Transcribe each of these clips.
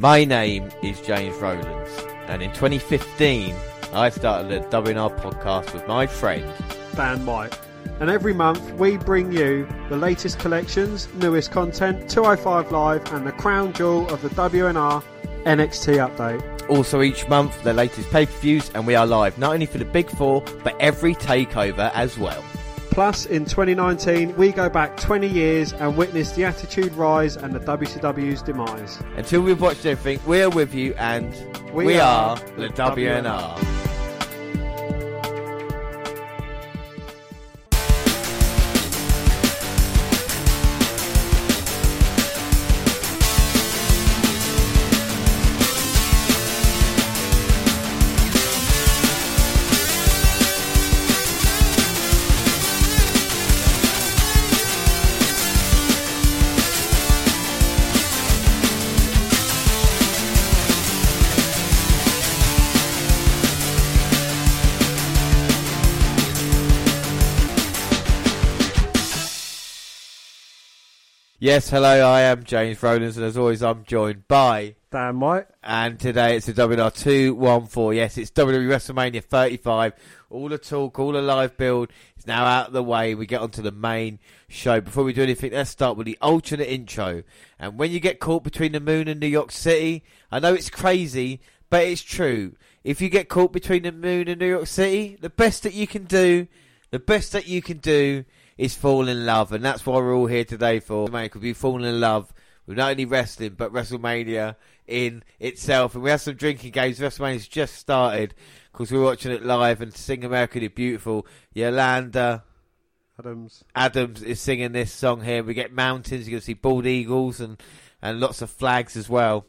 My name is James Rowlands, and in 2015, I started a WNR podcast with my friend Dan White. And every month we bring you the latest collections, newest content, 205 Live, and the crown jewel of the WNR NXT update. Also, each month, the latest pay per views, and we are live not only for the Big Four, but every takeover as well. Plus, in 2019, we go back 20 years and witness the attitude rise and the WCW's demise. Until we've watched everything, we are with you, and we, We are, are the the WNR. Yes, hello, I am James Rowlands, and as always, I'm joined by. Dan White. And today it's the WNR 214. Yes, it's WWE WrestleMania 35. All the talk, all the live build is now out of the way. We get onto the main show. Before we do anything, let's start with the alternate intro. And when you get caught between the moon and New York City, I know it's crazy, but it's true. If you get caught between the moon and New York City, the best that you can do, the best that you can do is fall in love. And that's why we're all here today for. Man, could be falling in love with not only wrestling, but WrestleMania in itself. And we have some drinking games. WrestleMania's just started because we're watching it live and Sing America the Beautiful. Yolanda Adams. Adams is singing this song here. We get mountains. You can see bald eagles and, and lots of flags as well.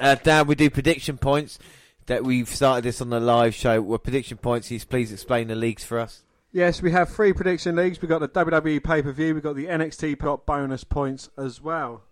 Uh, Dan, we do prediction points. That we've started this on the live show. Well, prediction points. He's please explain the leagues for us. Yes, we have three prediction leagues. We've got the WWE pay per view, we've got the NXT got bonus points as well.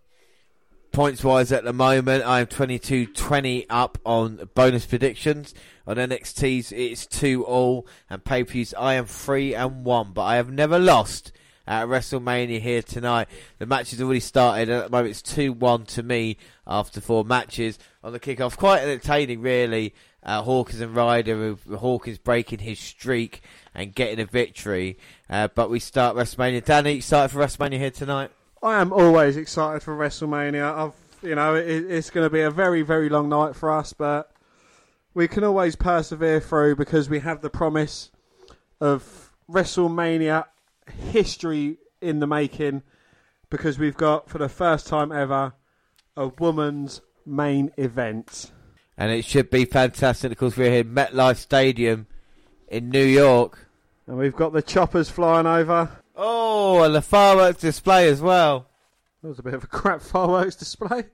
Points wise at the moment, I'm 22 20 up on bonus predictions. On NXT's, it's 2 all, and pay per views, I am 3 and 1, but I have never lost at WrestleMania here tonight. The match has already started, at the moment it's 2 1 to me after four matches. On the kickoff, quite entertaining, really. Uh, Hawkins and Ryder, Hawkins breaking his streak and getting a victory. Uh, but we start WrestleMania. Danny, excited for WrestleMania here tonight? I am always excited for WrestleMania. I've, you know, it, it's going to be a very, very long night for us, but we can always persevere through because we have the promise of WrestleMania history in the making. Because we've got, for the first time ever, a woman's main event. And it should be fantastic. Of course, we're here at MetLife Stadium in New York. And we've got the choppers flying over. Oh, and the fireworks display as well. That was a bit of a crap fireworks display.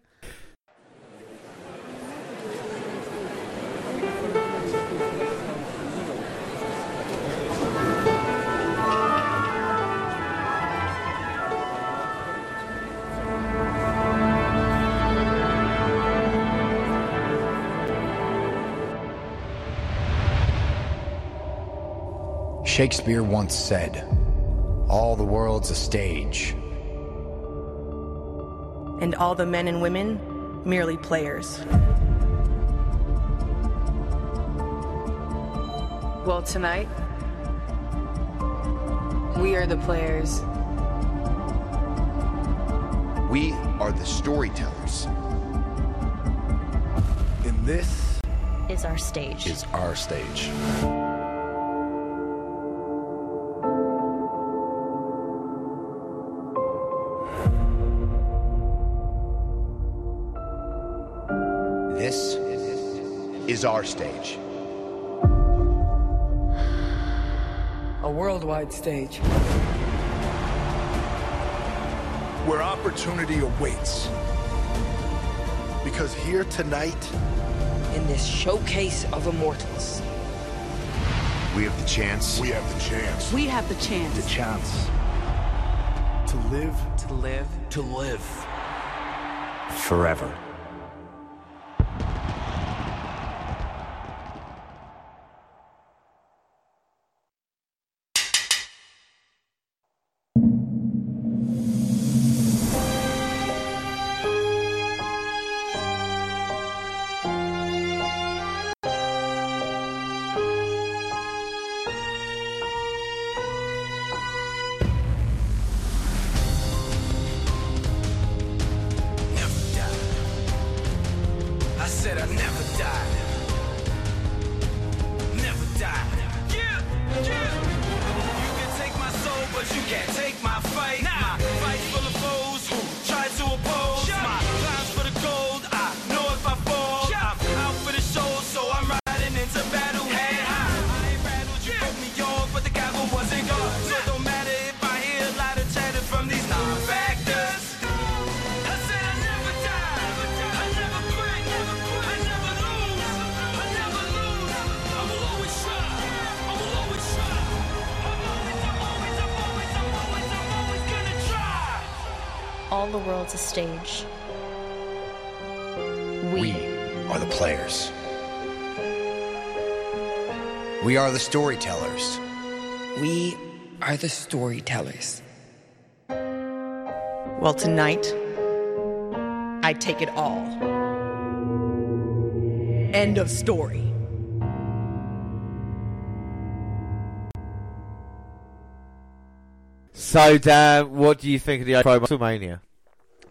Shakespeare once said, All the world's a stage. and all the men and women merely players. Well, tonight, we are the players. We are the storytellers. And this is our stage. is our stage. Is our stage. A worldwide stage. where opportunity awaits. Because here tonight, In this showcase of immortals. We have the chance we have the chance We have the chance. The chance to live To live. to live. forever. Are the storytellers. We are the storytellers. Well, tonight, I take it all. End of story. So, Dan, what do you think of the Pro WrestleMania?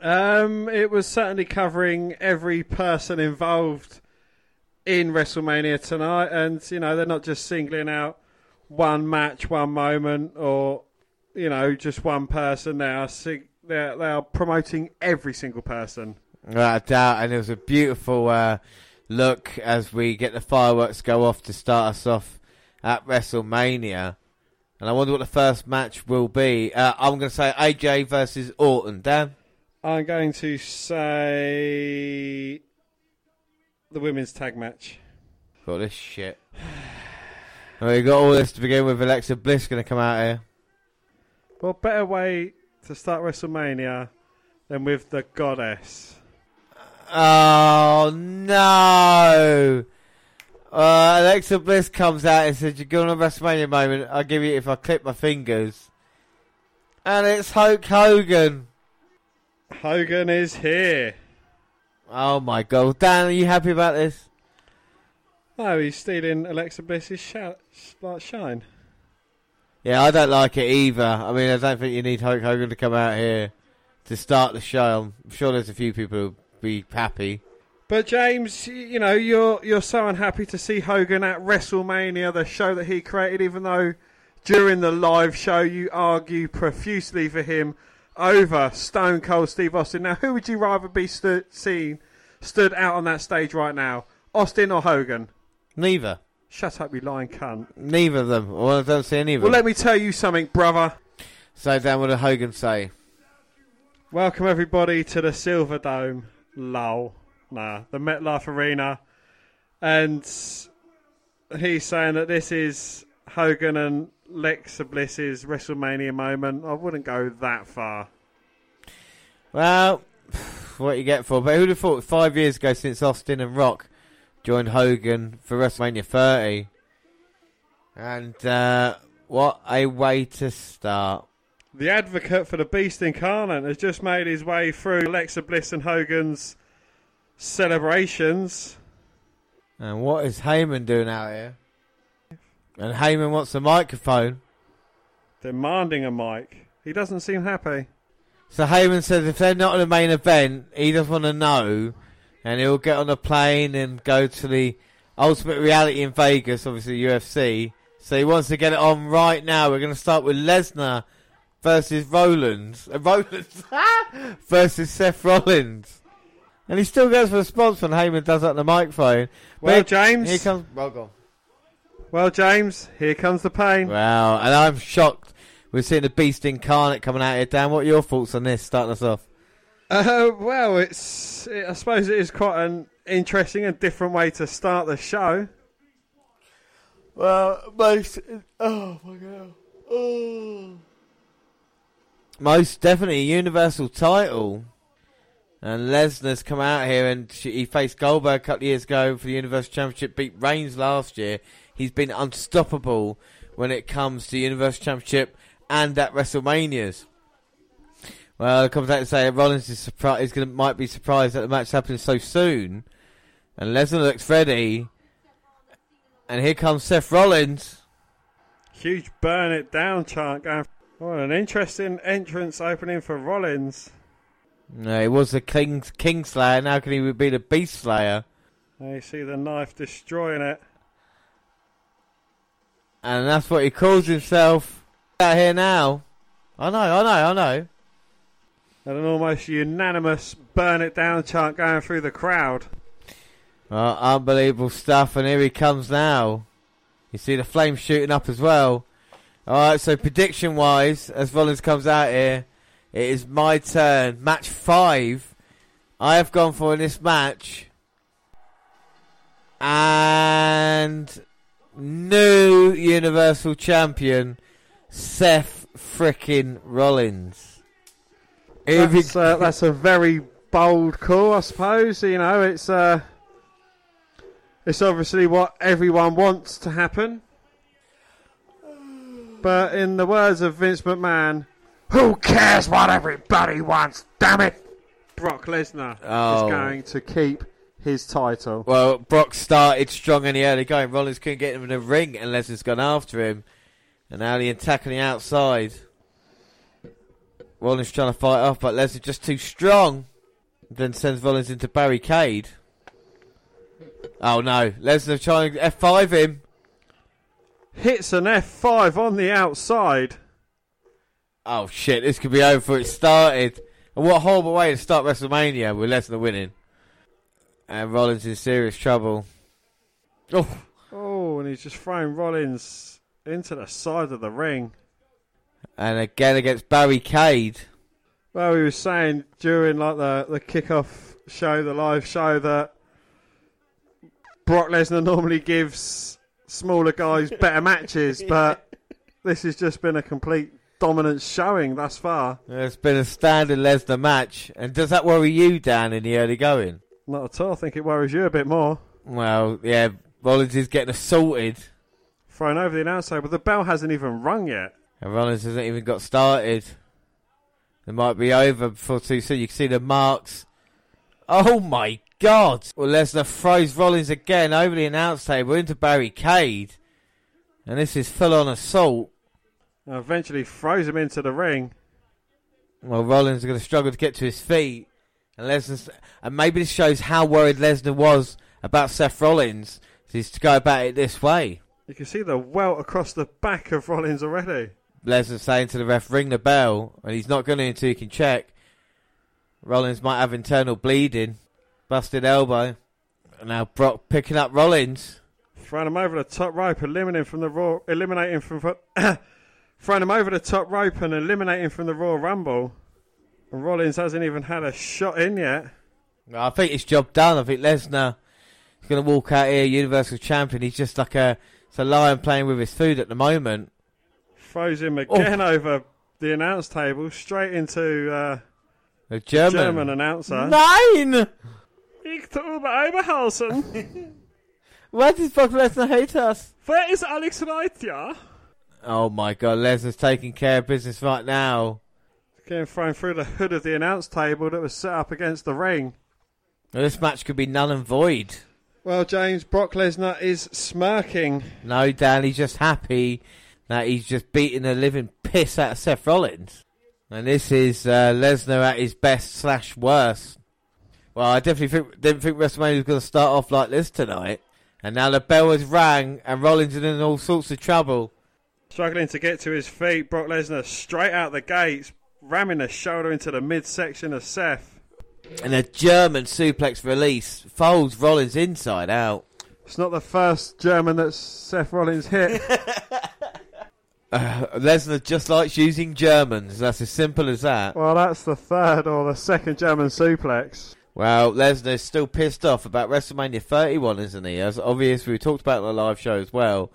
Um, it was certainly covering every person involved in WrestleMania tonight, and you know they're not just singling out one match, one moment, or you know just one person. They are they're, they are promoting every single person. Without a doubt, and it was a beautiful uh, look as we get the fireworks go off to start us off at WrestleMania. And I wonder what the first match will be. Uh, I'm going to say AJ versus Orton. Dan? I'm going to say the women's tag match. Got this shit. well, you got all this to begin with. Alexa Bliss going to come out here. Well, better way to start WrestleMania than with the goddess. Oh no! Uh, Alexa Bliss comes out and says, "You're going on a WrestleMania moment. I'll give you if I clip my fingers." And it's Hulk Hogan. Hogan is here. Oh my god, Dan, are you happy about this? No, he's stealing Alexa Bliss's sh- like shine. Yeah, I don't like it either. I mean, I don't think you need Hulk Hogan to come out here to start the show. I'm sure there's a few people who'll be happy. But James, you know you're you're so unhappy to see Hogan at WrestleMania, the show that he created, even though during the live show you argue profusely for him over Stone Cold Steve Austin. Now, who would you rather be stood seen stood out on that stage right now, Austin or Hogan? Neither. Shut up, you lying cunt. Neither of them. Well, I don't see any of Well, them. let me tell you something, brother. So, then what did Hogan say? Welcome everybody to the Silver Dome. Lol. Nah, the MetLife Arena. And he's saying that this is Hogan and Lexa Bliss's WrestleMania moment. I wouldn't go that far. Well, what you get for? But who'd have thought five years ago since Austin and Rock joined Hogan for WrestleMania 30? And uh, what a way to start. The advocate for the Beast Incarnate has just made his way through Alexa Bliss and Hogan's celebrations. And what is Heyman doing out here? And Heyman wants a microphone. Demanding a mic. He doesn't seem happy. So Heyman says if they're not in the main event, he doesn't want to know. And he'll get on a plane and go to the Ultimate Reality in Vegas, obviously UFC. So he wants to get it on right now. We're going to start with Lesnar versus Rollins. Uh, Rollins versus Seth Rollins. And he still goes for a response when Heyman does that on the microphone. Well, But James. Here comes. Well. Well, James, here comes the pain. Wow, and I'm shocked. We're seeing the Beast Incarnate coming out here. Dan, what are your thoughts on this? Starting us off. Uh, well, it's. It, I suppose it is quite an interesting and different way to start the show. Well, most. Oh my god. Oh. Most definitely a Universal title. And Lesnar's come out here and sh- he faced Goldberg a couple of years ago for the Universal Championship, beat Reigns last year. He's been unstoppable when it comes to Universal Championship and at WrestleManias. Well, it comes out to say that Rollins is surprised. He's to might be surprised that the match happened so soon, and Lesnar looks ready. And here comes Seth Rollins. Huge burn it down chant. What an interesting entrance opening for Rollins. No, it was the King Slayer. Now can he be the Beast Slayer? And you see the knife destroying it. And that's what he calls himself out here now. I know, I know, I know. And an almost unanimous burn it down chant going through the crowd. Oh, unbelievable stuff, and here he comes now. You see the flames shooting up as well. Alright, so prediction wise, as Rollins comes out here, it is my turn. Match five. I have gone for in this match. And new Universal Champion, Seth frickin' Rollins. That's, uh, that's a very bold call, I suppose. You know, it's uh, it's obviously what everyone wants to happen. But in the words of Vince McMahon, who cares what everybody wants? Damn it! Brock Lesnar Oh. is going to keep his title. Well, Brock started strong in the early going. Rollins couldn't get him in the ring and Lesnar's gone after him. And now the attack on the outside. Rollins trying to fight off, but Lesnar just too strong. Then sends Rollins into barricade. Oh no, Lesnar trying to F5 him. Hits an F5 on the outside. Oh shit, this could be over before it started. And what a horrible way to start WrestleMania with Lesnar winning. And Rollins in serious trouble. Oh, Oh, and he's just throwing Rollins into the side of the ring. and again against barricade. Well, he was saying during like the the kickoff show, the live show, that Brock Lesnar normally gives smaller guys better matches, but this has just been a complete dominant showing thus far. It's been a standard Lesnar match. And does that worry you, Dan, in the early going? Not at all. I think it worries you a bit more. Well, yeah, Rollins is getting assaulted. Thrown over the announce table. The bell hasn't even rung yet. And Rollins hasn't even got started. It might be over before too soon. You can see the marks. Oh my god! Well, Lesnar throws Rollins again over the announce table into barricade. And this is full on assault. And eventually throws him into the ring. Well, Rollins is going to struggle to get to his feet. And Lesnar, and maybe this shows how worried Lesnar was about Seth Rollins. Is to go about it this way. You can see the welt across the back of Rollins already. Lesnar saying to the ref, ring the bell, and he's not going to until he can check. Rollins might have internal bleeding, busted elbow. And now Brock picking up Rollins. Throwing him over the top rope, eliminating from the Raw, eliminating from, throwing him over the top rope and eliminating from the Royal Rumble. Rollins hasn't even had a shot in yet. I think his job done. I think Lesnar is going to walk out here, Universal Champion. He's just like a, it's a lion playing with his food at the moment. Throws him again over the announce table, straight into uh, The German. German announcer. Nine! Ich tue Eberhausen. Why does Brock Lesnar hate us? Where is Alex Wright, ja? Oh my god, Lesnar's taking care of business right now. Getting thrown through the hood of the announce table that was set up against the ring. Well, this match could be null and void. Well, James, Brock Lesnar is smirking. No, Dan, he's just happy that he's just beating the living piss out of Seth Rollins. And this is uh, Lesnar at his best slash worst. Well, I definitely think, didn't think WrestleMania was going to start off like this tonight. And now the bell has rang and Rollins is in all sorts of trouble. Struggling to get to his feet, Brock Lesnar straight out the gates, ramming a shoulder into the midsection of Seth. And a German suplex release folds Rollins inside out. It's not the first German that Seth Rollins hit. Uh, Lesnar just likes using Germans. That's as simple as that. well, that's the third or the second German suplex. Well, Lesnar's still pissed off about WrestleMania 31, isn't he? As obvious, we talked about on the live show as well.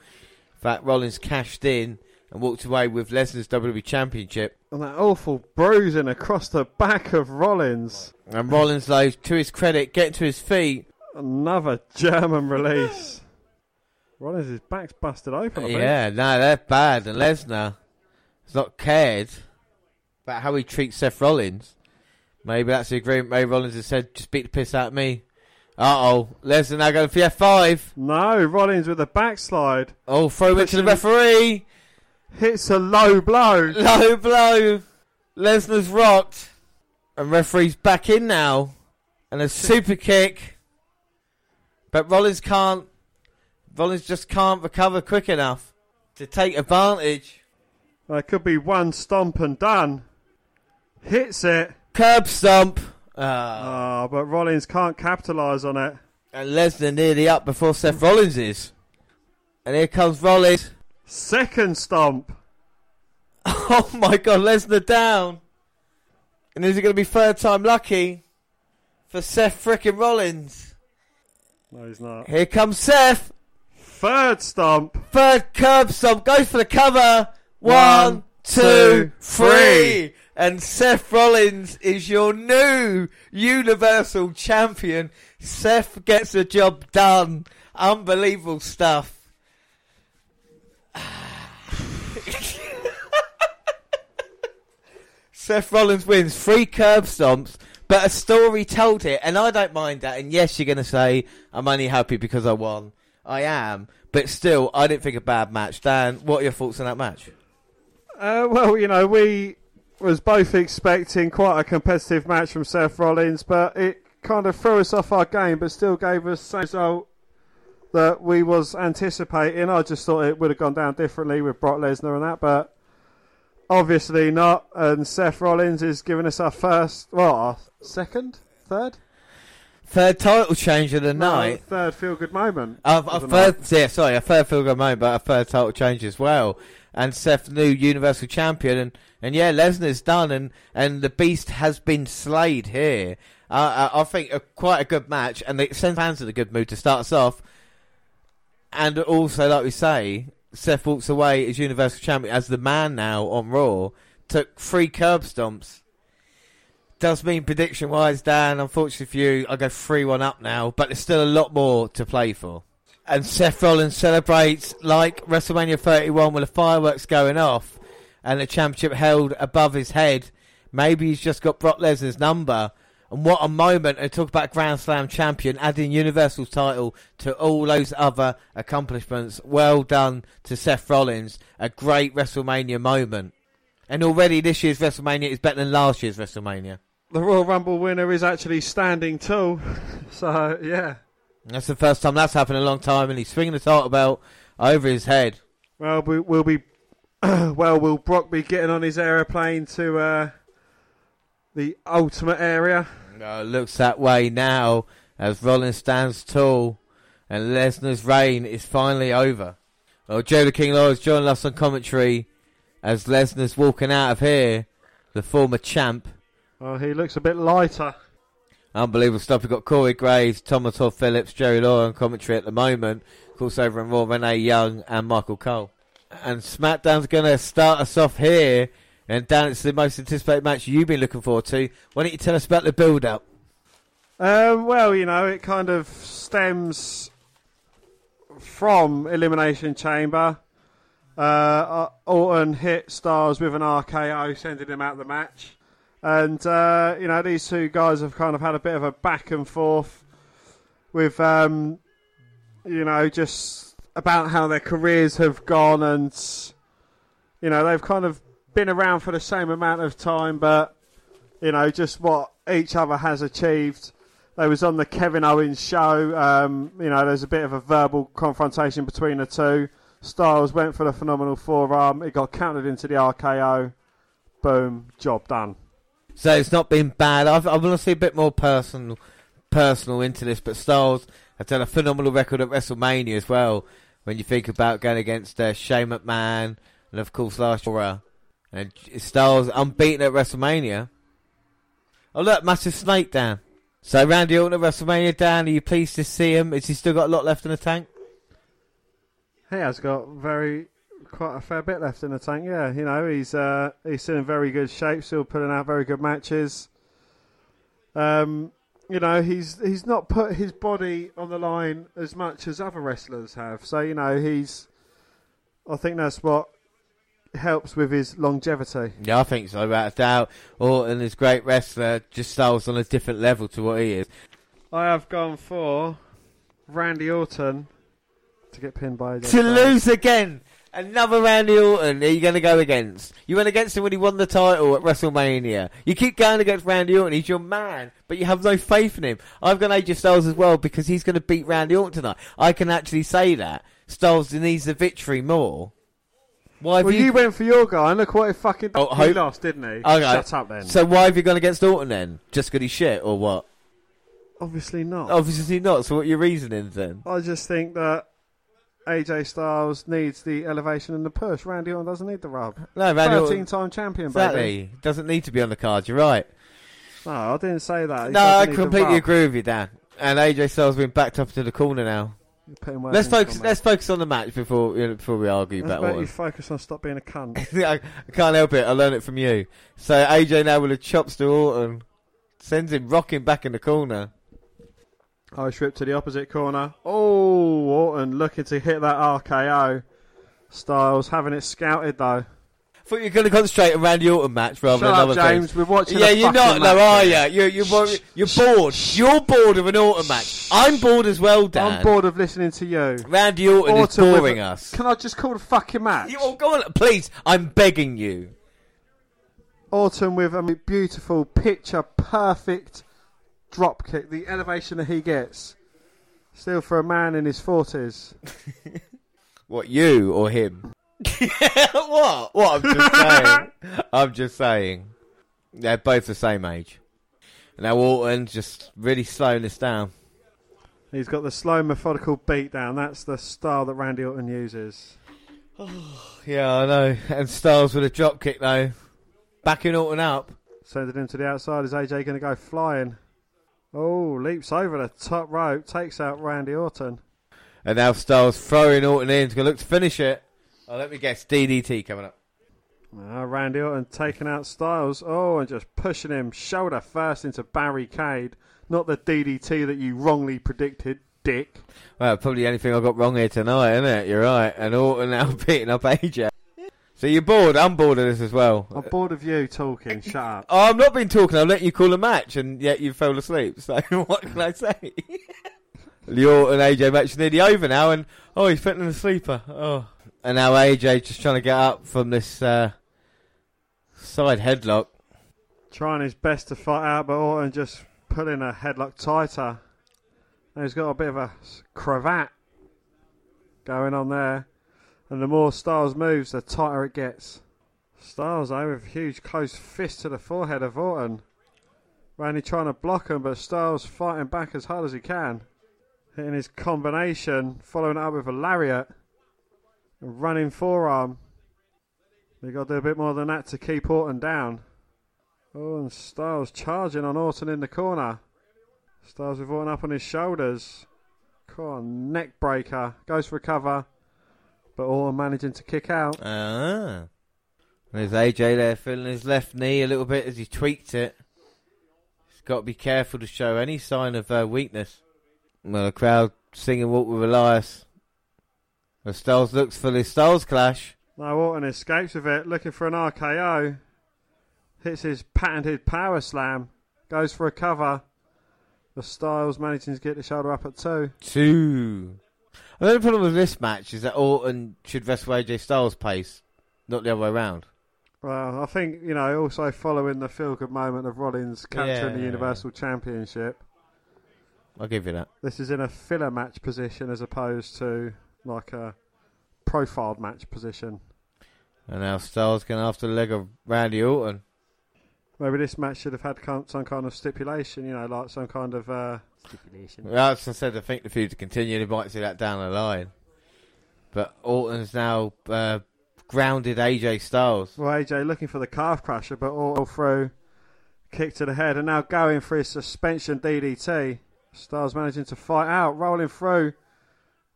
In fact, Rollins cashed in and walked away with Lesnar's WWE Championship. And that awful bruising across the back of Rollins. And Rollins, though, to his credit, getting to his feet. Another German release. Rollins' his back's busted open. I think. Yeah, no, they're bad. And Lesnar has not cared about how he treats Seth Rollins. Maybe that's the agreement. Maybe Rollins has said, just beat the piss out of me. Uh oh. Lesnar now going for the F5. No, Rollins with a backslide. Oh, throw it to the referee. Hits a low blow. Low blow. Lesnar's rocked. And referee's back in now. And a super kick. But Rollins can't. Rollins just can't recover quick enough to take advantage. There could be one stomp and done. Hits it. Curb stomp. Ah, but Rollins can't capitalise on it. and Lesnar nearly up before Seth Rollins is. And here comes Rollins. Second stomp. Oh my god, Lesnar down. And is it going to be third time lucky for Seth frickin' Rollins? No, he's not. Here comes Seth. Third stomp. Third curb stomp goes for the cover. One, One, two, three. And Seth Rollins is your new Universal Champion. Seth gets the job done. Unbelievable stuff. Seth Rollins wins three curb stomps, but a story told it, and I don't mind that. And yes, you're going to say I'm only happy because I won. I am, but still, I didn't think a bad match. Dan, what are your thoughts on that match? Uh, well, you know, we was both expecting quite a competitive match from Seth Rollins, but it kind of threw us off our game, but still gave us same result that we was anticipating. I just thought it would have gone down differently with Brock Lesnar and that, but obviously not. And Seth Rollins is giving us our first, well, our second, third, Third title change of the No, night. third feel good moment. A, third, night. yeah, sorry, a third feel good moment, but a third title change as well. And Seth, new Universal Champion, and, and yeah, Lesnar's done, and, and the Beast has been slayed here. Uh, I, I think a, quite a good match, and it sends fans in a good mood to start us off. And also, like we say, Seth walks away as Universal Champion, as the man now on Raw, took three curb stomps. Does mean prediction wise, Dan, unfortunately for you, I go 3 1 up now, but there's still a lot more to play for. And Seth Rollins celebrates like WrestleMania 31 with the fireworks going off and the championship held above his head. Maybe he's just got Brock Lesnar's number. And what a moment to talk about Grand Slam champion, adding Universal title to all those other accomplishments. Well done to Seth Rollins. A great WrestleMania moment. And already this year's WrestleMania is better than last year's WrestleMania. The Royal Rumble winner is actually standing tall. So, yeah. That's the first time that's happened in a long time, and he's swinging the title belt over his head. Well, we, we'll be. well, will Brock be getting on his aeroplane to uh, the ultimate area? It looks that way now as Rollins stands tall and Lesnar's reign is finally over. Oh, well, Joe the King Lawrence joining us on commentary as Lesnar's walking out of here, the former champ. Well, he looks a bit lighter. Unbelievable stuff. We've got Corey Graves, Thomas Hall Phillips, Jerry Lawler on commentary at the moment. Of course, over in Raw, Renee Young and Michael Cole. And SmackDown's going to start us off here. And Dan, it's the most anticipated match you've been looking forward to. Why don't you tell us about the build up? Um, well, you know, it kind of stems from Elimination Chamber. Uh, Orton hit Styles with an RKO, sending him out the match. And, uh, you know, these two guys have kind of had a bit of a back and forth with, um, you know, just about how their careers have gone. And, you know, they've kind of been around for the same amount of time, but, you know, just what each other has achieved. They was on the Kevin Owens show. Um, you know, there's a bit of a verbal confrontation between the two. Styles went for the phenomenal forearm. It got counted into the RKO. Boom, job done. So it's not been bad. I've, I want to see a bit more personal, personal into this. But Styles has done a phenomenal record at WrestleMania as well. When you think about going against uh, Shane McMahon and of course last year, uh, and Styles unbeaten at WrestleMania. Oh look, massive snake down. So Randy Orton at WrestleMania, Dan, are you pleased to see him? Has he still got a lot left in the tank? He has got very quite a fair bit left in the tank. Yeah, you know he's uh, he's still in very good shape. Still putting out very good matches. Um, you know he's he's not put his body on the line as much as other wrestlers have. So you know he's. I think that's what helps with his longevity. Yeah, I think so, without a doubt. Oh, Orton is a great wrestler, just Styles on a different level to what he is. I have gone for Randy Orton to get pinned by To lose again! Another Randy Orton. Are you going to go against? You went against him when he won the title at WrestleMania. You keep going against Randy Orton. He's your man, but you have no faith in him. I've got AJ Styles as well because he's going to beat Randy Orton tonight. I can actually say that Styles needs the victory more. Why have Well, you... went for your guy, and look what he fucking Oh, he hope- lost, didn't he? Okay. Shut up then. So why have you gone against Orton then? Just because he's shit or what? Obviously not. Obviously not. So what are your reasonings then? I just think that AJ Styles needs the elevation and the push. Randy Orton doesn't need the rub. No, Randy Orton- Thirteen-time champion, baby. Exactly. Doesn't need to be on the card. You're right. No, I didn't say that. He no, I doesn't need the completely agree with you, Dan. And AJ Styles been backed up to the corner now. You're putting words Let's focus. Let's focus on the match before you know, before we argue mouth. about you focus on stop being a cunt? I, I can't help it. I learned it from you. So AJ now with the chops to Orton sends him rocking back in the corner. Oh, Irish whip to the opposite corner. Oh, Orton looking to hit that RKO. Styles having it scouted though. Thought you were going to concentrate on Randy Orton match rather Shut than other James. things. We're watching. Yeah, you're not, though, are you? You're, you're, you're bored. You're bored of an Orton match. I'm bored as well, Dan. I'm bored of listening to you. Randy Orton, is with boring a- us. Can I just call the fucking match? You, oh, go on, please. I'm begging you. Orton with a beautiful picture perfect drop kick. The elevation that he gets. Still for a man in his forties. What, you or him? what? What? I'm just saying. I'm just saying. They're both the same age. Now Orton's just really slowing this down. He's got the slow methodical beat down. That's the style that Randy Orton uses. Yeah, I know. And Styles with a drop kick though. Backing Orton up. Sending him to the outside. Is AJ going to go flying? Oh, leaps over the top rope, takes out Randy Orton. And now Styles throwing Orton in. He's going to look to finish it. Oh, let me guess. DDT coming up. Now Randy Orton taking out Styles. Oh, and just pushing him shoulder first into barricade. Not the DDT that you wrongly predicted, dick. Well, probably the only thing I got wrong here tonight, isn't it? You're right. And Orton now beating up AJ. So you're bored. I'm bored of this as well. I'm bored of you talking. Shut up. Oh, I'm not been talking. I'm letting you call a match, and yet you fell asleep. So what can I say? the Orton AJ match is nearly over now, and oh, he's fitting a sleeper. Oh, and now AJ just trying to get up from this uh, side headlock. Trying his best to fight out, but Orton just pulling a headlock tighter. And he's got a bit of a cravat going on there. And the more Styles moves, the tighter it gets. Styles, though, with a huge close fist to the forehead of Orton. Randy trying to block him, but Styles fighting back as hard as he can. Hitting his combination, following it up with a lariat. Running forearm. They've got to do a bit more than that to keep Orton down. Oh, and Styles charging on Orton in the corner. Styles with Orton up on his shoulders. Come on, neck breaker. Goes for a cover. But Orton managing to kick out. Ah. There's AJ there feeling his left knee a little bit as he tweaked it. He's got to be careful to show any sign of uh, weakness. Well, the crowd singing Walk with Elias. The Styles looks for the Styles clash. Now Orton escapes with it, looking for an RKO. Hits his patented power slam. Goes for a cover. The Styles managing to get the shoulder up at two. Two. The only problem with this match is that Orton should wrestle AJ Styles' pace, not the other way around. Well, I think, you know, also following the feel good moment of Rollins capturing the Yeah. Universal Championship. I'll give you that. This is in a filler match position as opposed to like a profiled match position. And now Styles going after the leg of Randy Orton. Maybe this match should have had some kind of stipulation, you know, like some kind of uh, stipulation. Well, as I said, I think the feud to continue. They might see that down the line. But Orton's now uh, grounded AJ Styles. Well, AJ looking for the calf crusher, but all through kick to the head, and now going for his suspension DDT. Styles managing to fight out, rolling through,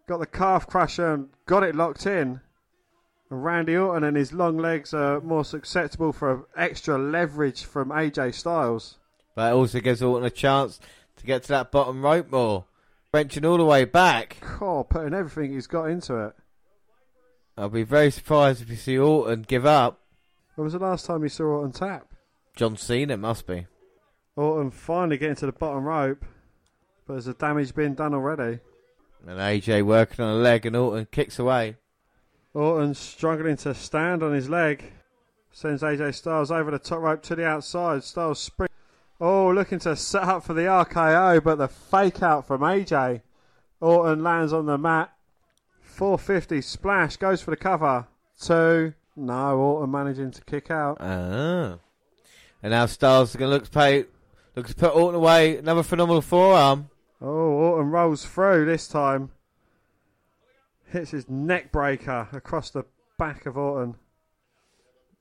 got the calf crusher and got it locked in. And Randy Orton and his long legs are more susceptible for extra leverage from AJ Styles. But it also gives Orton a chance to get to that bottom rope more. Wrenching all the way back. Oh, putting everything he's got into it. I'll be very surprised if you see Orton give up. When was the last time you saw Orton tap? John Cena must be. Orton finally getting to the bottom rope, but there's the damage being done already? And AJ working on a leg and Orton kicks away. Orton struggling to stand on his leg. Sends AJ Styles over the top rope to the outside. Styles spring. Oh, looking to set up for the RKO, but the fake out from AJ. Orton lands on the mat. 450 splash goes for the cover. Two. No, Orton managing to kick out. Ah. And now Styles is going to look to pay, look to put Orton away. Another phenomenal forearm. Oh, Orton rolls through this time. Hits his neck breaker across the back of Orton.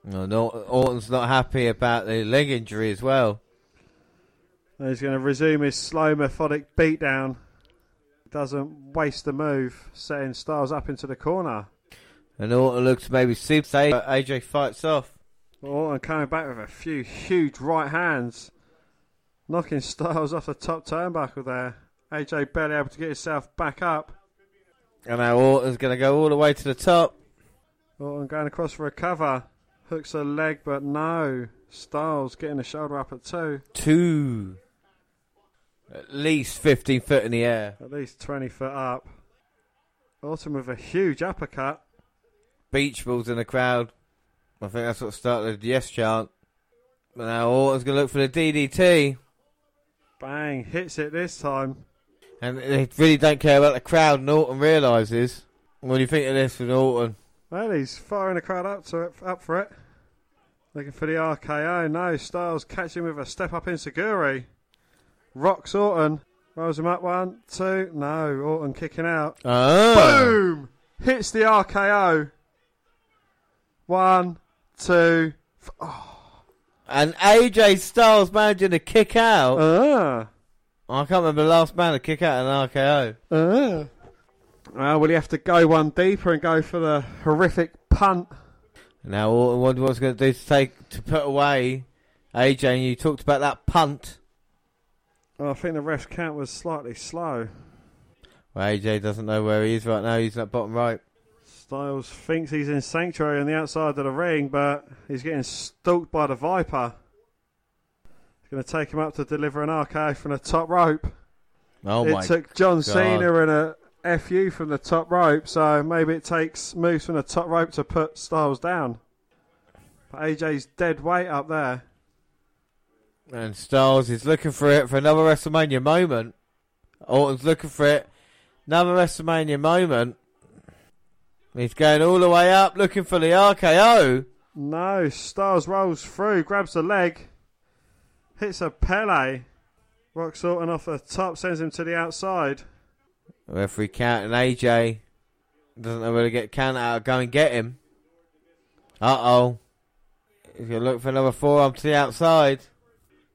No, no, Orton's not happy about the leg injury as well. And he's going to resume his slow, methodic beatdown. Doesn't waste the move, setting Styles up into the corner. And Orton looks maybe see but AJ fights off. Orton coming back with a few huge right hands, knocking Styles off the top turnbuckle there. AJ barely able to get himself back up. And now Orton's going to go all the way to the top. Orton going across for a cover. Hooks a leg, but no. Styles getting the shoulder up at two. Two. At least 15 foot in the air. At least 20 foot up. Orton with a huge uppercut. Beach balls in the crowd. I think that's what started the yes chant. But now Orton's going to look for the DDT. Bang, hits it this time. And they really don't care about the crowd, Orton realises. What do you think of this with Orton. Well, he's firing the crowd up to up for it. Looking for the RKO. No, Styles catching with a step up enzuigiri. Rocks Orton. Rolls him up one, two. No, Orton kicking out. Ah. Boom! Hits the RKO. One, two. F- oh. And AJ Styles managing to kick out. Ah. I can't remember the last man to kick out an RKO. Ah. Well, will he have to go one deeper and go for the horrific punt? Now wonder what's going to do to take to put away AJ. And you talked about that punt. Oh, I think the ref count was slightly slow. Well, AJ doesn't know where he is right now. He's at bottom right. Styles thinks he's in Sanctuary on the outside of the ring, but he's getting stalked by the Viper. Going to take him up to deliver an RKO from the top rope. Oh my. it my! took John God. Cena and a FU from the top rope, so maybe it takes moves from the top rope to put Styles down. But AJ's dead weight up there. And Styles is looking for it for another WrestleMania moment. Orton's looking for it. Another WrestleMania moment. He's going all the way up looking for the RKO. No, Styles rolls through, grabs the leg, hits a Pele. Rocks Orton off the top, sends him to the outside. Referee count and AJ doesn't know where to get count out. Go and get him. Uh oh. If you look for another forearm to the outside.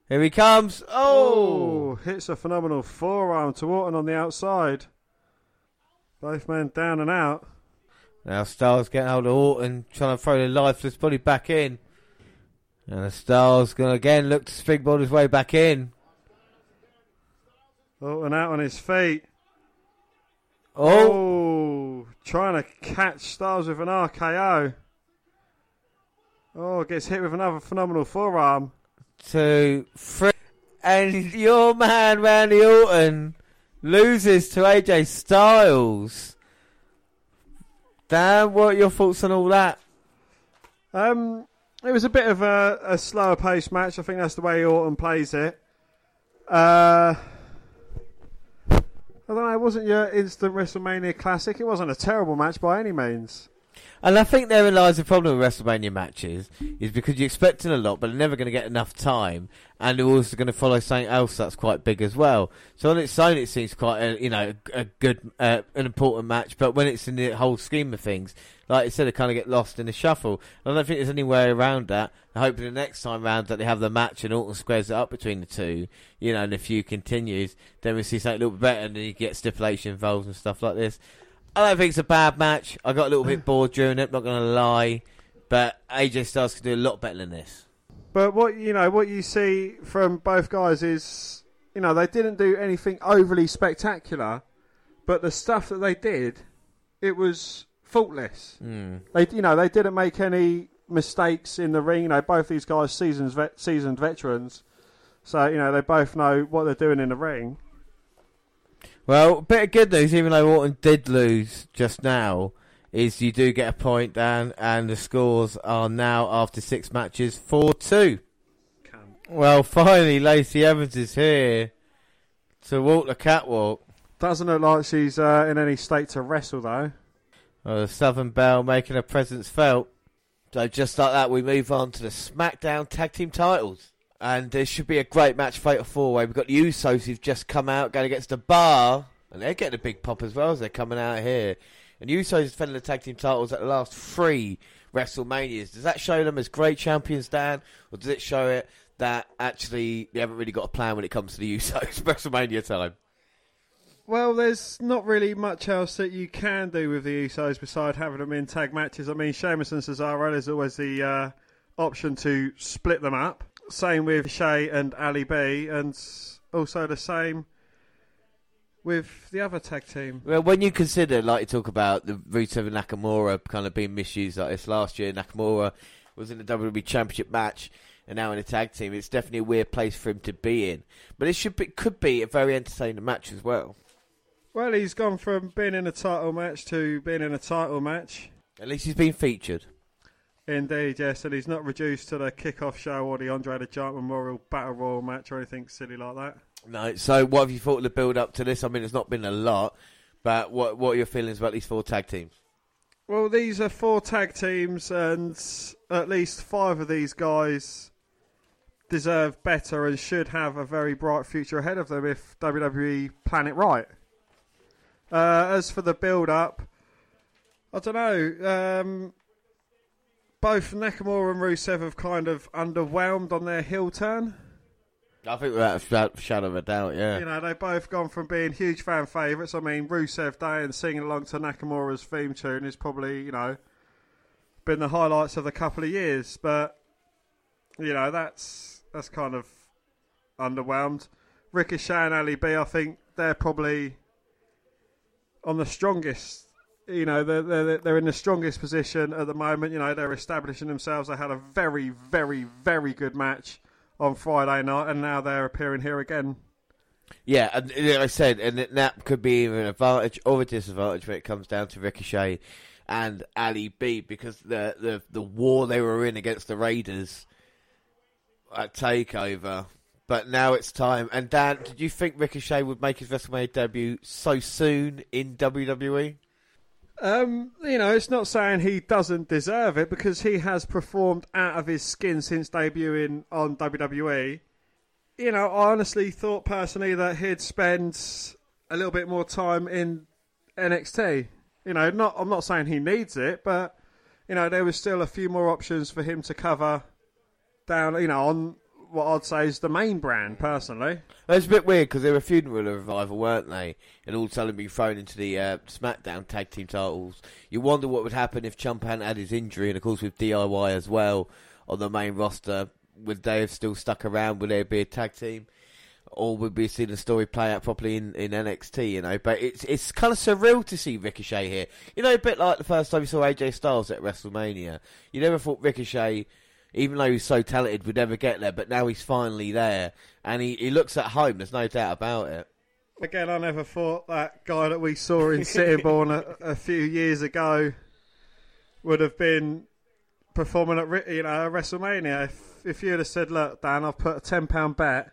Here he comes. Oh! Oh, hits a phenomenal forearm to Orton on the outside. Both men down and out. Now Styles getting hold of Orton, trying to throw the lifeless body back in. And the Styles going to again look to springboard his way back in. Oh, and out on his feet. Oh! Oh, trying to catch Styles with an RKO. Oh, gets hit with another phenomenal forearm. Two, three. And your man Randy Orton loses to AJ Styles. Dan, what are your thoughts on all that? Um, it was a bit of a, a slower paced match. I think that's the way Orton plays it. Uh, I don't know. It wasn't your instant WrestleMania classic. It wasn't a terrible match by any means. And I think therein lies the problem with WrestleMania matches, is because you're expecting a lot, but they're never going to get enough time, and they're also going to follow something else that's quite big as well. So on its own, it seems quite a you know a good, uh, an important match, but when it's in the whole scheme of things, like I said, it kind of get lost in the shuffle. I don't think there's any way around that. I hope the next time round that they have the match and Orton squares it up between the two, you know, and the feud continues, then we see something a little bit better, and then you get stipulation involved and stuff like this. I don't think it's a bad match. I got a little bit bored during it, not going to lie. But AJ Styles could do a lot better than this. But what you know, what you see from both guys is, you know, they didn't do anything overly spectacular, but the stuff that they did, it was faultless. Mm. They, you know, they didn't make any mistakes in the ring. You know, both these guys seasons vet, seasoned veterans, so you know they both know what they're doing in the ring. Well, a bit of good news, even though Orton did lose just now, is you do get a point, Dan, and the scores are now after six matches four two. Well, finally, Lacey Evans is here to walk the catwalk. Doesn't look like she's uh, in any state to wrestle though. Uh, the Southern Belle making her presence felt. So just like that, we move on to the SmackDown Tag Team titles. And there should be a great match, Fatal Four Way. We've got the Usos who've just come out, going against the Bar, and they're getting a big pop as well as they're coming out here. And the Usos defending the tag team titles at the last three WrestleManias. Does that show them as great champions, Dan, or does it show it that actually they haven't really got a plan when it comes to the Usos WrestleMania time? Well, there's not really much else that you can do with the Usos beside having them in tag matches. I mean, Sheamus and Cesaro, is always the uh, option to split them up. Same with Shay and Ali B, and also the same with the other tag team. Well, when you consider, like you talk about the Rusev and Nakamura kind of being misused like this last year, Nakamura was in the WWE Championship match and now in a tag team. It's definitely a weird place for him to be in, but it should be, could be a very entertaining match as well. Well, he's gone from being in a title match to being in a title match. At least he's been featured. Indeed, yes, and he's not reduced to the kickoff show or the Andre the Giant Memorial Battle Royal match or anything silly like that. No. So, what have you thought of the build up to this? I mean, it's not been a lot, but what what are your feelings about these four tag teams? Well, these are four tag teams, and at least five of these guys deserve better and should have a very bright future ahead of them if WWE plan it right. Uh, as for the build up, I don't know. Um, both Nakamura and Rusev have kind of underwhelmed on their heel turn. I think without a shadow of a doubt, yeah. You know, they've both gone from being huge fan favourites. I mean, Rusev Day and singing along to Nakamura's theme tune is probably, you know, been the highlights of the couple of years. But, you know, that's that's kind of underwhelmed. Ricochet and Ali B, I think they're probably on the strongest. You know, they're, they're, they're in the strongest position at the moment. You know, they're establishing themselves. They had a very, very, very good match on Friday night, and now they're appearing here again. Yeah, and like I said, and that could be an advantage or a disadvantage when it comes down to Ricochet and Ali B because the the the war they were in against the Raiders at Takeover. But now it's time. And Dan, did you think Ricochet would make his WrestleMania debut so soon in WWE? Um, you know, it's not saying he doesn't deserve it because he has performed out of his skin since debuting on WWE. You know, I honestly thought personally that he'd spend a little bit more time in NXT. You know, not I'm not saying he needs it, but you know, there was still a few more options for him to cover down. You know, on what I'd say is the main brand, personally. It's a bit weird because they were feuding with a revival, weren't they? And all of a sudden being thrown into the uh, SmackDown tag team titles. You wonder what would happen if hadn't had his injury, and of course with DIY as well on the main roster. Would they have still stuck around? Would there be a tag team? Or would we see the story play out properly in, in NXT, you know? But it's it's kind of surreal to see Ricochet here. You know, a bit like the first time you saw AJ Styles at WrestleMania. You never thought Ricochet even though he's so talented, would never get there. But now he's finally there, and he, he looks at home. There's no doubt about it. Again, I never thought that guy that we saw in Sittingbourne a, a few years ago would have been performing at you know WrestleMania. If, if you'd have said, "Look, Dan, I've put a ten pound bet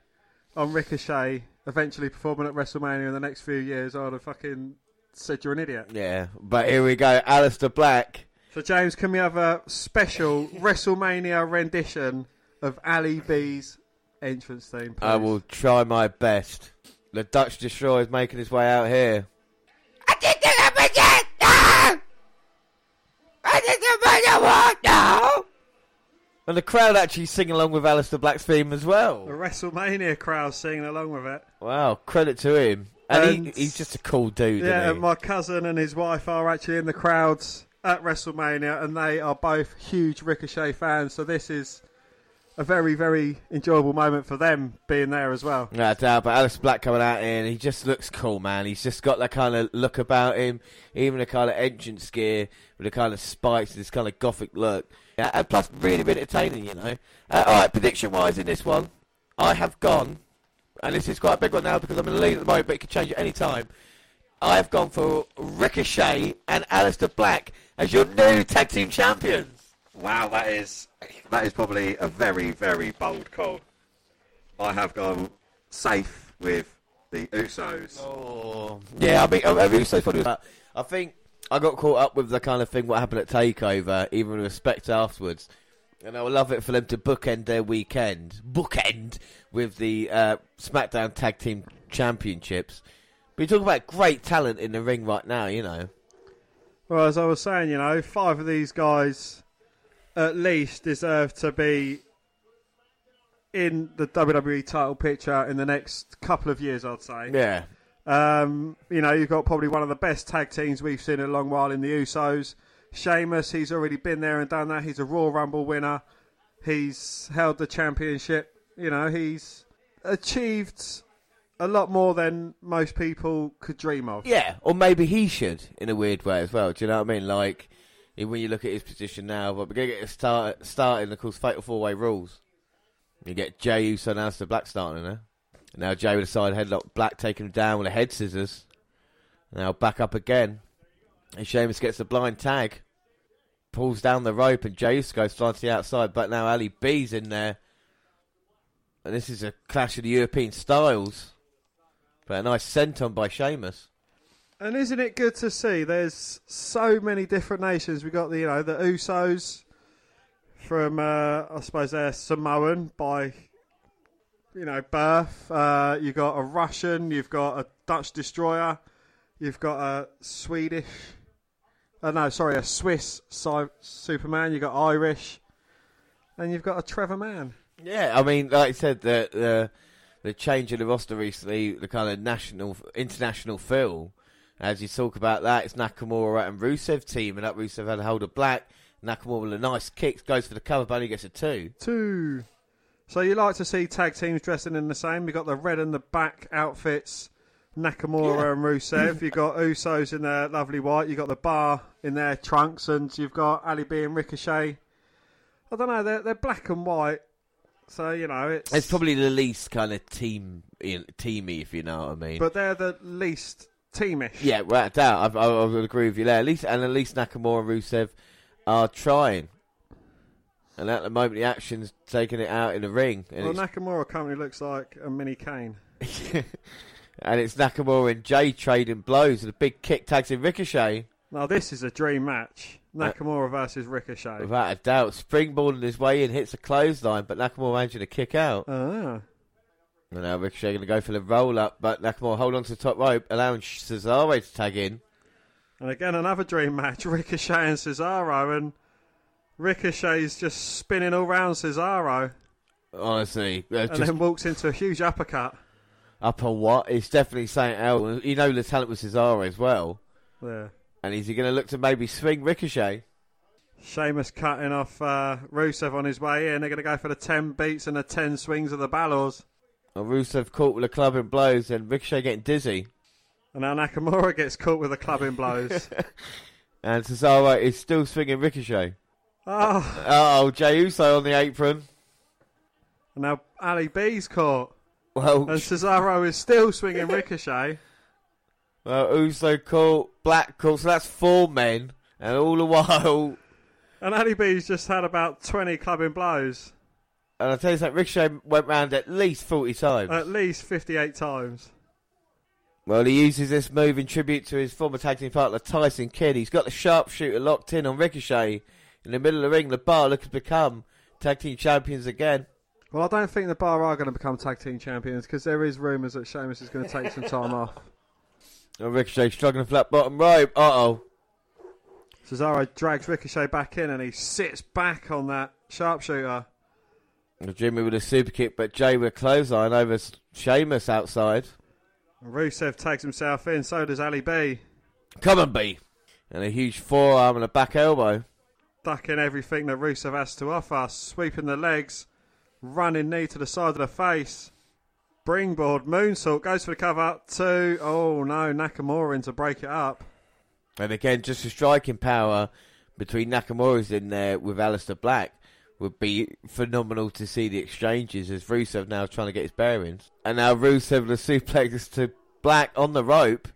on Ricochet eventually performing at WrestleMania in the next few years," I'd have fucking said you're an idiot. Yeah, but here we go, Aleister Black. So, James, can we have a special WrestleMania rendition of Ali B's entrance theme? Please? I will try my best. The Dutch Destroyer is making his way out here. I did the no! I did the no! And the crowd actually sing along with Aleister Black's theme as well. The WrestleMania crowd singing along with it. Wow, credit to him. And, and he, he's just a cool dude. Yeah, and my cousin and his wife are actually in the crowds at WrestleMania, and they are both huge Ricochet fans. So this is a very, very enjoyable moment for them being there as well. Yeah, doubt. But Alice Black coming out and he just looks cool, man. He's just got that kind of look about him, even the kind of entrance gear with the kind of spikes, this kind of gothic look. Yeah, and plus really, really entertaining, you know. Uh, all right, prediction-wise in this one, I have gone, and this is quite a big one now because I'm in the lead at the moment, but it could change at any time. I've gone for Ricochet and Aleister Black as your new tag team champions. Wow, that is that is probably a very very bold call. I have gone safe with the Usos. Oh, yeah, I mean, I, mean, so funny. I think I got caught up with the kind of thing what happened at Takeover, even with respect afterwards. And I would love it for them to bookend their weekend, bookend with the uh, SmackDown Tag Team Championships. But you talk about great talent in the ring right now, you know. Well, as I was saying, you know, five of these guys at least deserve to be in the WWE title picture in the next couple of years, I'd say. Yeah. Um, you know, you've got probably one of the best tag teams we've seen in a long while in the Usos. Sheamus, he's already been there and done that. He's a Royal Rumble winner. He's held the championship. You know, he's achieved a lot more than most people could dream of. Yeah, or maybe he should in a weird way as well. Do you know what I mean? Like when you look at his position now, but we're gonna get a start starting. Of course, fatal four way rules. You get Jey Uso and Aleister Black starting there. Now Jey with a side headlock, Black taking him down with a head scissors. Now back up again. And Sheamus gets the blind tag. Pulls down the rope and Jey Uso goes flying to the outside, but now Ali B's in there. And this is a clash of the European styles. But a nice sent on by Sheamus. And isn't it good to see? There's so many different nations. We got the you know the Usos from uh, I suppose they're Samoan by you know birth. Uh, you've got a Russian. You've got a Dutch destroyer. You've got a Swedish. Uh, no, sorry, a Swiss si- Superman. You've got Irish, and you've got a Trevor Mann. Yeah, I mean, like I said, the the the change in the roster recently, the kind of national, international feel. As you talk about that, it's Nakamura and Rusev team, and up Rusev had a hold of Black. Nakamura with a nice kick goes for the cover, but only gets a two. Two. So you like to see tag teams dressing in the same? You got the red and the black outfits, Nakamura Yeah. and Rusev. you got Usos in their lovely white. You got the bar in their trunks, and you've got Ali B and Ricochet. I don't know. They're they're black and white, so you know it's. It's probably the least kind of team teamy, if you know what I mean. But they're the least teamish. yeah, without doubt, I, I, I would agree with you there. At least, and at least Nakamura and Rusev are trying. And at the moment, the action's taking it out in the ring, and Well, it's Nakamura currently looks like a mini Kane. and it's Nakamura and Jey trading blows, and a big kick tags in Ricochet. Now this is a dream match: Nakamura versus Ricochet. Without a doubt, springboarding his way in, hits a clothesline, but Nakamura managing to kick out. Ah. And now Ricochet going to go for the roll up, but Nakamura hold on to the top rope, allowing Cesaro to tag in. And again, another dream match: Ricochet and Cesaro, and Ricochet's just spinning all round Cesaro, Honestly, uh, and just then walks into a huge uppercut. up on what? It's definitely something else. You know the talent with Cesaro as well. Yeah. And is he going to look to maybe swing Ricochet? Sheamus cutting off uh, Rusev on his way in. They're going to go for the 10 beats and the 10 swings of the. Or Rusev caught with a club and blows, and Ricochet getting dizzy. And now Nakamura gets caught with the clubbing blows. And Cesaro is still swinging Ricochet. oh, Oh, Jey Uso on the apron. and now Ali B's caught. Well, And Cesaro is still swinging Ricochet. Well Uso caught, Black caught, so that's four men. And all the while, And Ali B's just had about 20 clubbing blows. and I tell you something, Ricochet went round at least 40 times. At least 58 times. Well, he uses this move in tribute to his former tag team partner Tyson Kidd. He's got the sharpshooter locked in on Ricochet in the middle of the ring. The bar looks to become tag team champions again. Well, I don't think the Bar are going to become tag team champions because there is rumours that Sheamus is going to take some time off. And Ricochet struggling a flat bottom rope. Uh oh. Cesaro drags Ricochet back in and he sits back on that sharpshooter. Jimmy with a super kick, but Jey with a clothesline over Sheamus outside. And Rusev tags himself in, so does Ali B. Come on, B. And a huge forearm and a back elbow. Ducking everything that Rusev has to offer, sweeping the legs, running knee to the side of the face. Springboard moonsault goes for the cover. Two. Oh no, Nakamura in to break it up. And again, just the striking power between Nakamura's in there with Aleister Black would be phenomenal to see the exchanges as Rusev now trying to get his bearings. And now Rusev with a suplex to Black on the rope.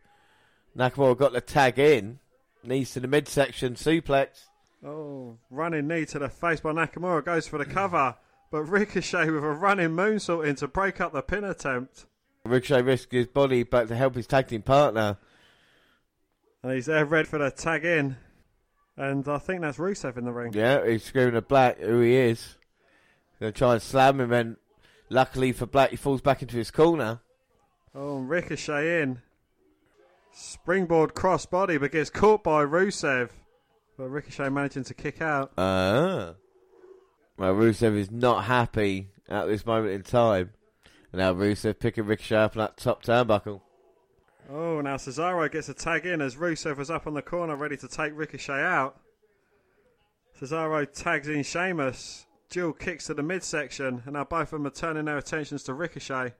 Nakamura got the tag in. Knees to the midsection suplex. Oh, running knee to the face by Nakamura goes for the cover, but Ricochet with a running moonsault in to break up the pin attempt. Ricochet risks his body back to help his tag team partner. And he's there ready for the tag in. And I think that's Rusev in the ring. Yeah, he's screaming at Black who he is. Gonna try and slam him, and luckily for Black, he falls back into his corner. Oh, and Ricochet in. Springboard crossbody, but gets caught by Rusev. But Ricochet managing to kick out. Ah. Well, Rusev is not happy at this moment in time. And now Rusev picking Ricochet up on that top turnbuckle. Oh, now Cesaro gets a tag in as Rusev was up on the corner ready to take Ricochet out. Cesaro tags in Sheamus. Jill kicks to the midsection, and now both of them are turning their attentions to Ricochet.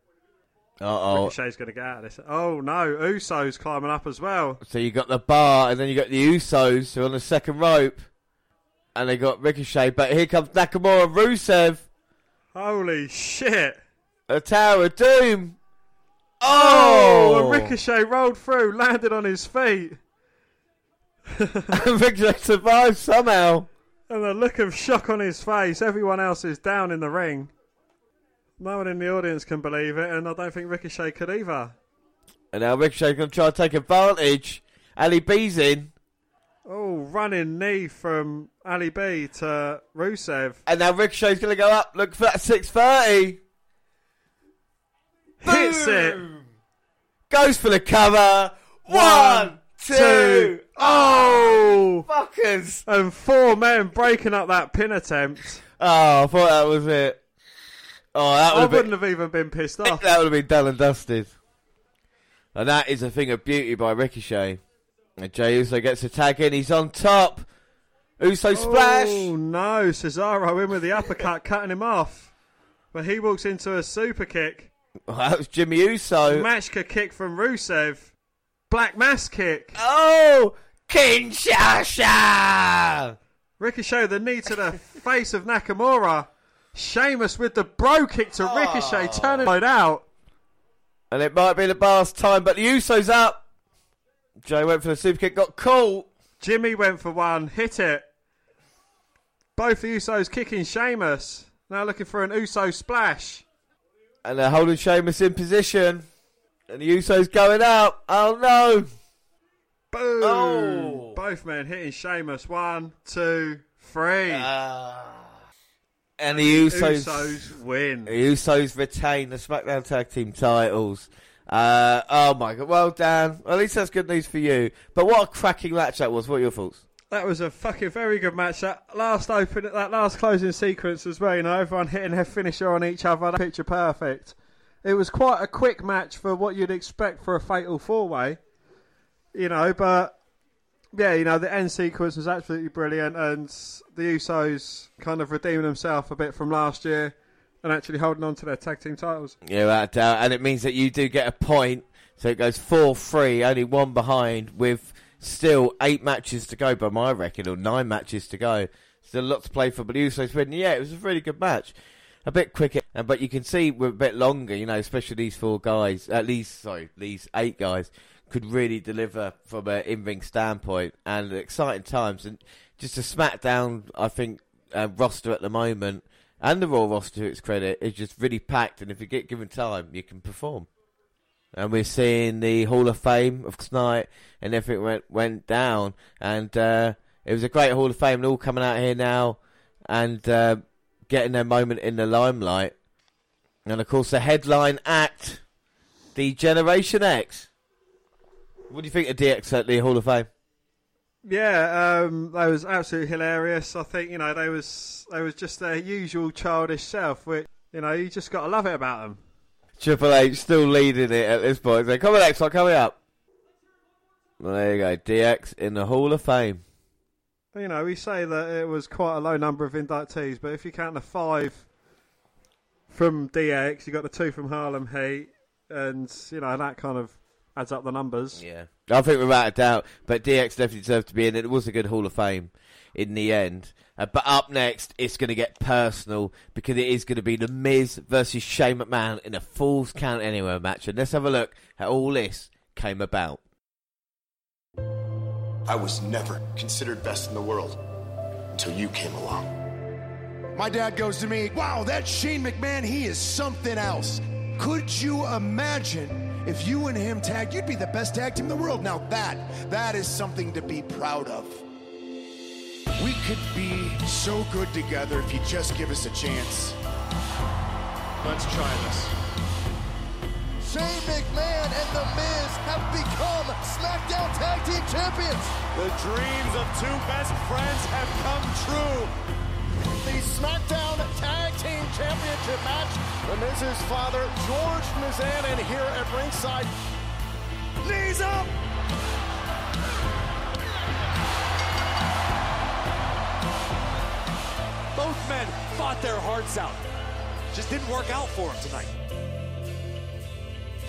Uh oh. Ricochet's going to get out of this. Oh no, Uso's climbing up as well. So you got the bar, and then you got the Usos who are on the second rope. And they got Ricochet, but here comes Nakamura Rusev. Holy shit! A Tower of Doom. Oh, Oh! and Ricochet rolled through, landed on his feet, and Ricochet survived somehow. and the look of shock on his face. Everyone else is down in the ring. No one in the audience can believe it, and I don't think Ricochet could either. And now Ricochet's going to try to take advantage. Ali B's in. Oh, running knee from Ali B to Rusev. And now Ricochet's going to go up. Look for that 630. Hits it. Goes for the cover. One, two. two. Oh! Fuckers. And four men breaking up that pin attempt. Oh, I thought that was it. Oh, that I would have wouldn't been, have even been pissed off. that would have been done and dusted. And that is a thing of beauty by Ricochet. And Jey Uso gets a tag in. He's on top. Uso oh, splash. Oh no, Cesaro in with the uppercut, cutting him off. But he walks into a super kick. Oh, that was Jimmy Uso. Machka kick from Rusev. Black mass kick. Oh, Kinshasa! Ricochet the knee to the face of Nakamura. Sheamus with the bro kick to oh. Ricochet, turning it out. And it might be the last time, but the Uso's up. Jey went for the super kick, got caught. Jimmy went for one, hit it. Both the Usos kicking Sheamus. Now looking for an Uso splash. And they're holding Sheamus in position. And the Uso's going out. Oh no! Boom! Oh. Both men hitting Sheamus. One, two, three. And the Usos, Usos win. the Usos retain the SmackDown Tag Team titles. Uh, oh my god! Well, Dan. Well, at least that's good news for you. But what a cracking match that was. What are your thoughts? That was a fucking very good match. That last open, that last closing sequence as well. You know, everyone hitting their finisher on each other. That Picture perfect. It was quite a quick match for what you'd expect for a fatal four way. You know, but yeah, you know, the end sequence was absolutely brilliant, and the Usos kind of redeeming themselves a bit from last year and actually holding on to their tag team titles. Yeah, without doubt. And it means that you do get a point. So it goes 4 3, only one behind, with still eight matches to go by my reckon, or nine matches to go. Still a lot to play for, but the Usos. Yeah, it was a really good match. A bit quicker, but you can see we're a bit longer, you know, especially these four guys, at least, sorry, these eight guys, could really deliver from an in ring standpoint and exciting times. And just a SmackDown, I think, uh, roster at the moment, and the Raw roster to its credit, is just really packed. And if you get given time, you can perform. And we're seeing the Hall of Fame of tonight, and everything went went down, and uh, it was a great Hall of Fame. They're all coming out here now, and uh, getting their moment in the limelight. And of course, the headline act, the Generation X. What do you think of DX at the Hall of Fame? Yeah, um, that was absolutely hilarious. I think you know they was they was just their usual childish self, which you know you just got to love it about them. Triple H still leading it at this point. So come on, X, I'm coming up. Well, there you go, DX in the Hall of Fame. You know, we say that it was quite a low number of inductees, but if you count the five from DX, you got the two from Harlem Heat, and you know that kind of adds up the numbers. Yeah, I think without a doubt. But DX definitely deserved to be in it. It was a good Hall of Fame in the end. Uh, but up next, it's going to get personal because it is going to be The Miz versus Shane McMahon in a Falls Count Anywhere match. And let's have a look how all this came about. I was never considered best in the world until you came along. My dad goes to me, Wow, that Shane McMahon, he is something else. Could you imagine if you and him tagged, you'd be the best tag team in the world. Now that, that is something to be proud of. We could be so good together if you just give us a chance. Let's try this. Shane McMahon and The Miz have become SmackDown Tag Team Champions. The dreams of two best friends have come true. The SmackDown Tag Team Championship match. The Miz's father, George Mizanin, and here at ringside. Knees up! Both men fought their hearts out. Just didn't work out for them tonight.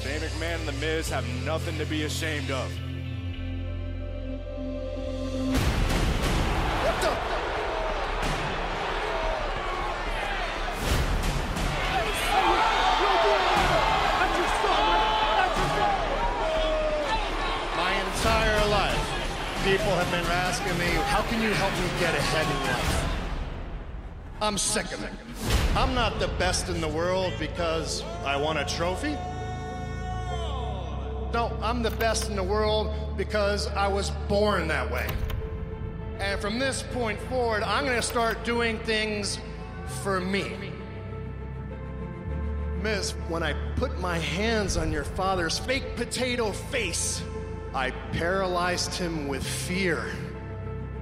Shane McMahon and The Miz have nothing to be ashamed of. What the? My entire life, people have been asking me, how can you help me get ahead in life? I'm sick of it. I'm not the best in the world because I won a trophy. No, I'm the best in the world because I was born that way. And from this point forward, I'm going to start doing things for me. Miz, when I put my hands on your father's fake potato face, I paralyzed him with fear.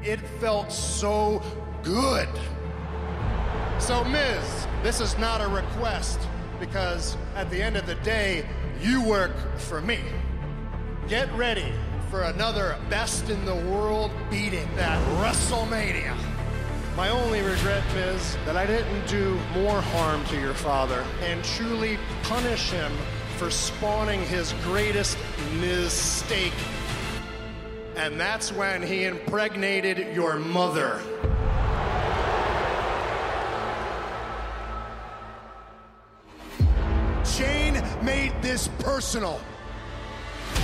It felt so good. So, Miz, this is not a request because at the end of the day, you work for me. Get ready for another best in the world beating at WrestleMania. My only regret is that I didn't do more harm to your father and truly punish him for spawning his greatest mistake. And that's when he impregnated your mother. This personal.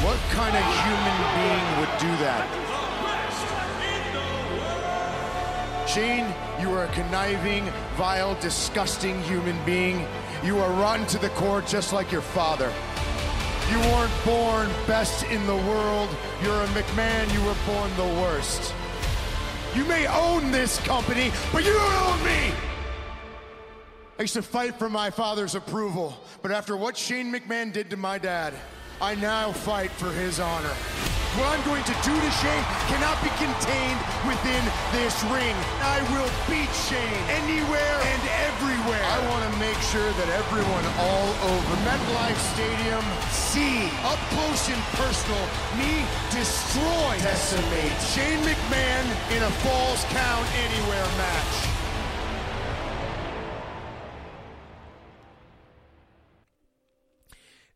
What kind of human being would do that? Shane, you are a conniving, vile, disgusting human being. You are rotten to the core just like your father. You weren't born best in the world. You're a McMahon. You were born the worst. You may own this company, but you don't own me! I used to fight for my father's approval, but after what Shane McMahon did to my dad, I now fight for his honor. What I'm going to do to Shane cannot be contained within this ring. I will beat Shane anywhere and everywhere. I want to make sure that everyone all over MetLife Stadium see up close and personal me destroy, decimate Shane McMahon in a Falls Count Anywhere match.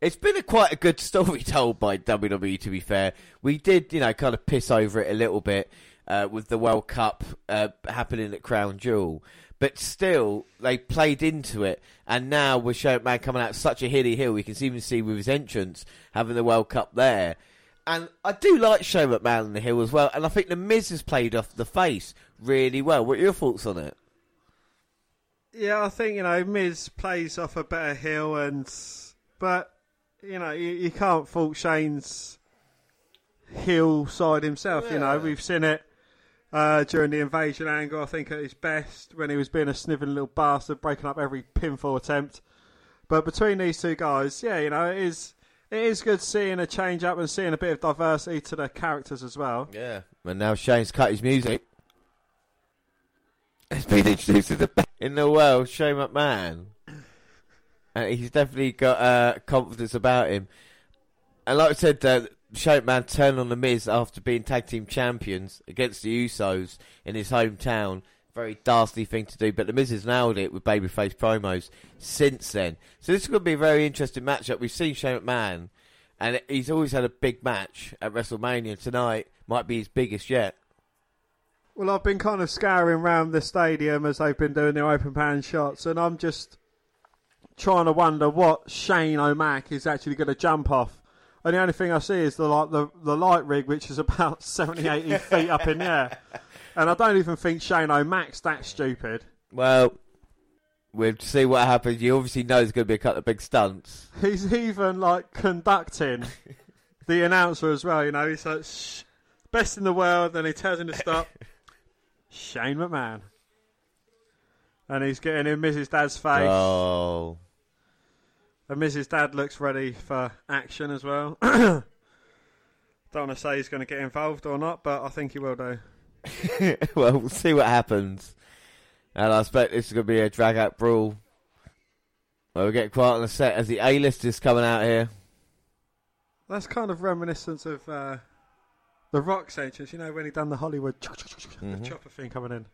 It's been a quite a good story told by WWE. To be fair, we did, you know, kind of piss over it a little bit uh, with the World Cup uh, happening at Crown Jewel, but still they played into it. And now with Shane Man coming out such a hilly hill, we can even see with his entrance having the World Cup there. And I do like Shane McMahon on the hill as well. And I think the Miz has played off the face really well. What are your thoughts on it? Yeah, I think you know Miz plays off a better heel, and but you know you, you can't fault Shane's heel side himself. You know we've seen it uh, during the invasion angle. I think at his best when he was being a sniveling little bastard, breaking up every pinfall attempt. But between these two guys, yeah, you know it is it is good seeing a change up and seeing a bit of diversity to the characters as well. Yeah. And now Shane's cut his music. It's been introduced as the best in the world, Shane McMahon. And he's definitely got uh, confidence about him. And like I said, uh, McMahon turned on The Miz after being tag team champions against the Usos in his hometown. Very dastardly thing to do, but The Miz has nailed it with babyface promos since then. So this is going to be a very interesting matchup. We've seen Shane McMahon, and he's always had a big match at WrestleMania. Tonight might be his biggest yet. Well, I've been kind of scouring around the stadium as they've been doing the open pan shots, and I'm just trying to wonder what Shane O'Mac is actually going to jump off And the only thing I see is the like the, the light rig, which is about 70, 80 feet up in the air. And I don't even think Shane O'Mac's that stupid. Well, we'll see what happens. You obviously know there's going to be a couple of big stunts. He's even like conducting the announcer as well. You know, he's like, Shh, best in the world. Then he tells him to stop. Shane McMahon. And he's getting in Miz's Dad's face. Oh. And Miz's Dad looks ready for action as well. Don't want to say he's going to get involved or not, but I think he will do. well, we'll see what happens. And I expect this is going to be a drag out brawl. Well, we're getting quiet on the set as the A-list is coming out here. That's kind of reminiscent of uh, the Rock's entrance, you know, when he done the Hollywood Mhm. the chopper thing coming in.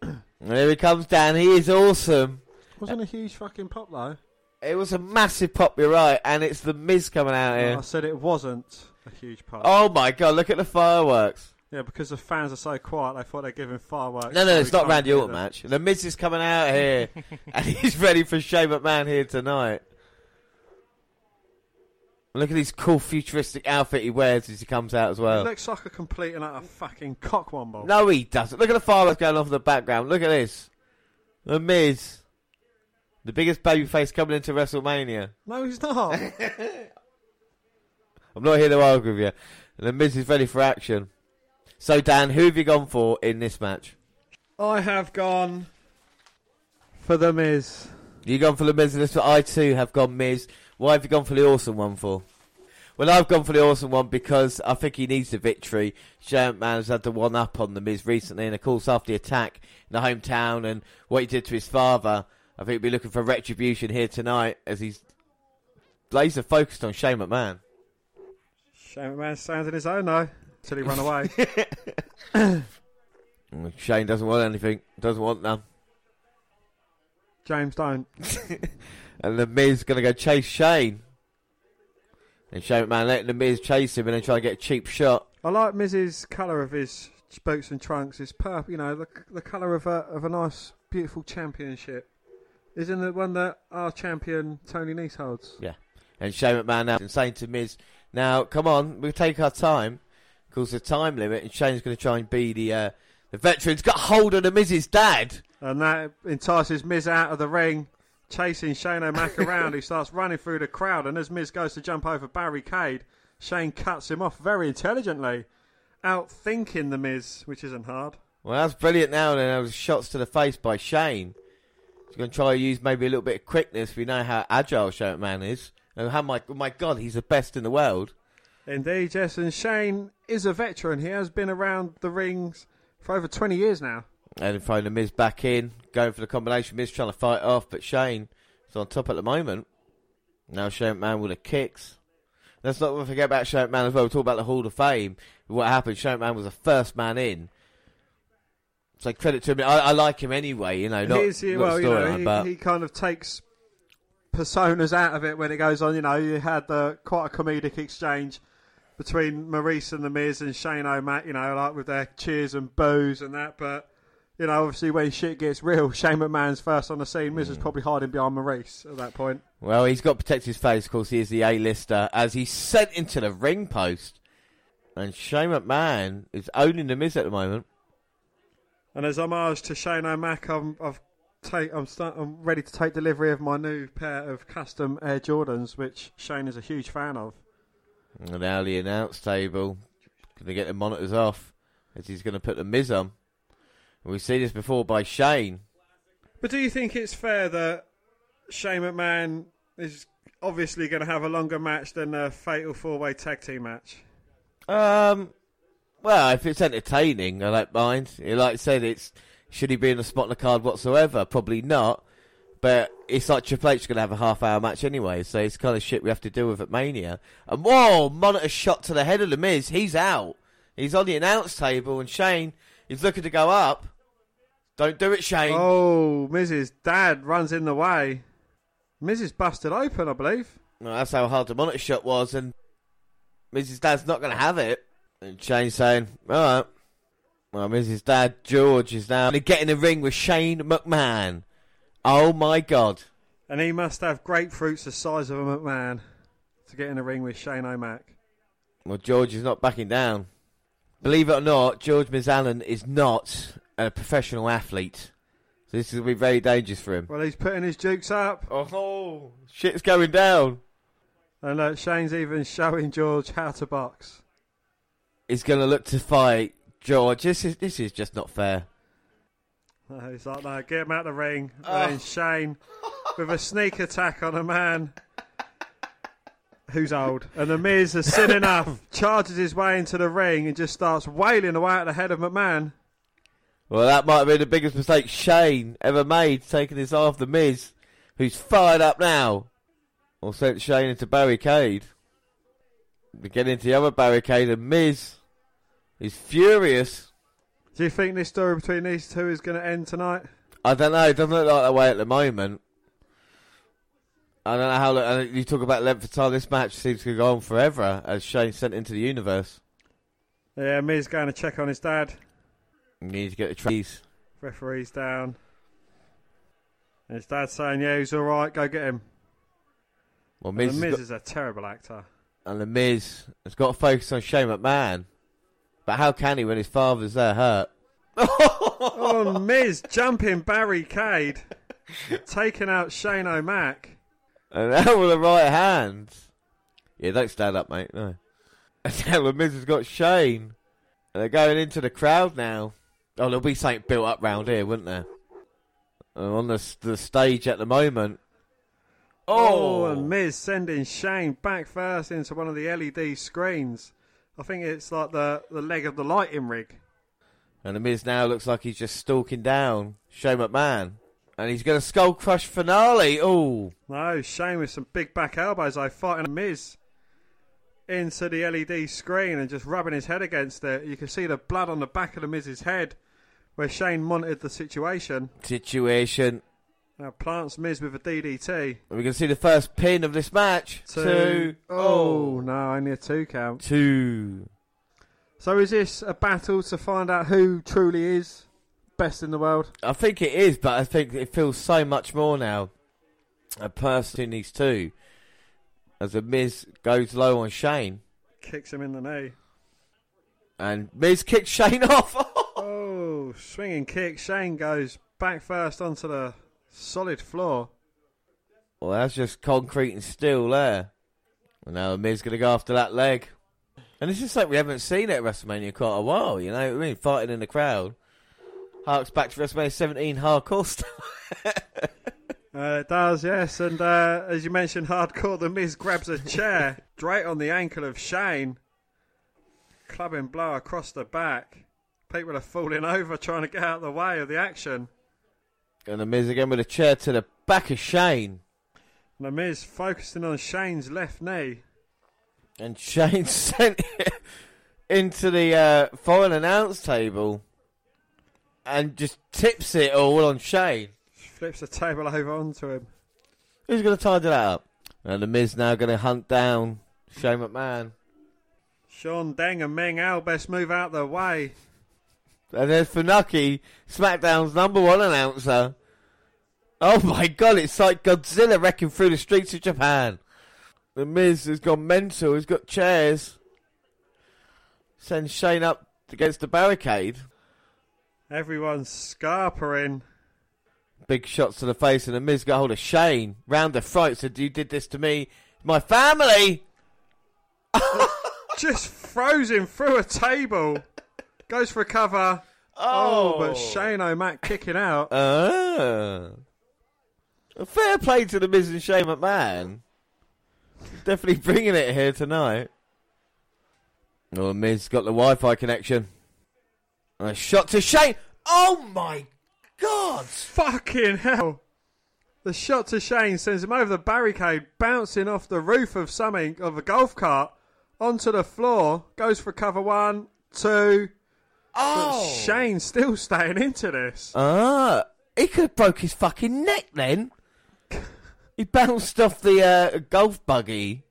And here he comes down. He is awesome. Wasn't a huge fucking pop though. It was a massive pop, you're right. And it's the Miz coming out here. Oh, I said it wasn't a huge pop. Oh my god, look at the fireworks. Yeah, because the fans are so quiet, they thought they'd give him fireworks. No, no, so it's not Randy Orton match. The Miz is coming out here, and he's ready for Shane McMahon here tonight. Look at his cool futuristic outfit he wears as he comes out as He well. looks like a complete and utter fucking cockwomble. No, he doesn't. Look at the fireworks going off in the background. Look at this. The Miz. The biggest babyface coming into WrestleMania. No, he's not. I'm not here to argue with you. The Miz is ready for action. So, Dan, who have you gone for in this match? I have gone for the Miz. You gone for the Miz in this, but I too have gone Miz. Why have you gone for the awesome one for? Well, I've gone for the awesome one because I think he needs the victory. Shane McMahon has had the one up on the Miz recently, and of course after the attack in the hometown and what he did to his father, I think he'll be looking for retribution here tonight as he's laser focused on Shane McMahon. Shane McMahon stands in his own though, till he run away. Shane doesn't want anything, doesn't want none. James don't. And the Miz going to go chase Shane. And Shane McMahon letting the Miz chase him and then try to get a cheap shot. I like Miz's colour of his boots and trunks. It's purple, you know, the the colour of a of a nice, beautiful championship. Isn't the one that our champion Tony Nese holds? Yeah. And Shane McMahon now saying to Miz, now come on, we'll take our time. Of course, the time limit, and Shane's going to try and be the uh, the veteran's got hold of the Miz's dad. And that entices Miz out of the ring, chasing Shane O'Mac around. He starts running through the crowd, and as Miz goes to jump over barricade, Shane cuts him off very intelligently, outthinking the Miz, which isn't hard. Well, that's brilliant now. And then there was shots to the face by Shane. He's going to try to use maybe a little bit of quickness. We know how agile McMahon is. And how my oh my God, he's the best in the world. Indeed, yes, and Shane is a veteran. He has been around the rings for over 20 years now. And throwing the Miz back in, going for the combination. Miz trying to fight off, but Shane is on top at the moment. Now Shane McMahon with the kicks. Let's not forget about Shane McMahon as well. We talk about the Hall of Fame. What happened? Shane McMahon was the first man in. So credit to him. I, I like him anyway. You know, not, not well, you know, he, but he kind of takes personas out of it when it goes on. You know, you had the quite a comedic exchange between Maurice and the Miz and Shane O'Mac. You know, like with their cheers and boos and that. But you know, obviously when shit gets real, Shane McMahon's first on the scene. Miz is mm. probably hiding behind Maurice at that point. Well, he's got to protect his face. Of course, he is the A-lister as he's sent into the ring post. And Shane McMahon is owning the Miz at the moment. And as homage to Shane O'Mac, I'm, I've take, I'm, start, I'm ready to take delivery of my new pair of custom Air Jordans, which Shane is a huge fan of. And now the announce table going to get the monitors off as he's going to put the Miz on. And we've seen this before by Shane. But do you think it's fair that Shane McMahon is obviously going to have a longer match than a fatal four-way tag team match? Um, well, if it's entertaining, I don't mind. Like I said, it's should he be in the spot on the card whatsoever? Probably not. But it's like Triple H going to have a half hour match anyway, so it's kind of shit we have to deal with at Mania. And whoa, monitor shot to the head of the Miz. He's out. He's on the announce table, and Shane is looking to go up. Don't do it, Shane. Oh, Miz's Dad runs in the way. Miz's busted open, I believe. Well, that's how hard the monitor shot was, and Miz's Dad's not going to have it. And Shane's saying, all right. Well, Miz's Dad, George is now going to get in the ring with Shane McMahon. Oh my God. And he must have grapefruits the size of a McMahon to get in the ring with Shane O'Mac. Well, George is not backing down. Believe it or not, George Mizanin is not a professional athlete. So this is going to be very dangerous for him. Well, he's putting his jukes up. Oh, shit's going down. And look, Shane's even showing George how to box. He's going to look to fight George. This is this is just not fair. Uh, He's like, no, get him out of the ring. Oh. Then Shane, with a sneak attack on a man who's old. And the Miz has seen enough, charges his way into the ring and just starts wailing away at the head of McMahon. Well, that might have been the biggest mistake Shane ever made, taking his eye off the Miz, who's fired up now. Or sent Shane into barricade. We get into the other barricade, and Miz is furious. Do you think this story between these two is going to end tonight? I don't know. It doesn't look like that way at the moment. I don't know how. And you talk about length of time. This match seems to go on forever as Shane sent into the universe. Yeah, Miz going to check on his dad. Need to get the trees. Referee's down. And his dad's saying, yeah, he's all right, go get him. Well, And Miz, the Miz got- is a terrible actor. and the Miz has got to focus on Shane McMahon. But how can he when his father's there hurt? oh, Miz jumping barricade, taking out Shane O'Mac. And now with the right hand. Yeah, don't stand up, mate. No. And now the Miz has got Shane. And they're going into the crowd now. Oh, there'll be something built up round here, wouldn't there? Uh, on the, the stage at the moment. Oh, Oh. and Miz sending Shane back first into one of the LED screens. I think it's like the, the leg of the lighting rig. And the Miz now looks like he's just stalking down Shane McMahon. And he's going to skull crush finale. Oh. No, Shane with some big back elbows. I fighting a Miz into the LED screen and just rubbing his head against it. You can see the blood on the back of the Miz's head where Shane monitored the situation. Situation. Now plants Miz with a DDT. And we can see the first pin of this match. Two. Two. Oh, no, only a two count. Two. So is this a battle to find out who truly is best in the world? I think it is, but I think it feels so much more now. A person in these two. As the Miz goes low on Shane. Kicks him in the knee. And Miz kicks Shane off. Oh, swinging kick. Shane goes back first onto the solid floor. well, that's just concrete and steel there. And now Miz going to go after that leg. And it's just like we haven't seen it at WrestleMania quite a while, you know what I mean? Fighting in the crowd. Harks back to WrestleMania 17 hardcore style. Uh, it does, yes. And uh, as you mentioned, hardcore, the Miz grabs a chair straight on the ankle of Shane, clubbing blow across the back. People are falling over trying to get out of the way of the action. And the Miz again with a chair to the back of Shane. And the Miz focusing on Shane's left knee. And Shane sent it into the uh, foreign announce table and just tips it all on Shane. Flips the table over onto him. Who's going to tidy that up? And the Miz now going to hunt down Shane McMahon. Sean Deng and Meng Al best move out the way. And there's Funaki, SmackDown's number one announcer. Oh my god, it's like Godzilla wrecking through the streets of Japan. The Miz has gone mental, he's got chairs. Sends Shane up against the barricade. Everyone's scarpering. Big shots to the face, and the Miz got hold of Shane round the throat. Said, "You did this to me, my family." Just throws him through a table. Goes for a cover. Oh, but Shane O'Mac kicking out. Ah. Fair play to the Miz and Shane McMahon. Definitely bringing it here tonight. Oh, Miz got the Wi-Fi connection. And a shot to Shane. Oh my God! Fucking hell. The shot to Shane sends him over the barricade, bouncing off the roof of something, of a golf cart, onto the floor. Goes for cover one, two. Oh! But Shane's still staying into this. Ah, he could have broke his fucking neck then. he bounced off the uh, golf buggy.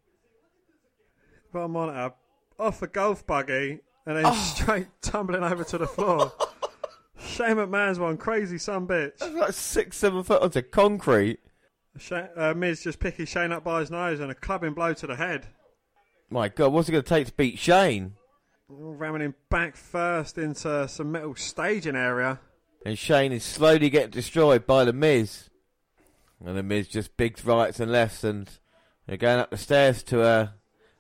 Bottom monitor, off a golf buggy, and then straight tumbling over to the floor. Shane McMahon's one crazy son bitch. Like six, seven foot onto concrete. Sha uh, Miz just picking Shane up by his nose and a clubbing blow to the head. My God, what's it going to take to beat Shane? Ramming him back first into some metal staging area. And Shane is slowly getting destroyed by the Miz. And the Miz just bigs rights and lefts and they're going up the stairs to a.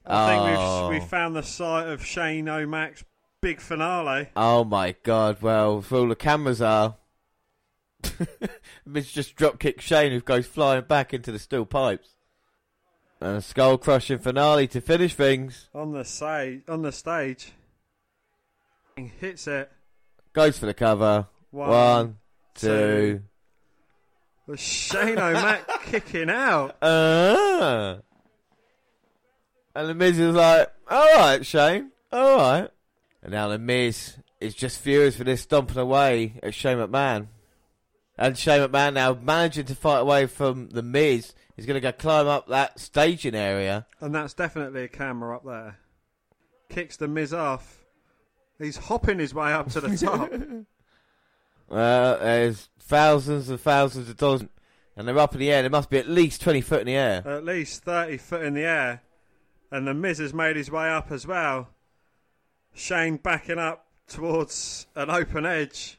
I think oh. we've, we found the site of Shane O'Mac's big finale. Oh my god, well, for all the cameras are. Miz just drop kicks Shane, who goes flying back into the steel pipes. And a skull crushing finale to finish things. On the, sa- on the stage. Hits it. Goes for the cover. One, One two. two. Shane O'Mac kicking out? Uh, and the Miz is like, alright, Shane, alright. And now the Miz is just furious for this stomping away at Shane McMahon. And Shane McMahon now managing to fight away from the Miz. He's going to go climb up that staging area. And that's definitely a camera up there. Kicks the Miz off. He's hopping his way up to the top. Uh, there's thousands and thousands of dollars. And they're up in the air. They must be at least 20 foot in the air. At least 30 foot in the air. And the Miz has made his way up as well. Shane backing up towards an open edge.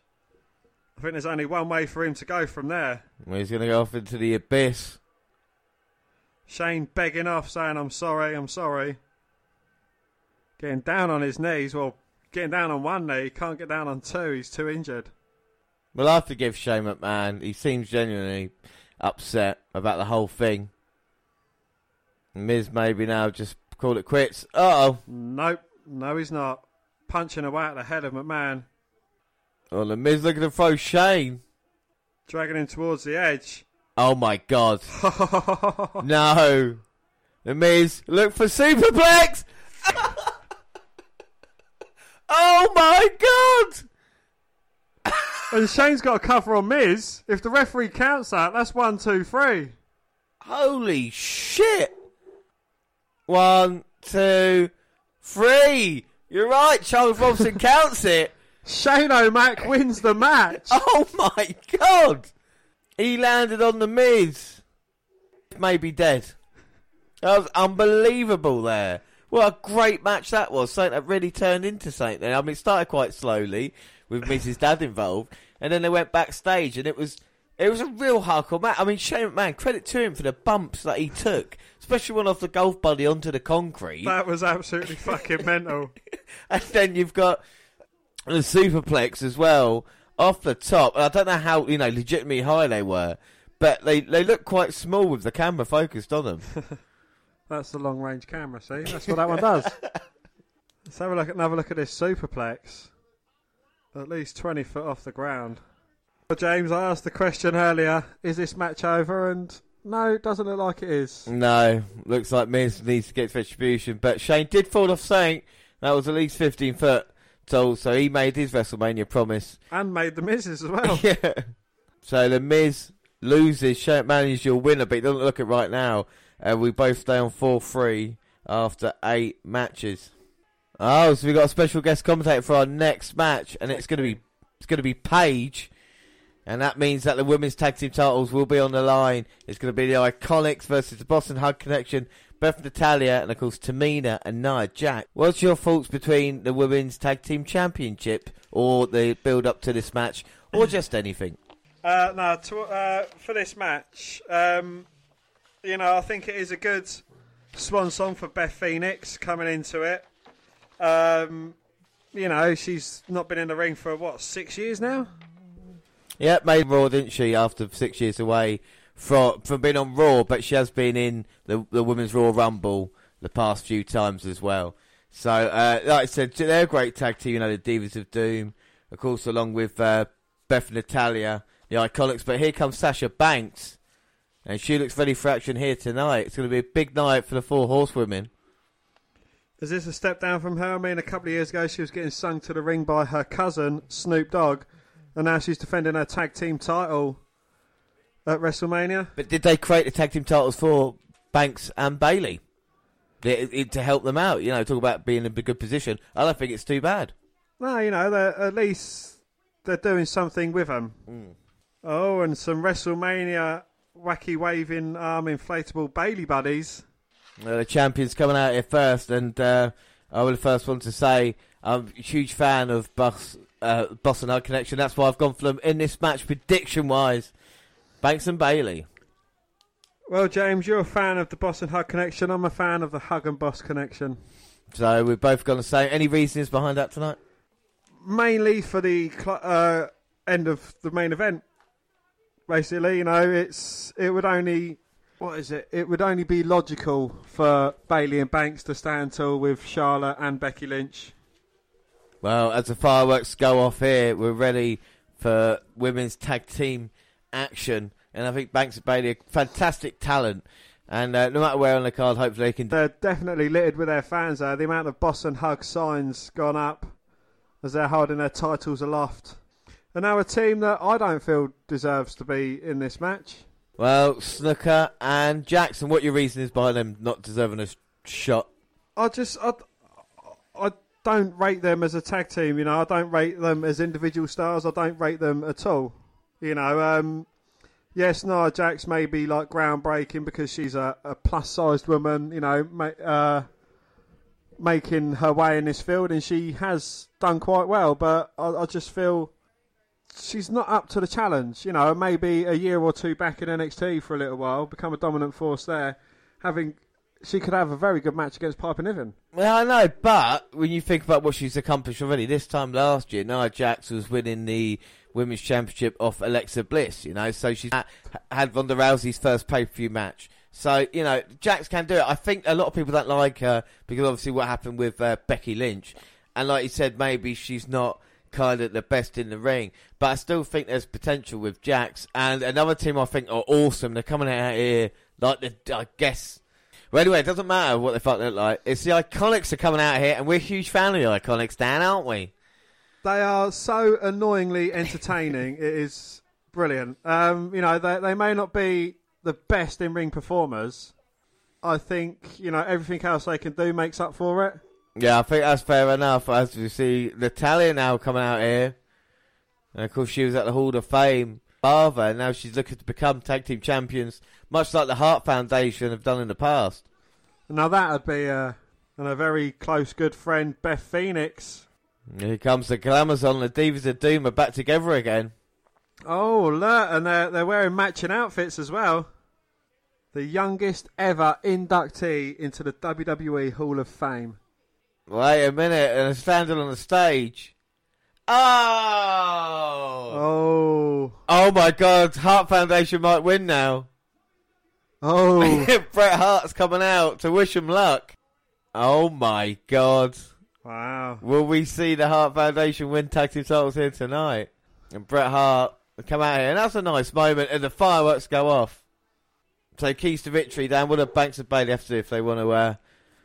I think there's only one way for him to go from there. Well, he's going to go off into the abyss. Shane begging off, saying, I'm sorry, I'm sorry. Getting down on his knees. Well, getting down on one knee. He can't get down on two. He's too injured. Well, I forgive Shane McMahon. He seems genuinely upset about the whole thing. Miz maybe now just call it quits. Uh oh. Nope. No, he's not. Punching away at the head of McMahon. Well, the Miz looking to throw Shane. Dragging him towards the edge. Oh my god. no. The Miz, look for superplex! Oh my god! And Shane's got a cover on Miz. If the referee counts that, that's one, two, three. Holy shit! One, two, three. You're right. Charles Robinson counts it. Shane O'Mac wins the match. Oh my god! He landed on the Miz. Maybe dead. That was unbelievable there. What a great match that was. Something that really turned into something. I mean, it started quite slowly with Miz's Dad involved, and then they went backstage, and it was it was a real hardcore match. I mean, Shane McMahon, credit to him for the bumps that he took, especially one off the golf buddy onto the concrete. That was absolutely fucking mental. and then you've got the superplex as well off the top. I don't know how you know legitimately high they were, but they they look quite small with the camera focused on them. That's the long range camera. See, that's what that one does. Let's have a look. Another look at this superplex. At least twenty foot off the ground. Well, James, I asked the question earlier: Is this match over? And no, it doesn't look like it is. no, looks like Miz needs to get retribution, but Shane did fall off saying that was at least fifteen foot tall, so he made his WrestleMania promise. And made the misses as well. yeah. So the Miz loses. Shane is your winner, but he doesn't look it right now. Uh, we both stay on 4 3 after eight matches. Oh, so we've got a special guest commentator for our next match, and it's going to be it's going to be Paige, and that means that the women's tag team titles will be on the line. It's going to be the Iconics versus the Boss and Hug Connection, Beth Natalya, and of course Tamina and Nia Jax. What's your thoughts between the women's tag team championship, or the build up to this match, or just anything? Uh, no, to, uh, for this match, um, you know, I think it is a good swan song for Beth Phoenix coming into it. Um, you know, she's not been in the ring for what six years now. Yeah, made Raw, didn't she? After six years away from from being on Raw, but she has been in the the Women's Royal Rumble the past few times as well. So, uh, like I said, they're a great tag team. You know, the Divas of Doom, of course, along with uh, Beth Natalya, the Iconics. But here comes Sasha Banks, and she looks ready for action here tonight. It's going to be a big night for the Four Horsewomen. Is this a step down from her? I mean, a couple of years ago, she was getting sung to the ring by her cousin Snoop Dogg, and now she's defending her tag team title at WrestleMania. But did they create the tag team titles for Banks and Bayley? to help them out, you know, talk about being in a good position. I don't think it's too bad. No, you know, at least they're doing something with them. Mm. Oh, and some WrestleMania wacky waving arm inflatable Bayley buddies. Uh, the champions coming out here first, and uh, I will first want to say I'm a huge fan of Boss, uh, Boss and Hug Connection. That's why I've gone for them in this match, prediction wise. Banks and Bayley. Well, James, you're a fan of the Boss and Hug connection. I'm a fan of the Hug and Boss connection. So we're both going to say any reasons behind that tonight? Mainly for the cl- uh, end of the main event. Basically, you know, it's it would only what is it? It would only be logical for Bayley and Banks to stand tall with Charlotte and Becky Lynch. Well, as the fireworks go off here, we're ready for women's tag team action, and I think Banks and Bayley are fantastic talent. And uh, no matter where on the card, hopefully they can. They're definitely littered with their fans there. The amount of Boss and Hug signs gone up as they're holding their titles aloft. And now a team that I don't feel deserves to be in this match. Well, Snuka and Jackson, what your reason is behind them not deserving a shot? I just I, I don't rate them as a tag team. You know, I don't rate them as individual stars. I don't rate them at all. You know, um, yes, Nia Jax may be like groundbreaking because she's a, a plus-sized woman. You know, ma- uh, making her way in this field, and she has done quite well. But I, I just feel she's not up to the challenge. You know, maybe a year or two back in NXT for a little while, become a dominant force there, having she could have a very good match against Piper Niven. Well, I know, but when you think about what she's accomplished already, this time last year, Nia Jax was winning the Women's Championship off Alexa Bliss, you know, so she's had, Ronda Rousey's first pay-per-view match. So, you know, Jax can do it. I think a lot of people don't like her because obviously what happened with uh, Becky Lynch. And like you said, maybe she's not kind of the best in the ring. But I still think there's potential with Jax. And another team I think are awesome. They're coming out here like the, I guess. Well, anyway, it doesn't matter what they fuck look like. It's the Iconics are coming out here, and we're a huge fan of the Iconics, Dan, aren't we? They are so annoyingly entertaining. it is brilliant. Um, you know, they they may not be the best in ring performers. I think you know everything else they can do makes up for it. Yeah, I think that's fair enough. As you see, Natalya now coming out here, and of course she was at the Hall of Fame. Barber, and now she's looking to become tag team champions, much like the Hart Foundation have done in the past. Now that would be a and a very close good friend Beth Phoenix. Here comes the Glamazon, the Divas of Doom are back together again. Oh, look, and they're they're wearing matching outfits as well. The youngest ever inductee into the WWE Hall of Fame. Wait a minute, and standing on the stage. Oh! Oh! Oh my God! Hart Foundation might win now. Oh! Bret Hart's coming out to wish him luck. Oh my God! Wow! Will we see the Hart Foundation win tag team titles here tonight? And Bret Hart come out here, and that's a nice moment, and the fireworks go off. So keys to victory, Dan. What do Banks and Bailey have to do if they want to uh,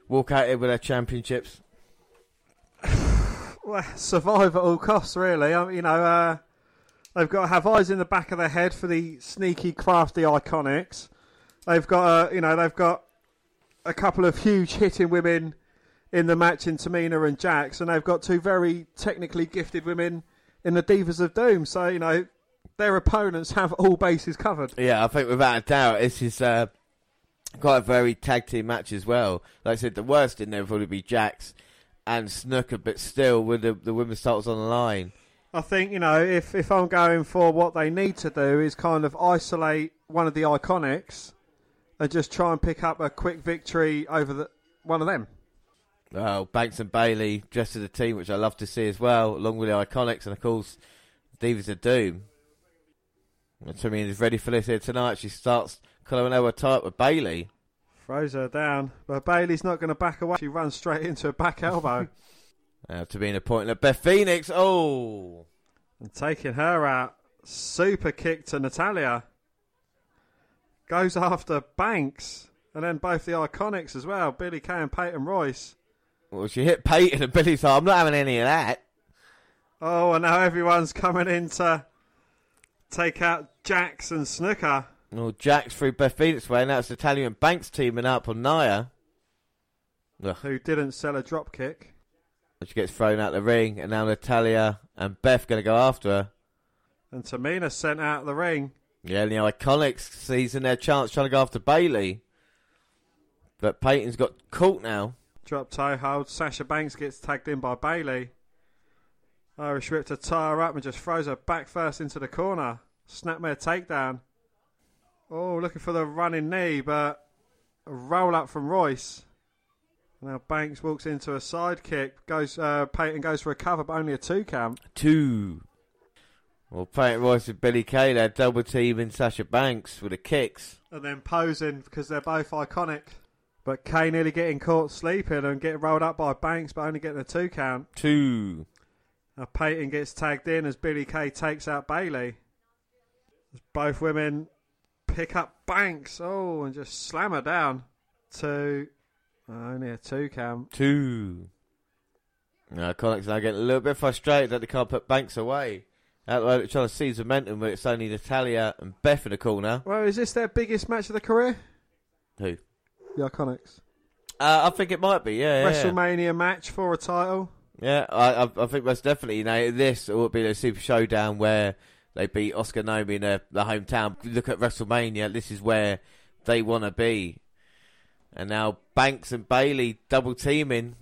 walk out here with their championships? Well, survive at all costs, really. I you know, uh, they've got to have eyes in the back of their head for the sneaky, crafty iconics. They've got, uh, you know, they've got a couple of huge hitting women in the match in Tamina and Jax, and they've got two very technically gifted women in the Divas of Doom. So, you know, their opponents have all bases covered. Yeah, I think without a doubt, this is uh, quite a very tag team match as well. Like I said, the worst in there would probably be Jax and Snuka, but still with the, the women's titles on the line. I think, you know, if, if I'm going for what they need to do is kind of isolate one of the iconics and just try and pick up a quick victory over the, one of them. Well, Banks and Bayley dressed as a team, which I love to see as well, along with the Iconics and, of course, Divas of Doom. And Tamina is ready for this here tonight. She starts colouring over tight with Bayley. Throws her down, but Bayley's not going to back away. She runs straight into a back elbow. Now Tamina pointing at Beth Phoenix. Oh! And taking her out. Super kick to Natalya. Goes after Banks. And then both the Iconics as well. Billie Kay and Peyton Royce. Well, she hit Peyton and Billie like, I'm not having any of that. Oh, and now everyone's coming in to take out Jax and Snuka. Well, Jax through Beth Phoenix way, and that's Italian Banks teaming up on Nia. Ugh. Who didn't sell a drop kick. She gets thrown out the ring, and now Natalya and Beth going to go after her. And Tamina sent out of the ring. Yeah, and the Iconics seizing their chance trying to go after Bayley. But Peyton's got caught now. Drop toe hold. Sasha Banks gets tagged in by Bayley. Irish tie her up and just throws her back first into the corner. Snapmare takedown. Oh, looking for the running knee, but a roll up from Royce. Now Banks walks into a side kick. Goes uh, Peyton goes for a cover, but only a two count. Two. Well, Peyton Royce and Billie Kay, they're double teaming Sasha Banks with the kicks. And then posing because they're both iconic. But Kay nearly getting caught sleeping and getting rolled up by Banks, but only getting a two count. Two. Now Peyton gets tagged in as Billie Kay takes out Bayley. Both women pick up Banks, oh, and just slam her down. Two. Only a two count. Two. Now, Iconics now getting a little bit frustrated that they can't put Banks away. Out the way, they're trying to seize momentum, but it's only Natalya and Beth in the corner. Well, is this their biggest match of the career? Who? The Iconics. Uh, I think it might be, yeah. yeah, yeah. WrestleMania match for a title. Yeah, I, I, I think that's definitely. You know, this will be the Super Showdown where they beat Asuka Naomi in the, the hometown. Look at WrestleMania. This is where they want to be. And now Banks and Bayley double teaming.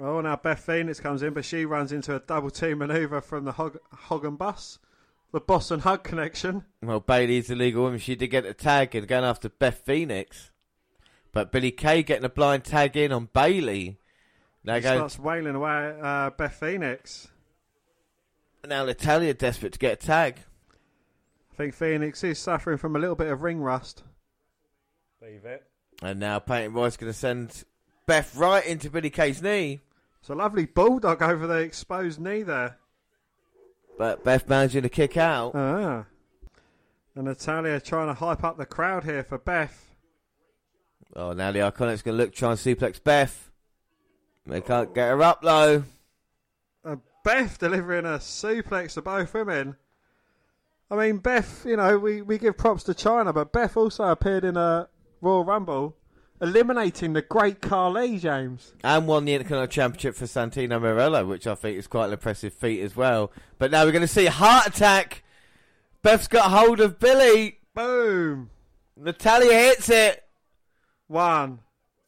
Oh, now Beth Phoenix comes in, but she runs into a double team maneuver from the Hog, Hog and Bus. The Boss and Hug connection. Well, Bayley's the legal woman. She did get a tag and going after Beth Phoenix. But Billie Kay getting a blind tag in on Bayley. Now He go, starts wailing away at uh, Beth Phoenix. Now Natalya desperate to get a tag. I think Phoenix is suffering from a little bit of ring rust. Leave it. And now Peyton Royce going to send Beth right into Billie Kay's knee. It's a lovely bulldog over the exposed knee there. But Beth managing to kick out. Ah. And Natalya trying to hype up the crowd here for Beth. Oh, now the Iconics going to look, try and suplex Beth. They can't get her up though. Beth delivering a suplex to both women. I mean, Beth, you know, we, we give props to Chyna, but Beth also appeared in a Royal Rumble, eliminating the great Khali, James. And won the Intercontinental Championship for Santino Marella, which I think is quite an impressive feat as well. But now we're going to see a Hart Attack. Beth's got hold of Billie. Boom. Natalya hits it. One,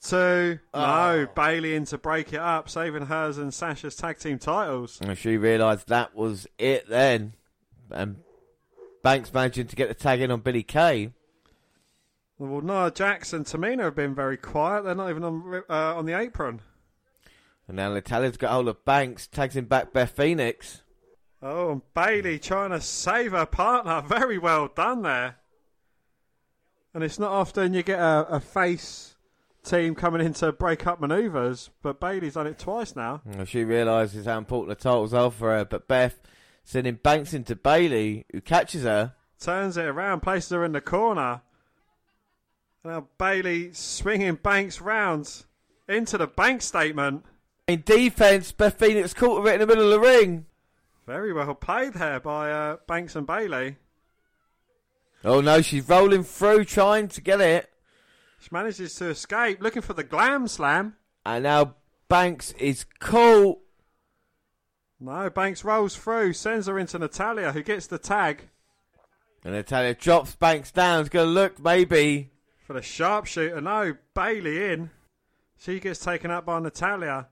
two, Oh. no. Bayley in to break it up, saving hers and Sasha's tag team titles. And she realised that was it then. And Banks managing to get the tag in on Billie Kay. Well, Nia Jax and Tamina have been very quiet. They're not even on uh, on the apron. And now Natalya's got hold of Banks, tags him back Beth Phoenix. Oh, and Bayley trying to save her partner. Very well done there. And it's not often you get a, a face team coming in to break up manoeuvres, but Bayley's done it twice now. Well, she realises how important the titles are for her, but Beth sending Banks into Bayley, who catches her. Turns it around, places her in the corner. And now Bayley swinging Banks rounds into the bank statement. In defence, Beth Phoenix caught her in the middle of the ring. Very well played there by uh, Banks and Bayley. Oh no, she's rolling through trying to get it. She manages to escape, looking for the glam slam. And now Banks is caught. No, Banks rolls through, sends her into Natalya, who gets the tag And Natalya drops Banks down. Is going to look, maybe. for the sharpshooter. No, Bayley in. She gets taken up by Natalya.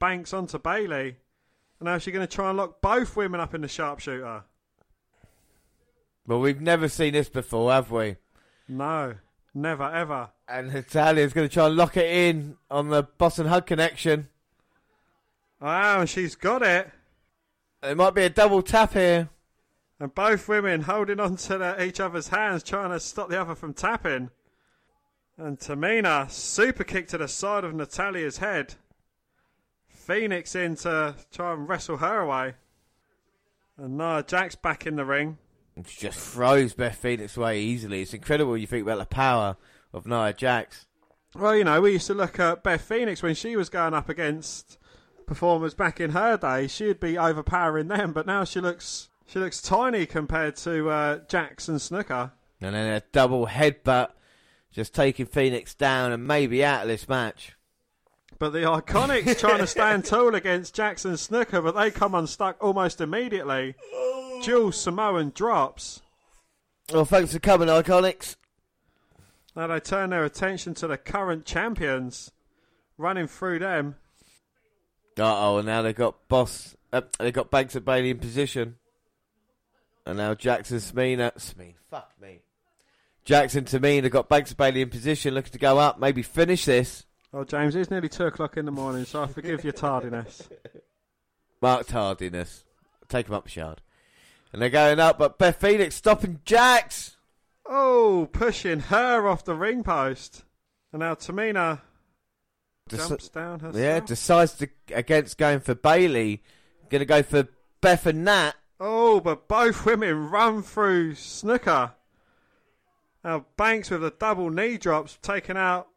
Banks onto Bayley. And now she's going to try and lock both women up in the sharpshooter. Well, we've never seen this before, have we? No, never ever. And Natalya's going to try and lock it in on the Boss and Hug connection. Wow, she's got it. It might be a double tap here. And both women holding on to their, each other's hands, trying to stop the other from tapping. And Tamina, super kick to the side of Natalya's head. Phoenix in to try and wrestle her away. And Nia Jax back in the ring. And she just throws Beth Phoenix away easily. It's incredible when you think about the power of Nia Jax. Well, you know, we used to look at Beth Phoenix when she was going up against performers back in her day. She'd be overpowering them, but now she looks she looks tiny compared to uh, Jax and Snuka. And then a double headbutt, just taking Phoenix down and maybe out of this match. But the Iconics trying to stand tall against Jax and Snuka, but they come unstuck almost immediately. Jules Samoan drops. Well, thanks for coming, Iconics. Now they turn their attention to the current champions, running through them. Uh oh, and now they've got Boss. Uh, they've got Banks and Bayley in position. And now Jackson Smina. Smeen, fuck me. Jax and Tamina got Banks and Bayley in position, looking to go up, maybe finish this. Oh, James, it's nearly two o'clock in the morning, so I forgive your tardiness. Mark tardiness. Take him up, Shard. And they're going up, but Beth Phoenix stopping Jax. Oh, pushing her off the ring post. And now Tamina Deci- jumps down herself. Yeah, decides to against going for Bayley. Going to go for Beth and Nat. Oh, but both women run through Snuka. Now Banks with the double knee drops, taking out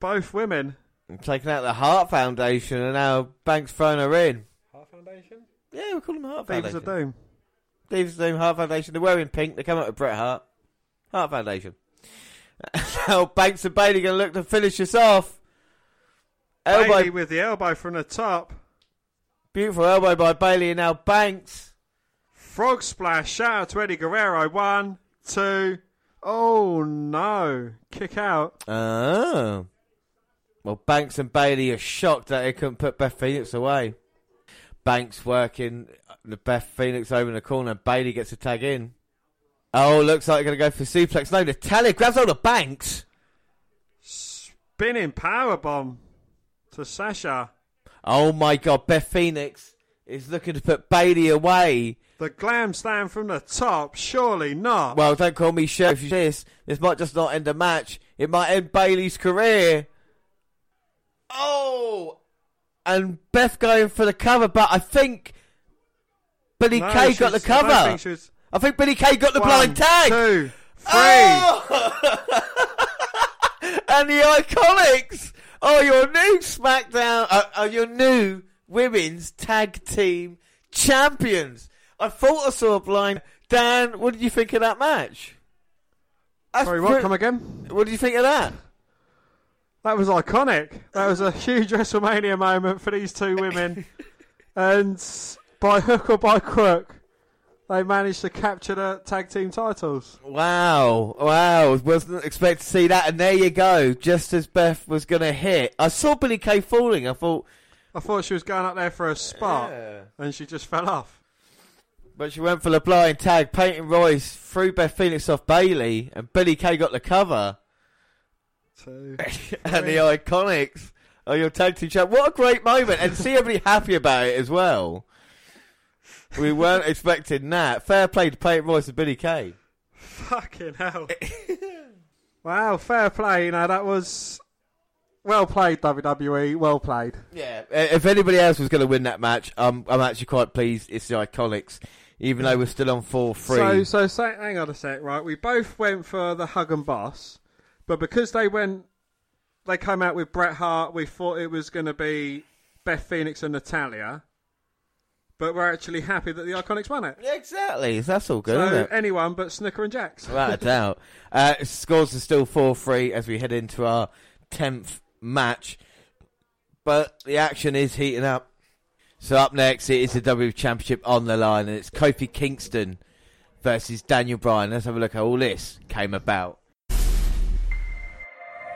both women. And taking out the Heart Foundation, and now Banks throwing her in. Heart Foundation? Yeah, we call them Heart Divas Foundation. of Doom. Of Doom, Heart Foundation. They're wearing pink. They come up with Bret Hart. Heart Foundation. now Banks and Bayley going to look to finish this off. Elbow, Bayley with the elbow from the top. beautiful elbow by Bayley, and now Banks. Frog splash. Shout out to Eddie Guerrero. One, two. Oh no! Kick out. Oh. Well, Banks and Bayley are shocked that they couldn't put Beth Phoenix away. Banks working the Beth Phoenix over in the corner, and Bayley gets a tag in. Oh, looks like they're going to go for suplex. No, Natalya grabs hold of Banks. Spinning power bomb to Sasha. Oh my God, Beth Phoenix is looking to put Bayley away. The glam slam from the top. Surely not. Well, don't call me chef. This this might just not end the match. It might end Bayley's career. Oh, and Beth going for the cover, but I think Billie No, Kay got the she's- I cover. think was- I think Billie Kay got the One, blind tag. Two, three. Oh! and the Iconics are your new SmackDown, uh, are your new women's tag team champions. I thought I saw a blind. Dan, what did you think of that match? That's Sorry, what? Come again? What did you think of that? That was iconic. That was a huge WrestleMania moment for these two women. and by hook or by crook, they managed to capture the tag team titles. Wow, wow! Wasn't expect to see that, and there you go. Just as Beth was going to hit, I saw Billie Kay falling. I thought, I thought she was going up there for a spot, and she just fell off. but she went for the blind tag. Peyton Royce threw Beth Phoenix off Bayley, and Billie Kay got the cover. Two, and the Iconics are your tag team champ. What a great moment, and see everybody happy about it as well. We weren't expecting that. Fair play to Peyton Royce and Billie Kay. Fucking hell. wow, fair play. You know, that was well played, WWE. Well played. Yeah, if anybody else was going to win that match, um, I'm actually quite pleased it's the Iconics, even though we're still on 4 3. So, so, so, hang on a sec, right? We both went for the hug and boss, but because they went, they came out with Bret Hart. We thought it was going to be Beth Phoenix and Natalya, but we're actually happy that the Iconics won it. exactly, that's all good, so isn't it? anyone but Snuka and Jax. Without a doubt. Uh, scores are still 4 3 as we head into our 10th match, but the action is heating up. So up next, it is the W Championship on the line, and it's Kofi Kingston versus Daniel Bryan. Let's have a look how all this came about.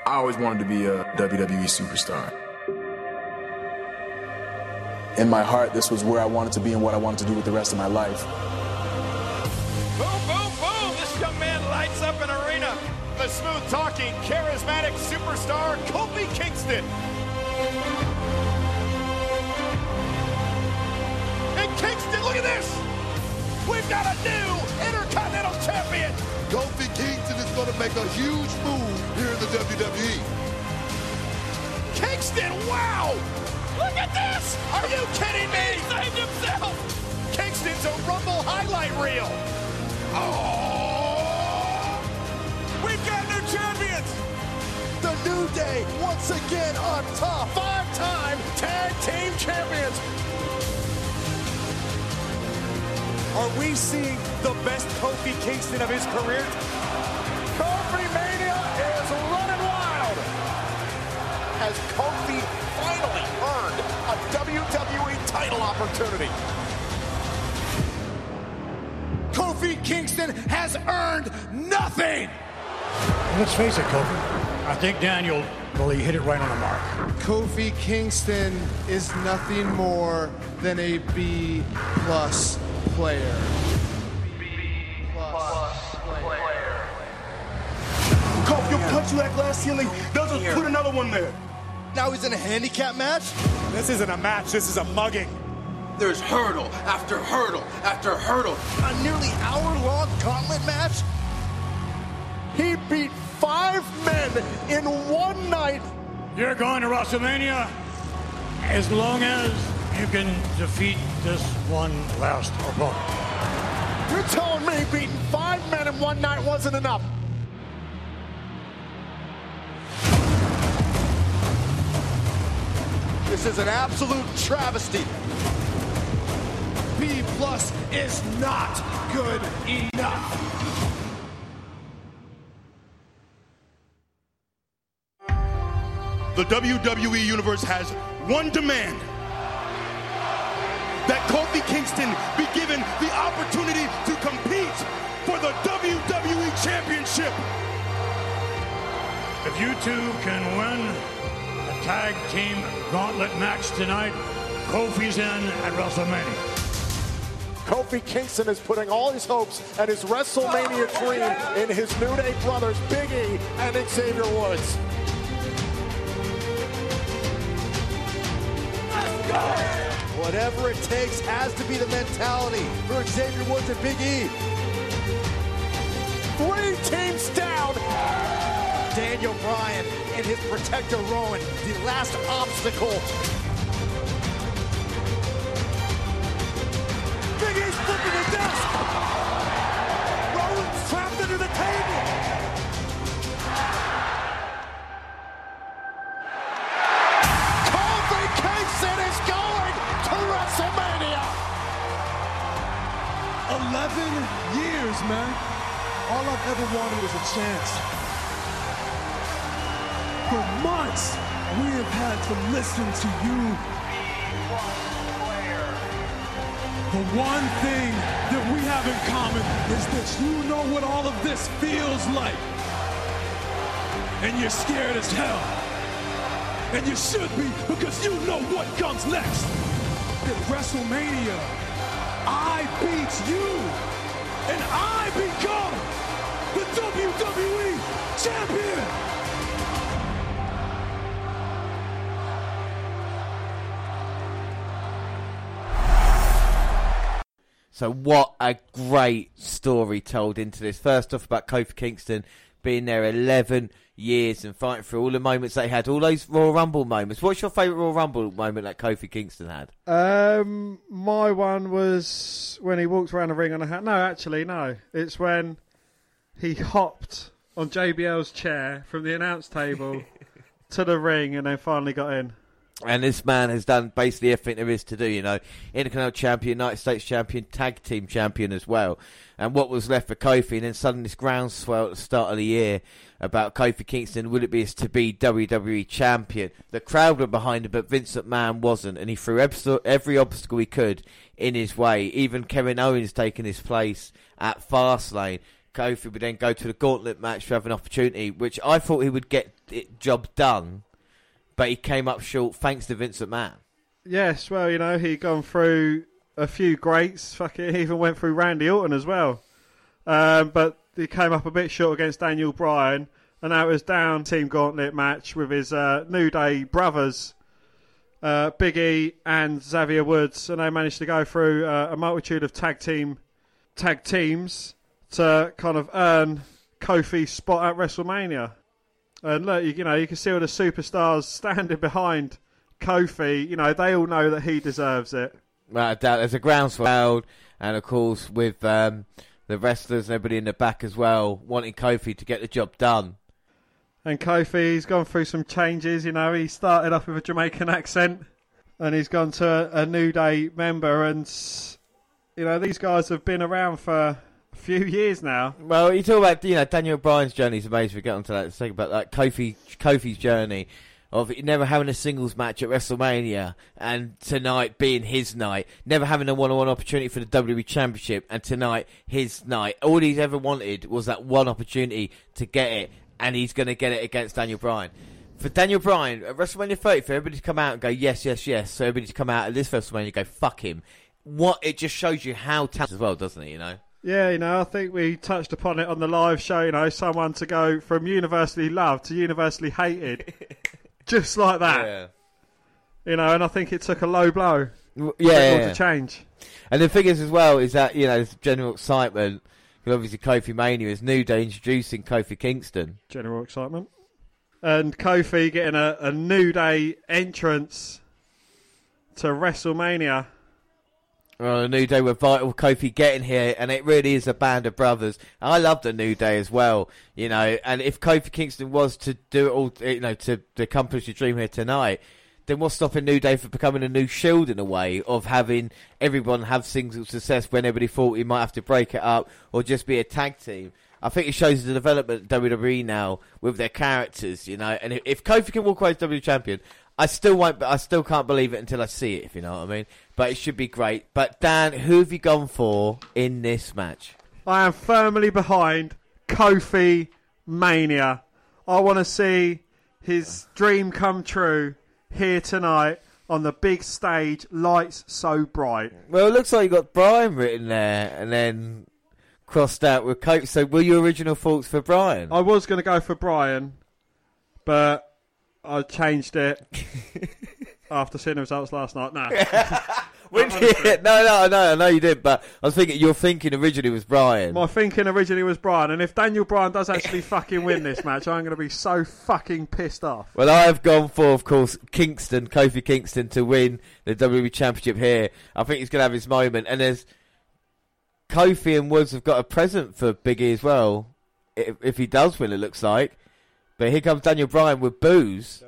I always wanted to be a WWE superstar. In my heart, this was where I wanted to be and what I wanted to do with the rest of my life. Boom, boom, boom! This young man lights up an arena. The smooth talking, charismatic superstar, Kofi Kingston. And Kingston, look at this! We've got a new Intercontinental Champion! Kofi Kingston is going to make a huge move here in the. WWE. Kingston, wow! Look at this! Are you kidding me? He saved himself! Kingston's a Rumble highlight reel. Oh! We've got new champions! The New Day, once again on top. Five-time tag team champions. Are we seeing the best Kofi Kingston of his career? Kofi Mania is running wild Has Kofi finally earned a WWE title opportunity. Kofi Kofi Kingston has earned nothing. Let's face it, Kofi. I think Daniel really hit it right on the mark. Kofi Kingston is nothing more than a B plus player. Kofi, you'll punch you that glass ceiling. They'll just put another one there. Now he's in a handicap match? This isn't a match. This is a mugging. There's hurdle after hurdle after hurdle. A nearly hour-long gauntlet match? He beat five men in one night. You're going to WrestleMania as long as you can defeat this one last opponent. You're telling me beating five men in one night wasn't enough? This is an absolute travesty. B plus is not good enough. The WWE Universe has one demand that Kofi Kingston be given the opportunity to compete for the WWE Championship. If you two can win the tag team gauntlet match tonight, Kofi's in at WrestleMania. Kofi Kingston is putting all his hopes and his WrestleMania dream in his New Day brothers, Big E and Xavier Woods. Whatever it takes has to be the mentality for Xavier Woods and Big E. Three teams down. Daniel Bryan and his protector Rowan, the last obstacle. Big E's flipping the desk. Rollins trapped under the table. 11 years, man. All I've ever wanted was a chance. For months, we have had to listen to you. The one thing that we have in common is that you know what all of this feels like. And you're scared as hell. And you should be because you know what comes next. At WrestleMania, I beat you. And I become the WWE Champion. So what a great story told into this. First off about Kofi Kingston being there 11 years and fighting through all the moments they had, all those Royal Rumble moments. What's your favourite Royal Rumble moment that Kofi Kingston had? Um, my one was when he walked around the ring on a hat. No, actually, no. It's when he hopped on JBL's chair from the announce table to the ring and then finally got in. And this man has done basically everything there is to do, you know. Intercontinental champion, United States champion, tag team champion as well. And what was left for Kofi, and then suddenly this groundswell at the start of the year about Kofi Kingston, would it be to be WWE champion? The crowd were behind him, but Vince McMahon wasn't, and he threw every obstacle he could in his way. Even Kevin Owens taking his place at Fastlane. Kofi would then go to the gauntlet match to have an opportunity, which I thought he would get it job done but he came up short thanks to Vince McMahon. Yes, well, you know, he'd gone through a few greats. Fuck it, even went through Randy Orton as well. Um, but he came up a bit short against Daniel Bryan, and now it was down team gauntlet match with his uh, New Day brothers, uh, Big E and Xavier Woods, and they managed to go through uh, a multitude of tag team tag teams to kind of earn Kofi's spot at WrestleMania. And look, you, you know, you can see all the superstars standing behind Kofi. You know, they all know that he deserves it. Doubt there's a groundswell, and of course with um, the wrestlers and everybody in the back as well, wanting Kofi to get the job done. And Kofi, he's gone through some changes. You know, he started off with a Jamaican accent, and he's gone to a, a New Day member. And you know, these guys have been around for a few years now. Well, you talk about you know Daniel Bryan's journey is amazing. We get onto that. Let's think about that Kofi Kofi's journey. Of never having a singles match at WrestleMania and tonight being his night, never having a one-on-one opportunity for the WWE Championship and tonight his night. All he's ever wanted was that one opportunity to get it, and he's going to get it against Daniel Bryan. For Daniel Bryan at WrestleMania 30, for everybody to come out and go yes, yes, yes, so everybody to come out at this WrestleMania and go fuck him. What it just shows you how talented as well, doesn't it? You know. Yeah, you know, I think we touched upon it on the live show. You know, someone to go from universally loved to universally hated, just like that. Yeah. You know, and I think it took a low blow. yeah, yeah. to change. And the thing is, as well, is that you know, there's general excitement. Because obviously, Kofi Mania is New Day introducing Kofi Kingston. General excitement. And Kofi getting a, a New Day entrance to WrestleMania. Well, the New Day were vital. Kofi getting here, and it really is a band of brothers. I love the New Day as well, you know. And if Kofi Kingston was to do it all, you know, to, to accomplish the dream here tonight, then what's stopping New Day from becoming a new Shield in a way of having everyone have single success when everybody thought he might have to break it up or just be a tag team? I think it shows the development of WWE now with their characters, you know. And if, if Kofi can walk away as WWE champion, I still won't. I still can't believe it until I see it. If you know what I mean. But it should be great. But Dan, who have you gone for in this match? I am firmly behind Kofi Mania. I want to see his dream come true here tonight on the big stage, lights so bright. Well, it looks like you got Bryan written there, and then crossed out with Kofi. So, were your original thoughts for Bryan? I was going to go for Bryan, but I changed it after seeing the results last night. No. When No, no, no, no, I know you did, but I was thinking your thinking originally was Bryan. My thinking originally was Bryan, and if Daniel Bryan does actually fucking win this match, I'm going to be so fucking pissed off. Well, I have gone for, of course, Kingston, Kofi Kingston, to win the WWE Championship here. I think he's going to have his moment. And there's Kofi and Woods have got a present for Big E as well, if, if he does win, it looks like. But here comes Daniel Bryan with boos.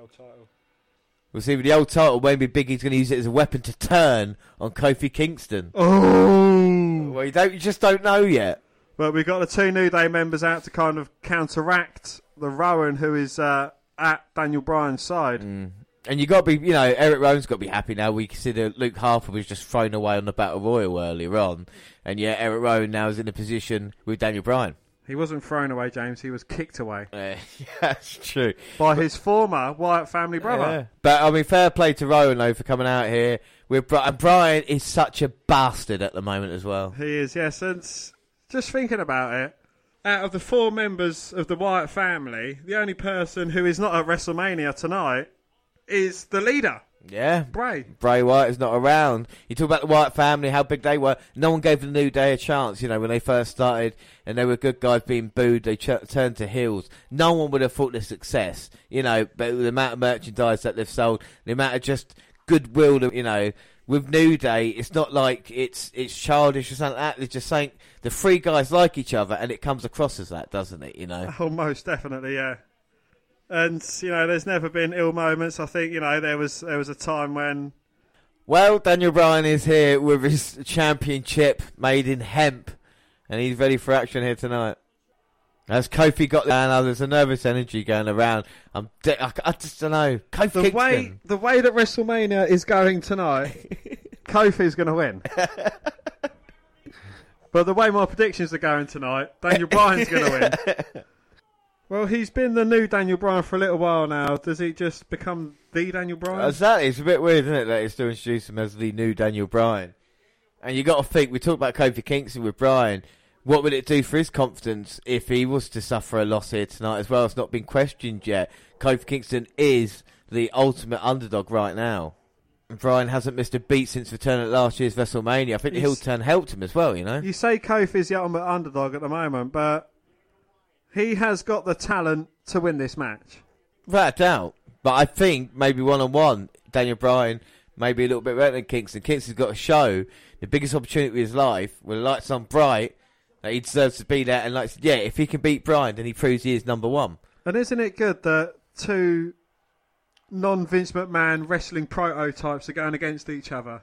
We'll see with the old title. Maybe Big E's going to use it as a weapon to turn on Kofi Kingston. Oh. Well, you, don't, you just don't know yet. But we've got the two New Day members out to kind of counteract the Rowan, who is uh, at Daniel Bryan's side. And you got to be, you know, Erick Rowan's got to be happy now. We consider Luke Harper was just thrown away on the Battle Royal earlier on, and yeah, Erick Rowan now is in a position with Daniel Bryan. He wasn't thrown away, James. He was kicked away Uh, that's true. by his former Wyatt family brother. Yeah. But I mean, fair play to Rowan though for coming out here. With Bri- and Bryan is such a bastard at the moment as well. He is, yes. And just thinking about it, out of the four members of the Wyatt family, the only person who is not at WrestleMania tonight is the leader, Yeah, Bray. Bray Wyatt is not around. You talk about the Wyatt family, how big they were. No one gave the New Day a chance. You know, when they first started, and they were good guys being booed, they ch- turned to heels. No one would have thought the success. You know, but the amount of merchandise that they've sold, the amount of just goodwill. That, you know, with New Day, it's not like it's it's childish or something like that. They're just saying the three guys like each other, and it comes across as that, doesn't it? You know. Oh, most definitely, yeah. And you know, there's never been ill moments. I think you know there was there was a time when Well, Daniel Bryan is here with his championship made in hemp, and he's ready for action here tonight. As Kofi got down, oh, there's a nervous energy going around. I'm, de- I, I just don't know. Kofi the Kingston. way the way that WrestleMania is going tonight, Kofi's going to win. but the way my predictions are going tonight, Daniel Bryan's going to win. Well, he's been the new Daniel Bryan for a little while now. Does he just become the Daniel Bryan? Uh, exactly. It's a bit weird, isn't it, that he's still introduce him as the new Daniel Bryan. And you got to think, we talked about Kofi Kingston with Bryan. What would it do for his confidence if he was to suffer a loss here tonight as well? It's not been questioned yet. Kofi Kingston is the ultimate underdog right now. And Bryan hasn't missed a beat since returning at last year's WrestleMania. I think the heel turn helped him as well, you know? You say Kofi's the ultimate underdog at the moment, but he has got the talent to win this match. Without a doubt. But I think maybe one on one, Daniel Bryan maybe a little bit better than Kingston. Kingston's got to show the biggest opportunity of his life with the lights on bright that he deserves to be there. And like, yeah, if he can beat Bryan, then he proves he is number one. And isn't it good that two non Vince McMahon wrestling prototypes are going against each other?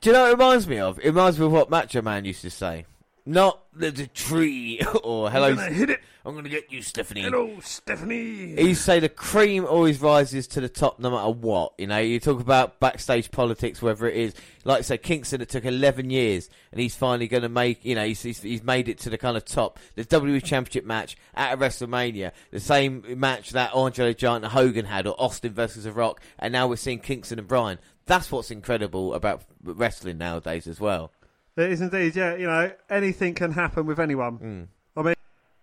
Do you know what it reminds me of? It reminds me of what Macho Man used to say. Not there's a tree oh, or hello. I'm gonna hit it. I'm gonna get you, Stephanie. Hello, Stephanie. You say the cream always rises to the top no matter what. You know, you talk about backstage politics, whether it is, like I say, Kingston, it took 11 years, and he's finally going to make, you know, he's, he's, he's made it to the kind of top. The WWE Championship match at WrestleMania, the same match that Andre Giant and Hogan had, or Austin versus The Rock, and now we're seeing Kingston and Bryan. That's what's incredible about wrestling nowadays as well. It is indeed, yeah. You know, anything can happen with anyone. Mm. I mean,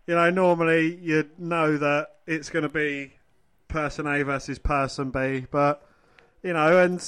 you know, normally you'd know that it's going to be person A versus person B, but you know, and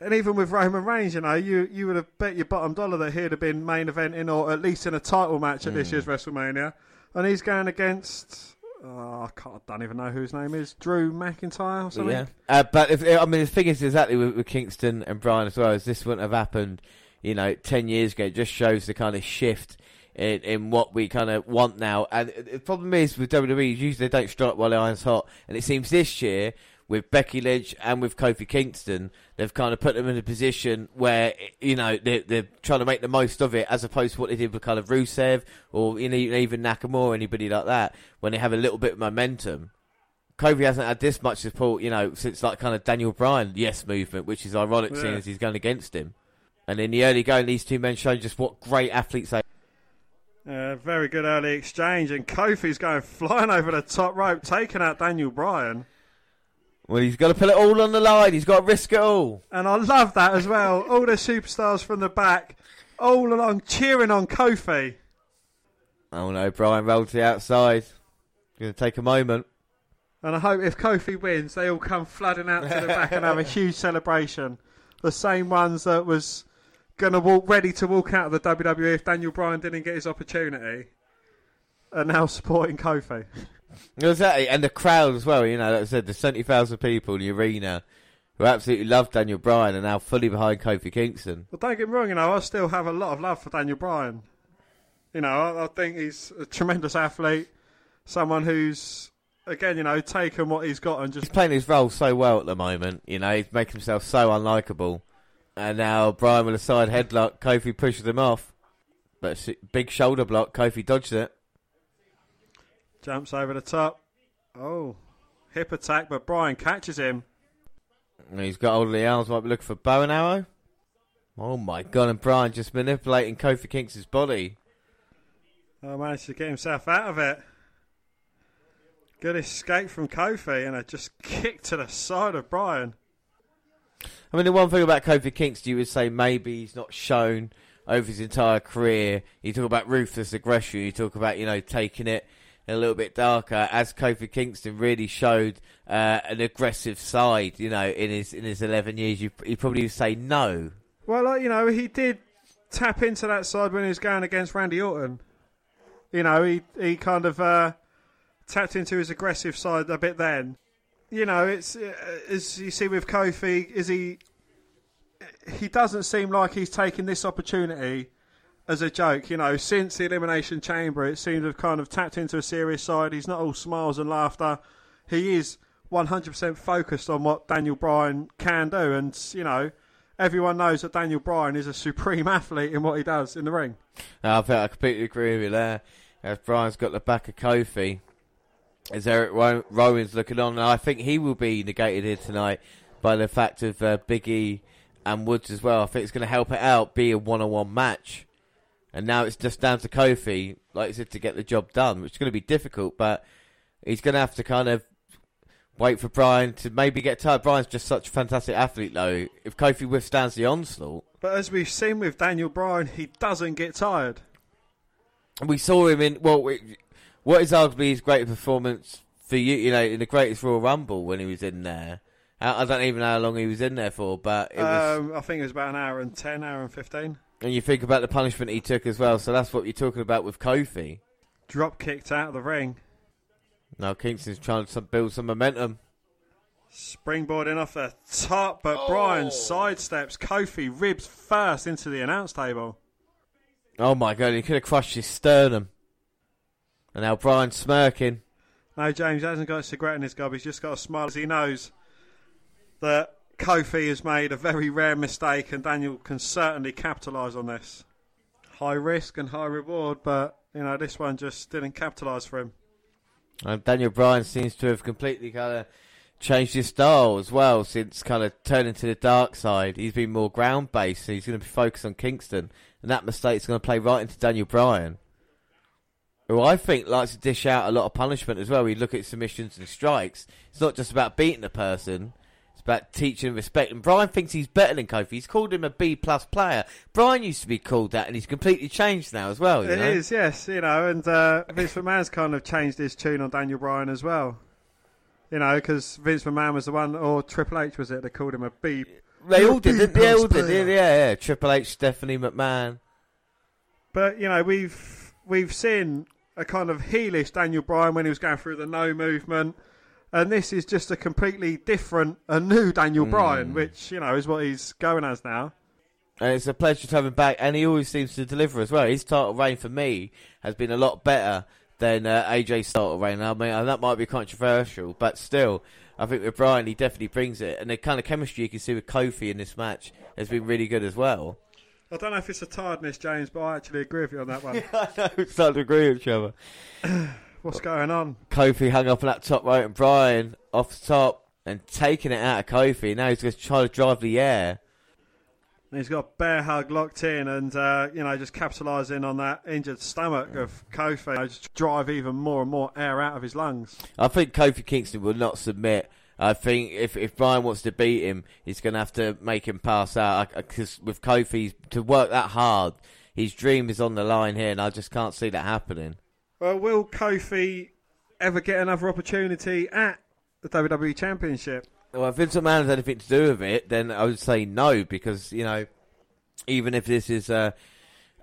and even with Roman Reigns, you know, you you would have bet your bottom dollar that he'd have been main eventing or at least in a title match at this Mm. year's WrestleMania, and he's going against. Oh, I, can't, I don't even know who his name is. Drew McIntyre or something. Yeah, uh, but if, I mean the thing is exactly with, with Kingston and Bryan as well. Is this wouldn't have happened, you know, ten years ago? It just shows the kind of shift in, in what we kind of want now. And the problem is with WWE, usually they don't strike while the iron's hot. And it seems this year with Becky Lynch and with Kofi Kingston, they've kind of put them in a position where you know they're, they're trying to make the most of it, as opposed to what they did with kind of Rusev or you know, even Nakamura, or anybody like that, when they have a little bit of momentum. Kofi hasn't had this much support, you know, since like kind of Daniel Bryan Yes movement, which is ironic seeing Yeah. as he's going against him. And in the early going, these two men showing just what great athletes they. Uh, very good early exchange, and Kofi's going flying over the top rope, taking out Daniel Bryan. Well, he's got to put it all on the line. He's got to risk it all. And I love that as well. All the superstars from the back, all along cheering on Kofi. Oh no, Bryan rolled to the outside. Going to take a moment. And I hope if Kofi wins, they all come flooding out to the back and have a huge celebration. The same ones that was going to walk ready to walk out of the WWE if Daniel Bryan didn't get his opportunity, are now supporting Kofi. Exactly, and the crowd as well. You know, like I said, the seventy thousand people in the arena who absolutely love Daniel Bryan are now fully behind Kofi Kingston. But don't get me wrong, you know, I still have a lot of love for Daniel Bryan. You know, I, I think he's a tremendous athlete, someone who's, again, you know, taken what he's got and just He's playing his role so well at the moment. You know, he's making himself so unlikable. And now Bryan with a side headlock, Kofi pushes him off. But big shoulder block, Kofi dodged it. jumps over the top. Oh, hip attack, but Bryan catches him. And he's got hold of the arms, might be looking for bow and arrow. Oh my god, and Bryan just manipulating Kofi Kingston's body. Oh, managed to get himself out of it. Good escape from Kofi and a just kick to the side of Bryan. I mean, the one thing about Kofi Kingston, you would say maybe he's not shown over his entire career. You talk about ruthless aggression. You talk about you know taking it a little bit darker. As Kofi Kingston really showed uh, an aggressive side, you know, in his in his eleven years, you you probably would say no. Well, you know, he did tap into that side when he was going against Randy Orton. You know, he he kind of uh, tapped into his aggressive side a bit then. You know, it's uh, as you see with Kofi, is he? He doesn't seem like he's taking this opportunity as a joke. You know, since the Elimination Chamber, it seems to have kind of tapped into a serious side. He's not all smiles and laughter. He is 100% focused on what Daniel Bryan can do, and you know, everyone knows that Daniel Bryan is a supreme athlete in what he does in the ring. I think I completely agree with you there. As Bryan's got the back of Kofi, as Erick Rowan's looking on, and I think he will be negated here tonight by the fact of uh, Biggie and Woods as well. I think it's going to help it out, be a one-on-one match, and now it's just down to Kofi, like I said, to get the job done, which is going to be difficult, but he's going to have to kind of wait for Bryan to maybe get tired. Bryan's just such a fantastic athlete, though. If Kofi withstands the onslaught. But as we've seen with Daniel Bryan, he doesn't get tired. We saw him in well, we- what is arguably his greatest performance for you, you know, in the greatest Royal Rumble when he was in there. I I don't even know how long he was in there for, but it was. Um, I think it was about an hour and 10, hour and 15. and you think about the punishment he took as well, so that's what you're talking about with Kofi. Drop kicked out of the ring. Now Kingston's trying to build some momentum. Springboarding off the top, but Bryan sidesteps Kofi ribs first into the announce table. Oh my god, he could have crushed his sternum. And now Bryan's smirking. No, James hasn't got a cigarette in his gob. He's just got a smile as he knows that Kofi has made a very rare mistake and Daniel can certainly capitalise on this. high risk and high reward, but you know this one just didn't capitalise for him. And Daniel Bryan seems to have completely kind of changed his style as well since kind of turning to the dark side. He's been more ground based. He's going to be focused on Kingston, and that mistake's going to play right into Daniel Bryan, who I think likes to dish out a lot of punishment as well. We look at submissions and strikes. It's not just about beating a person. It's about teaching respect. And Bryan thinks he's better than Kofi. He's called him a B plus player. Bryan used to be called that, and he's completely changed now as well. It is, know? yes, you know, and uh, Vince McMahon's kind of changed his tune on Daniel Bryan as well. You know, because Vince McMahon was the one, or Triple H was it? They called him a B. They all did, didn't they? All did, yeah, yeah. Triple H, Stephanie McMahon. But you know, we've we've seen a kind of heelish Daniel Bryan when he was going through the no movement, and this is just a completely different, a new Daniel Bryan, which you know is what he's going as now. And it's a pleasure to have him back, and he always seems to deliver as well. His title reign for me has been a lot better than uh, AJ's title reign. I mean, and that might be controversial, but still, I think with Bryan, he definitely brings it. And the kind of chemistry you can see with Kofi in this match has been really good as well. I don't know if it's a tiredness, James, but I actually agree with you on that one. I know, we start to agree with each other. What's going on? Kofi hung up on that top rope, and Bryan off the top and taking it out of Kofi. Now he's going to try to drive the air. And he's got bear hug locked in, and uh, you know just capitalising on that injured stomach of Kofi, you know, just drive even more and more air out of his lungs. I think Kofi Kingston will not submit. I think if if Bryan wants to beat him, he's going to have to make him pass out. Because with Kofi to work that hard, his dream is on the line here, and I just can't see that happening. Well, will Kofi ever get another opportunity at the WWE Championship? Well, if Vince McMahon has anything to do with it, then I would say no, because you know, even if this is uh,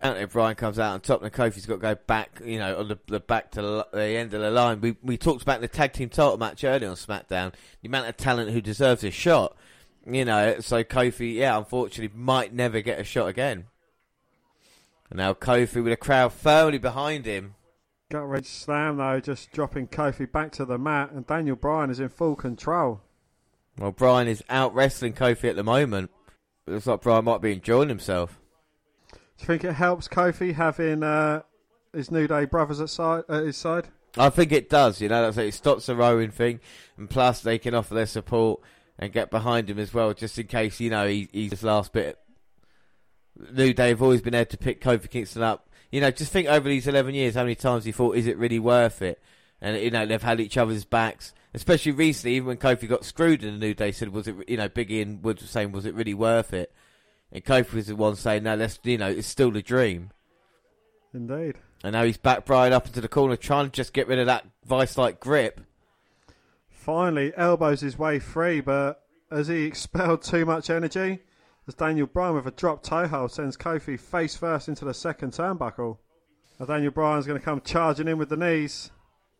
if Bryan comes out on top, then Kofi's got to go back, you know, on the, the back to the, the end of the line. We we talked about the tag team title match earlier on SmackDown, the amount of talent who deserves a shot, you know. So Kofi, yeah, unfortunately, might never get a shot again. And now Kofi with a crowd firmly behind him. Gut wrench slam though, just dropping Kofi back to the mat, and Daniel Bryan is in full control. Well, Bryan is out wrestling Kofi at the moment. It looks like Bryan might be enjoying himself. Do you think it helps Kofi having uh, his New Day brothers at, side, at his side? I think it does. You know, it stops the rowing thing, and plus they can offer their support and get behind him as well, just in case you know he, he's his last bit. New Day have always been able to pick Kofi Kingston up. You know, just think over these eleven years, how many times he thought, "Is it really worth it?" And you know, they've had each other's backs, especially recently. Even when Kofi got screwed in the New Day, said, "Was it?" You know, Biggie and Woods were saying, "Was it really worth it?" And Kofi was the one saying, "No, let's." You know, it's still the dream. Indeed. And now he's back Bryan up into the corner, trying to just get rid of that vice-like grip. Finally, elbows his way free, but has he expelled too much energy? As Daniel Bryan with a drop toe hold sends Kofi face first into the second turnbuckle. Now Daniel Bryan's going to come charging in with the knees.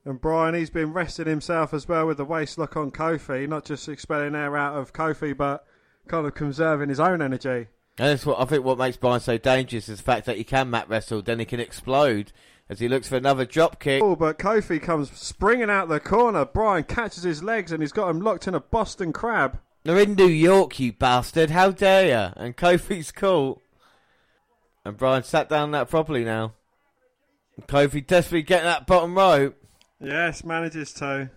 And Bryan, he's been resting himself as well with the waist lock on Kofi, not just expelling air out of Kofi, but kind of conserving his own energy. And that's what I think what makes Bryan so dangerous is the fact that he can mat wrestle, then he can explode as he looks for another drop kick. Oh, but Kofi comes springing out the corner. Bryan catches his legs and he's got him locked in a Boston crab. They're in New York, you bastard. How dare you? And Kofi's caught. And Bryan sat down that properly now. And Kofi desperately getting that bottom rope. Yes, manages to.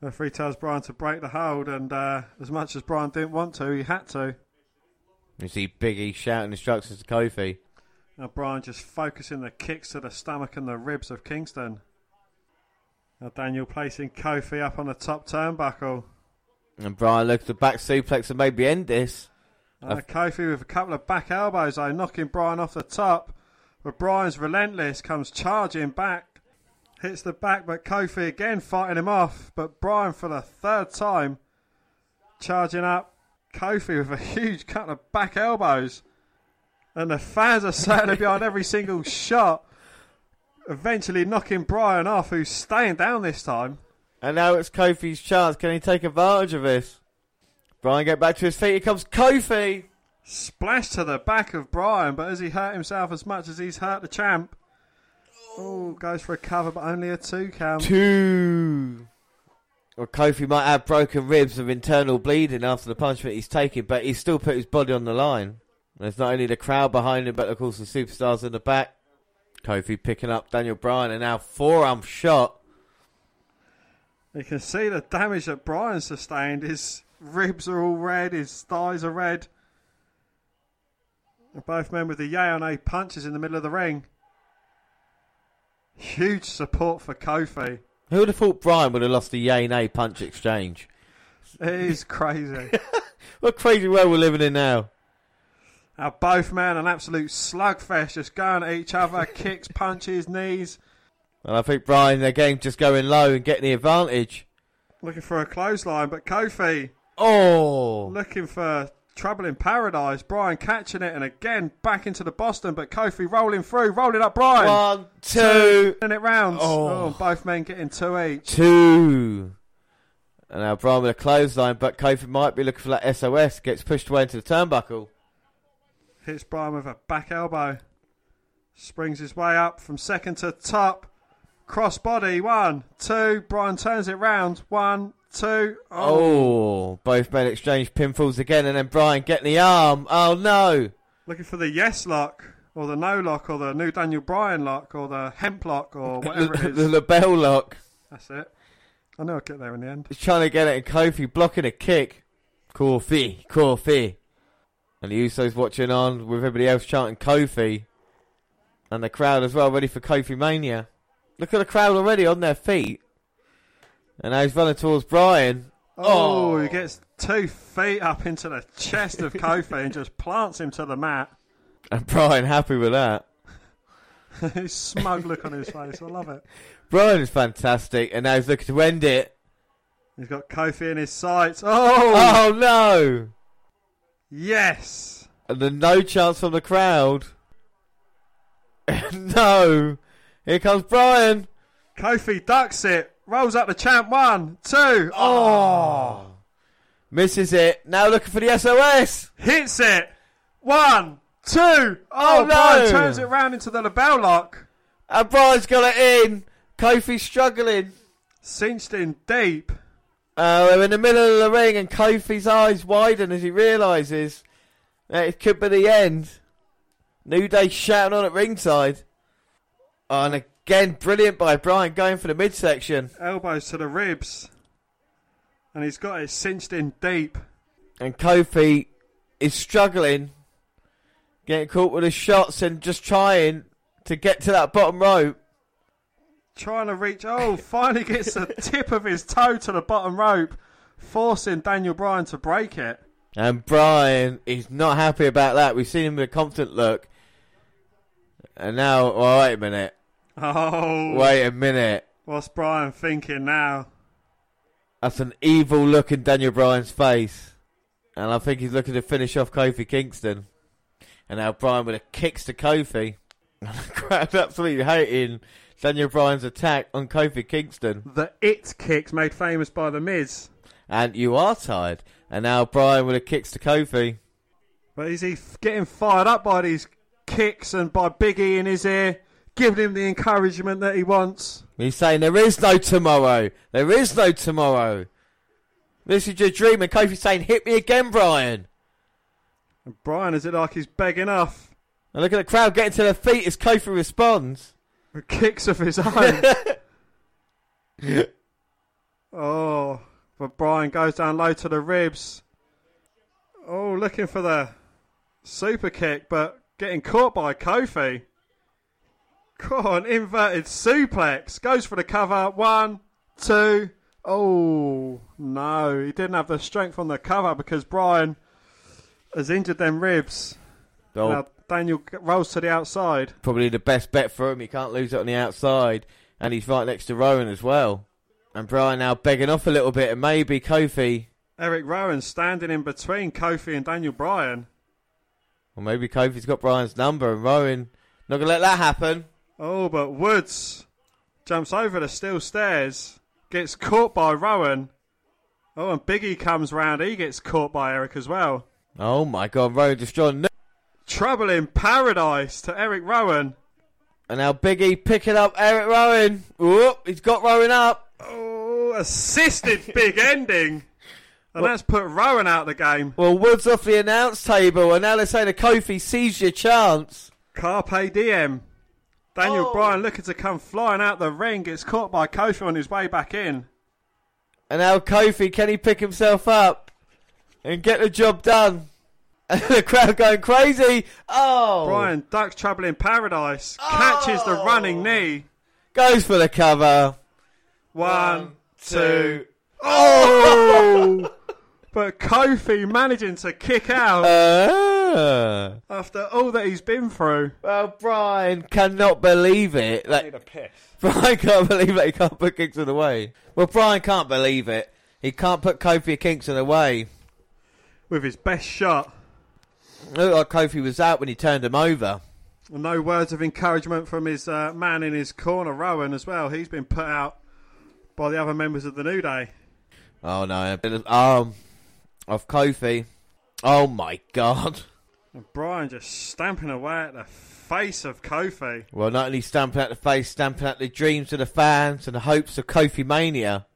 The referee tells Bryan to break the hold, and uh, as much as Bryan didn't want to, he had to. You see Biggie shouting instructions to Kofi. Now Bryan just focusing the kicks to the stomach and the ribs of Kingston. Now Daniel placing Kofi up on the top turnbuckle. And Bryan looks to back suplex and maybe end this. Uh, Kofi with a couple of back elbows, though, knocking Bryan off the top. But Bryan's relentless, comes charging back, hits the back, but Kofi again fighting him off. But Bryan for the third time charging up. Kofi with a huge couple of back elbows. And the fans are certainly behind every single shot. Eventually knocking Bryan off, who's staying down this time. And now it's Kofi's chance. Can he take advantage of this? Bryan get back to his feet. Here comes Kofi. Splash to the back of Bryan, but has he hurt himself as much as he's hurt the champ? Oh, goes for a cover, but only a two count. Two. Well, Kofi might have broken ribs of internal bleeding after the punishment he's taken, but he's still put his body on the line. There's not only the crowd behind him, but of course the superstars in the back. Kofi picking up Daniel Bryan and now forearm shot. You can see the damage that Bryan sustained. His ribs are all red, his thighs are red. And both men with the yay on a punches in the middle of the ring. Huge support for Kofi. Who would have thought Bryan would have lost the yay nay punch exchange? It is crazy. what crazy world we're living in now. Now both men an absolute slugfest, just going at each other, kicks, punches, knees. And I think Bryan again just going low and getting the advantage. Looking for a clothesline, but Kofi Oh, looking for trouble in paradise. Bryan catching it and again back into the Boston, but Kofi rolling through, rolling up Bryan. one, two, And it rounds. Oh. Oh. both men getting two each. two. And now Bryan with a clothesline, but Kofi might be looking for that SOS. Gets pushed away into the turnbuckle. Hits Bryan with a back elbow. Springs his way up from second to top. Cross body. One, two. Bryan turns it round. One, two. Oh. oh, both men exchange pinfalls again, and then Bryan getting the arm. Oh no! Looking for the yes lock, or the no lock, or the new Daniel Bryan lock, or the hemp lock, or whatever it the is. LeBell lock. That's it. I know I'll get there in the end. He's trying to get it, and Kofi blocking a kick. Kofi, Kofi. And the Usos watching on with everybody else chanting Kofi. And the crowd as well, ready for Kofi Mania. Look at the crowd already on their feet. And now he's running towards Bryan. Oh, oh, he gets two feet up into the chest of Kofi and just plants him to the mat. And Bryan happy with that. His smug look on his face. I love it. Bryan is fantastic, and now he's looking to end it. He's got Kofi in his sights. Oh, Oh no! yes. And then no chance from the crowd. no! Here comes Bryan! Kofi ducks it. Rolls up the champ. One, two. Oh. Misses it. Now looking for the SOS. Hits it. One, two. Oh, Oh, no. Bryan turns it round into the LeBell lock. And Bryan's got it in. Kofi's struggling. Cinched in deep. Uh, we're in the middle of the ring, and Kofi's eyes widen as he realises that it could be the end. New Day shouting on at ringside. Oh, and again, brilliant by Bryan going for the midsection. Elbows to the ribs. And he's got it cinched in deep. And Kofi is struggling, getting caught with his shots and just trying to get to that bottom rope. Trying to reach. Oh, finally gets the tip of his toe to the bottom rope, forcing Daniel Bryan to break it. And Bryan is not happy about that. We've seen him with a confident look. And now, well, wait a minute. Oh. Wait a minute. What's Bryan thinking now? That's an evil look in Daniel Bryan's face. And I think he's looking to finish off Kofi Kingston. And now Bryan with a kicks to Kofi. And the crowd absolutely hating Daniel Bryan's attack on Kofi Kingston. The it kicks made famous by The Miz. And you are tired. And now Bryan with a kicks to Kofi. But is he getting fired up by these kicks and by Biggie in his ear, giving him the encouragement that he wants? He's saying there is no tomorrow. There is no tomorrow. This is your dream. And Kofi's saying, hit me again, Bryan. And Bryan, is it like he's begging off? And look at the crowd getting to their feet as Kofi responds. With kicks of his own. oh, but Bryan goes down low to the ribs. Oh, looking for the super kick, but getting caught by Kofi. Come on, inverted suplex. Goes for the cover. One, two. Oh, no. He didn't have the strength on the cover because Bryan has injured them ribs. Oh. Now Daniel rolls to the outside. Probably the best bet for him. He can't lose it on the outside. And he's right next to Rowan as well. And Bryan now begging off a little bit. And maybe Kofi, Erick Rowan standing in between Kofi and Daniel Bryan. or maybe Kofi's got Bryan's number. And Rowan, not going to let that happen. Oh, but Woods jumps over the steel stairs, gets caught by Rowan. Oh, and Biggie comes round. He gets caught by Erick as well. Oh my god, Rowan destroying. Trouble in paradise to Erick Rowan. And now Biggie picking up Erick Rowan. Whoop, he's got Rowan up. Oh, assisted big ending. And that's put Rowan out of the game. Well, Woods off the announce table, and now they're saying to Kofi, seize your chance. Carpe diem. Daniel oh. Bryan looking to come flying out the ring, gets caught by Kofi on his way back in. And now Kofi, can he pick himself up and get the job done? And the crowd going crazy. Oh! Bryan ducks trouble in paradise, catches the running oh. knee. Goes for the cover. One, two. Oh! but Kofi managing to kick out Uh, after all that he's been through. well, Bryan cannot believe it. That Need a piss. Bryan can't believe that he can't put Kingston away. Well, Bryan can't believe it. He can't put Kofi Kingston away. With his best shot. Looked like Kofi was out when he turned him over. No words of encouragement from his uh, man in his corner, Rowan, as well. He's been put out by the other members of the New Day. Oh no, a bit of Kofi. Oh my god. Bryan just stamping away at the face of Kofi. Well, not only stamping at the face, stamping at the dreams of the fans and the hopes of Kofi Mania.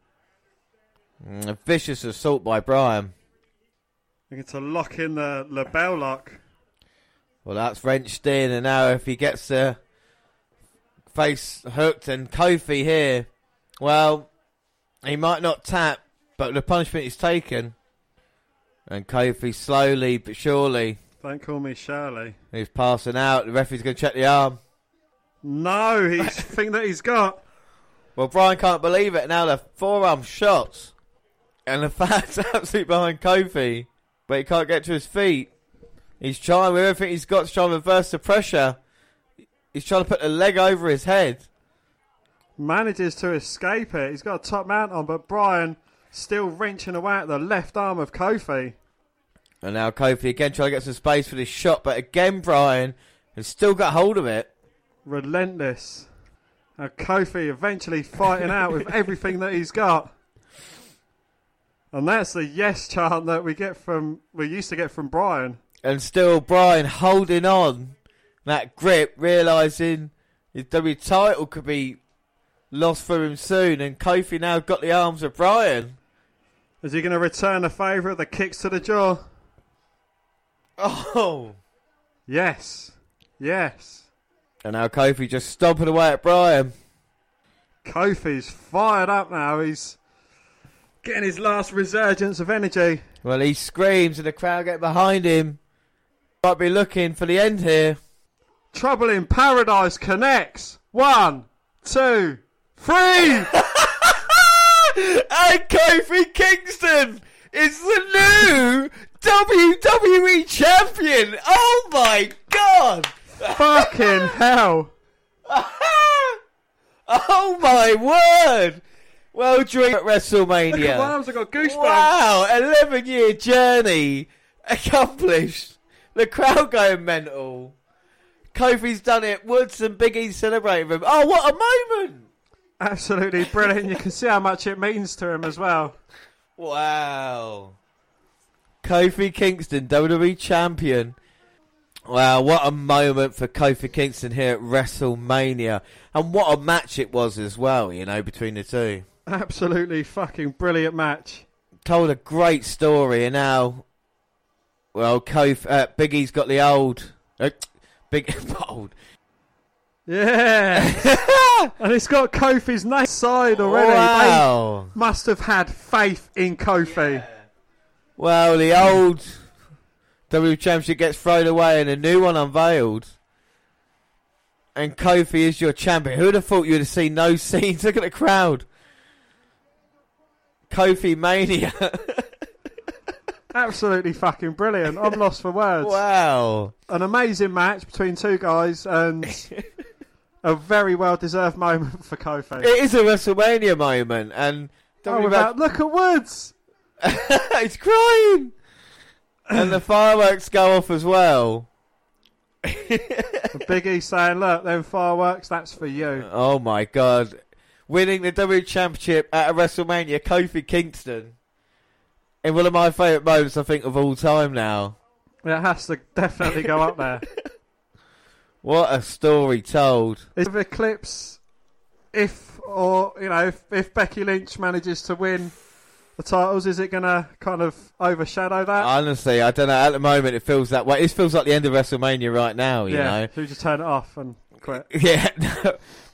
Mm, a vicious assault by Bryan. Looking to lock in the LeBell lock. Well, that's wrenched in, and now if he gets the face hooked and Kofi here, well, he might not tap, but the punishment is taken. And Kofi slowly but surely, Don't call me Shirley. he's passing out. The referee's going to check the arm. No, he's thing that he's got. Well, Bryan can't believe it. Now the forearm shots. And the fans absolutely behind Kofi. But he can't get to his feet. He's trying with everything he's got to try and reverse the pressure. He's trying to put the leg over his head. Manages to escape it. He's got a top mount on, but Bryan still wrenching away at the left arm of Kofi. And now Kofi again trying to get some space for this shot. But again, Bryan has still got hold of it. Relentless. Now Kofi eventually fighting out with everything that he's got. And that's the yes chant that we get from we used to get from Bryan. And still Bryan holding on that grip, realising his W title could be lost for him soon. And Kofi now got the arms of Bryan. Is he going to return the favour of the kicks to the jaw? Oh. Yes. Yes. And now Kofi just stomping away at Bryan. Kofi's fired up now. He's getting his last resurgence of energy. Well, he screams and the crowd get behind him. Might be looking for the end here. Trouble in Paradise connects. One, two, three. and Kofi Kingston is the new WWE champion. Oh my god! Fucking hell. oh my word! Well, at WrestleMania. Look at my arms, I've got goosebumps. Wow, 11 year journey accomplished. The crowd going mental. Kofi's done it. Woods and Big E celebrating him. Oh, what a moment! Absolutely brilliant. You can see how much it means to him as well. Wow. Kofi Kingston, WWE champion. Wow, what a moment for Kofi Kingston here at WrestleMania. And what a match it was as well, you know, between the two. Absolutely fucking brilliant match. Told a great story, and now, well, Kofi, uh, Big E's got the old, uh, big, old. Yeah. and it's got Kofi's name side already. Wow. They must have had faith in Kofi. Well, the old W Championship gets thrown away and a new one unveiled. And Kofi is your champion. Who'd have thought you'd have seen no scenes? Look at the crowd. Kofi Mania. Absolutely fucking brilliant. I'm lost for words. wow. An amazing match between two guys and a very well deserved moment for Kofi. It is a WrestleMania moment. And Oh, without, look at Woods. he's crying. and the fireworks go off as well. Big E saying, look, them fireworks, that's for you. Oh my god. Winning the WWE Championship at a WrestleMania, Kofi Kingston. In one of my favourite moments, I think, of all time now. It has to definitely go up there. What a story told. Is the clips if or you know if, if Becky Lynch manages to win the titles? Is it going to kind of overshadow that? Honestly, I don't know. At the moment, it feels that way. It feels like the end of WrestleMania right now. You yeah, know. you just turn it off and quit. Yeah,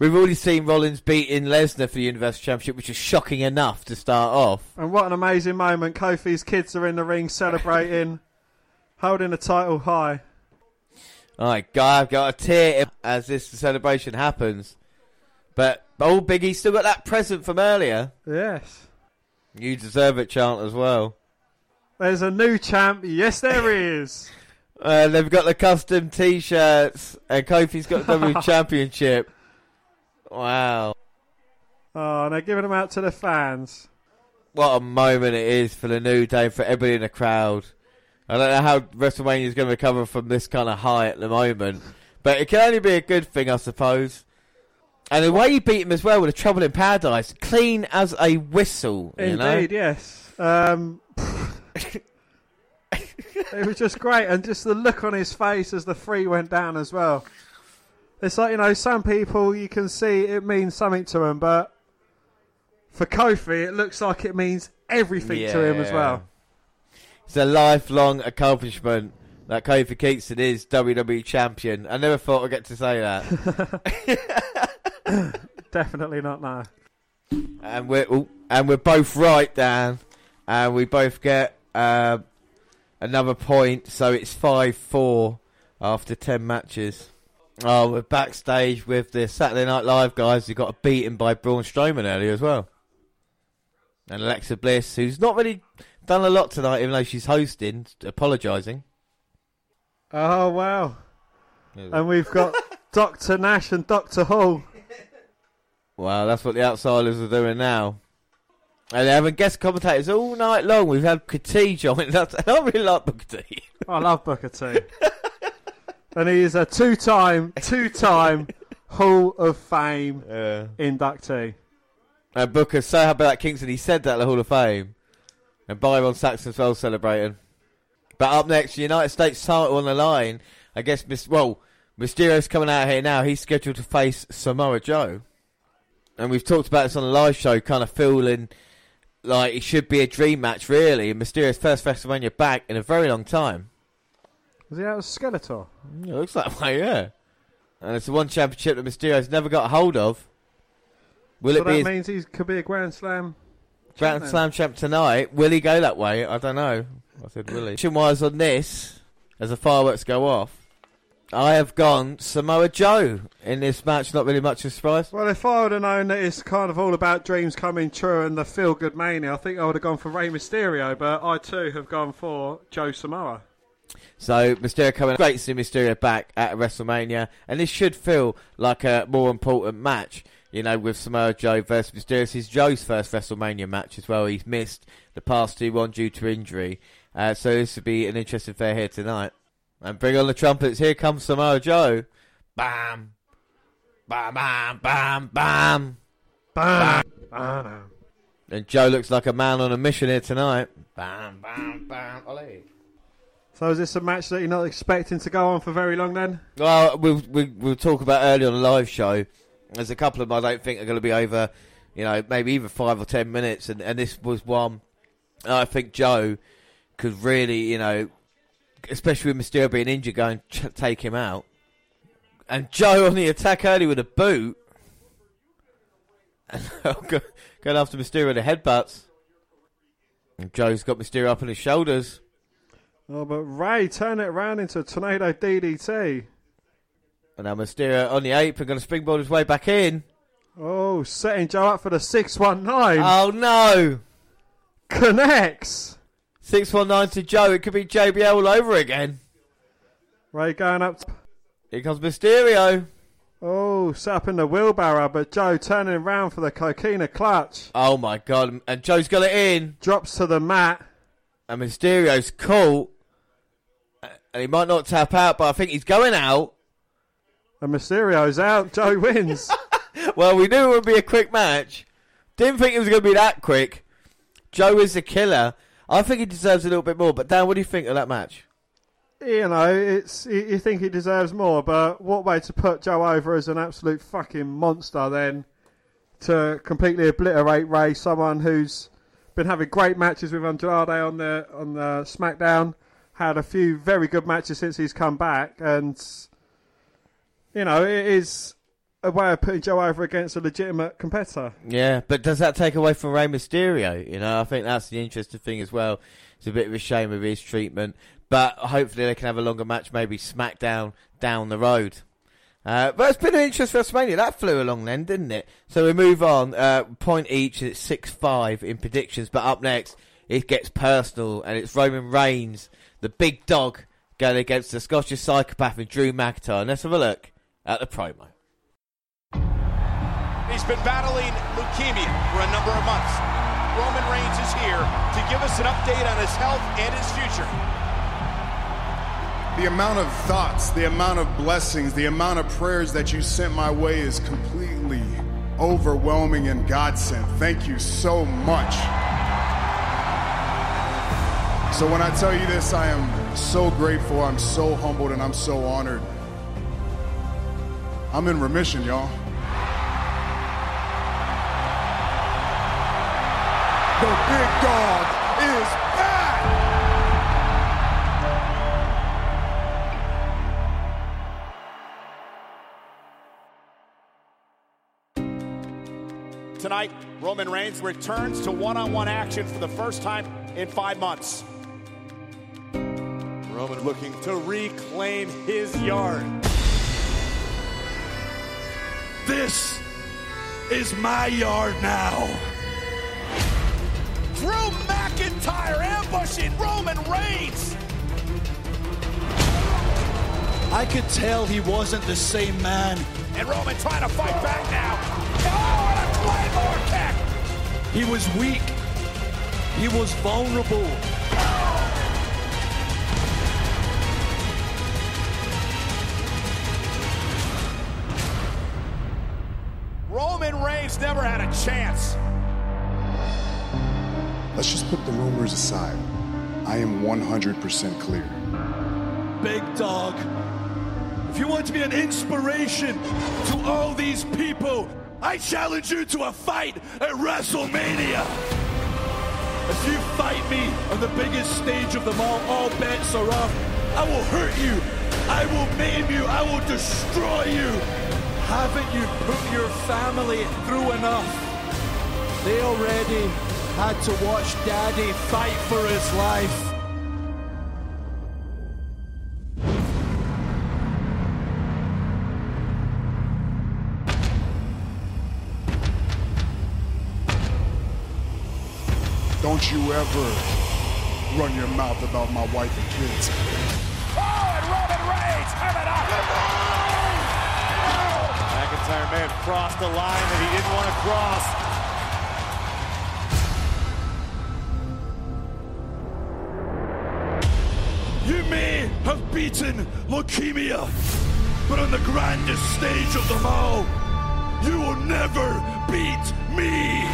we've already seen Rollins beating Lesnar for the Universal Championship, which is shocking enough to start off. And what an amazing moment! Kofi's kids are in the ring celebrating, holding the title high. All right, guy, I've got a tear as this celebration happens. But old Big E's still got that present from earlier. Yes. You deserve it, chant as well. There's a new champ. Yes, there is. Uh, they've got the custom T-shirts, and Kofi's got the W Championship. Wow, Oh, and they're giving them out to the fans. what a moment it is for the New Day, for everybody in the crowd. I don't know how WrestleMania is going to recover from this kind of high at the moment, but it can only be a good thing, I suppose. And the way he beat him as well with a Trouble in Paradise, clean as a whistle. You know? Indeed, yes. Um, it was just great, and just the look on his face as the three went down as well. It's like you know, some people you can see it means something to them, but for Kofi, it looks like it means everything to him as well. It's a lifelong accomplishment that Kofi Kingston is WWE champion. I never thought I'd get to say that. Definitely not now. and we're oh, and we're both right, Dan, and we both get uh, another point. So it's five four after ten matches. Oh, we're backstage with the Saturday Night Live guys who got beaten by Braun Strowman earlier as well, and Alexa Bliss, who's not really done a lot tonight, even though she's hosting, apologising. Oh wow! And we've got Doctor Nash and Doctor Hall. Wow, that's what the outsiders are doing now. And they're having guest commentators all night long. We've had T join. That's, I really like Booker T. I love Booker T. and he is a two-time, two-time Hall of Fame Yeah. inductee. And Booker's so happy that Kingston, he said that at the Hall of Fame. And Byron Saxton's well celebrating. But up next, United States title on the line. I guess, Mis- well, Mysterio's coming out here now. He's scheduled to face Samoa Joe. And we've talked about this on the live show, kind of feeling like it should be a dream match, really. Mysterio's first WrestleMania back in a very long time. Was he out of Skeletor? It looks that way, yeah. And it's the one championship that Mysterio's never got a hold of. Will so it be that means he could be a Grand Slam. Grand? Slam champ tonight? Will he go that way? I don't know. I said, will he? Action-wise on this, as the fireworks go off, I have gone Samoa Joe in this match. Not really much of a surprise. Well, if I would have known that it's kind of all about dreams coming true and the feel good mania, I think I would have gone for Rey Mysterio, but I too have gone for Joe Samoa. So Mysterio coming, great to see Mysterio back at WrestleMania, and this should feel like a more important match. You know, with Samoa Joe versus Mysterio. This is Joe's first WrestleMania match as well. He's missed the past two, one due to injury. Uh, so this would be an interesting fair here tonight. And bring on the trumpets. Here comes Samoa Joe. Bam. Bam, bam, bam, bam. Bam. Bam. And Joe looks like a man on a mission here tonight. Bam, bam, bam. Ollie. So is this a match that you're not expecting to go on for very long then? Well, we'll, we'll, we'll talk about earlier on the live show. There's a couple of them I don't think are going to be over, you know, maybe even five or ten minutes. And, and this was one I think Joe could really, you know, especially with Mysterio being injured, go and ch- take him out. And Joe on the attack early with a boot. And go- going after Mysterio with the headbutts. And Joe's got Mysterio up on his shoulders. Oh, but Rey turned it around into a tornado DDT. And now Mysterio on the apron, going to springboard his way back in. Oh, setting Joe up for the 619. Oh no! Connects. 619 to Joe. It could be JBL all over again. Rey going up. Here comes Mysterio. Oh, set up in the wheelbarrow, but Joe turning around for the coquina clutch. Oh my god. And Joe's got it in. Drops to the mat. And Mysterio's caught. And he might not tap out, but I think he's going out. And Mysterio's out. Joe wins. Well, we knew it would be a quick match. Didn't think it was going to be that quick. Joe is the killer. I think he deserves a little bit more. But Dan, what do you think of that match? you know, it's you, you think he deserves more, but what way to put Joe over as an absolute fucking monster then to completely obliterate Rey, someone who's been having great matches with Andrade on the on the SmackDown. Had a few very good matches since he's come back, and you know it is a way of putting Joe over against a legitimate competitor. Yeah, but does that take away from Rey Mysterio? You know, I think that's the interesting thing as well. It's a bit of a shame of his treatment, but hopefully they can have a longer match, maybe SmackDown down the road. Uh, but it's been an interesting WrestleMania. That flew along then, didn't it? So we move on. Uh, point each. It's six five in predictions. But up next, it gets personal, and it's Roman Reigns, the big dog, going against the Scottish psychopath and Drew McIntyre. Let's have a look at the promo. He's been battling leukemia for a number of months. Roman Reigns is here to give us an update on his health and his future. The amount of thoughts, the amount of blessings, the amount of prayers that you sent my way is completely overwhelming and God sent. Thank you so much. So, when I tell you this, I am so grateful, I'm so humbled, and I'm so honored. I'm in remission, y'all. The big dog is back! Tonight, Roman Reigns returns to one on one action for the first time in five months. Roman looking to reclaim his yard. This is my yard now. Drew McIntyre ambushing Roman Reigns. I could tell he wasn't the same man. And Roman trying to fight back now. Oh, and a Claymore kick. He was weak. He was vulnerable. Reigns never had a chance. Let's just put the rumors aside. I am 100% clear. Big dog. If you want to be an inspiration to all these people, I challenge you to a fight at WrestleMania. If you fight me on the biggest stage of them all, all bets are off. I will hurt you. I will maim you. I will destroy you. Haven't you put your family through enough? They already had to watch Daddy fight for his life. Don't you ever run your mouth about my wife and kids. Oh, and Roman Reigns coming up. May have crossed a line that he didn't want to cross. You may have beaten leukemia, but on the grandest stage of them all, you will never beat me.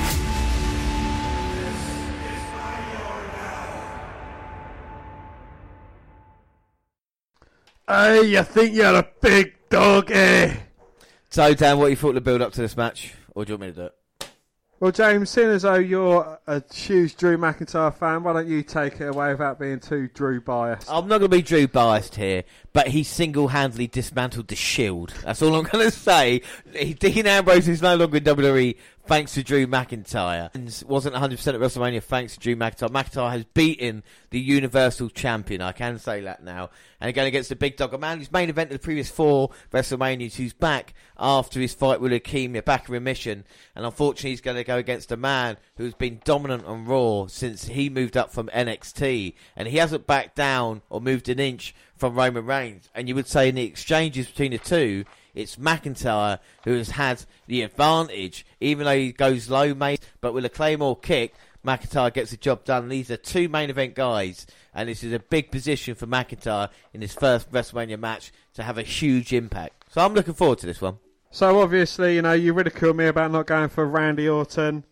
Hey, you think you're a big dog, eh? So, Dan, what you thought of the build up to this match? Or do you want me to do it? Well, James, seeing as though you're a huge Drew McIntyre fan, why don't you take it away without being too Drew biased? I'm not going to be Drew biased here, but he single handedly dismantled the Shield. That's all I'm going to say. Dean Ambrose is no longer in WWE thanks to Drew McIntyre. And wasn't 100% at WrestleMania thanks to Drew McIntyre. McIntyre has beaten the Universal Champion. I can say that now. And again against the big dog, a man who's main event of the previous four WrestleManias, who's back after his fight with leukemia, back in remission. And unfortunately, he's going to go against a man who's been dominant on Raw since he moved up from NXT. And he hasn't backed down or moved an inch from Roman Reigns. And you would say in the exchanges between the two, it's McIntyre who has had the advantage, even though he goes low, mate. But with a Claymore kick, McIntyre gets the job done. These are two main event guys, and this is a big position for McIntyre in his first WrestleMania match to have a huge impact. So I'm looking forward to this one. So obviously, you know, you ridicule me about not going for Randy Orton,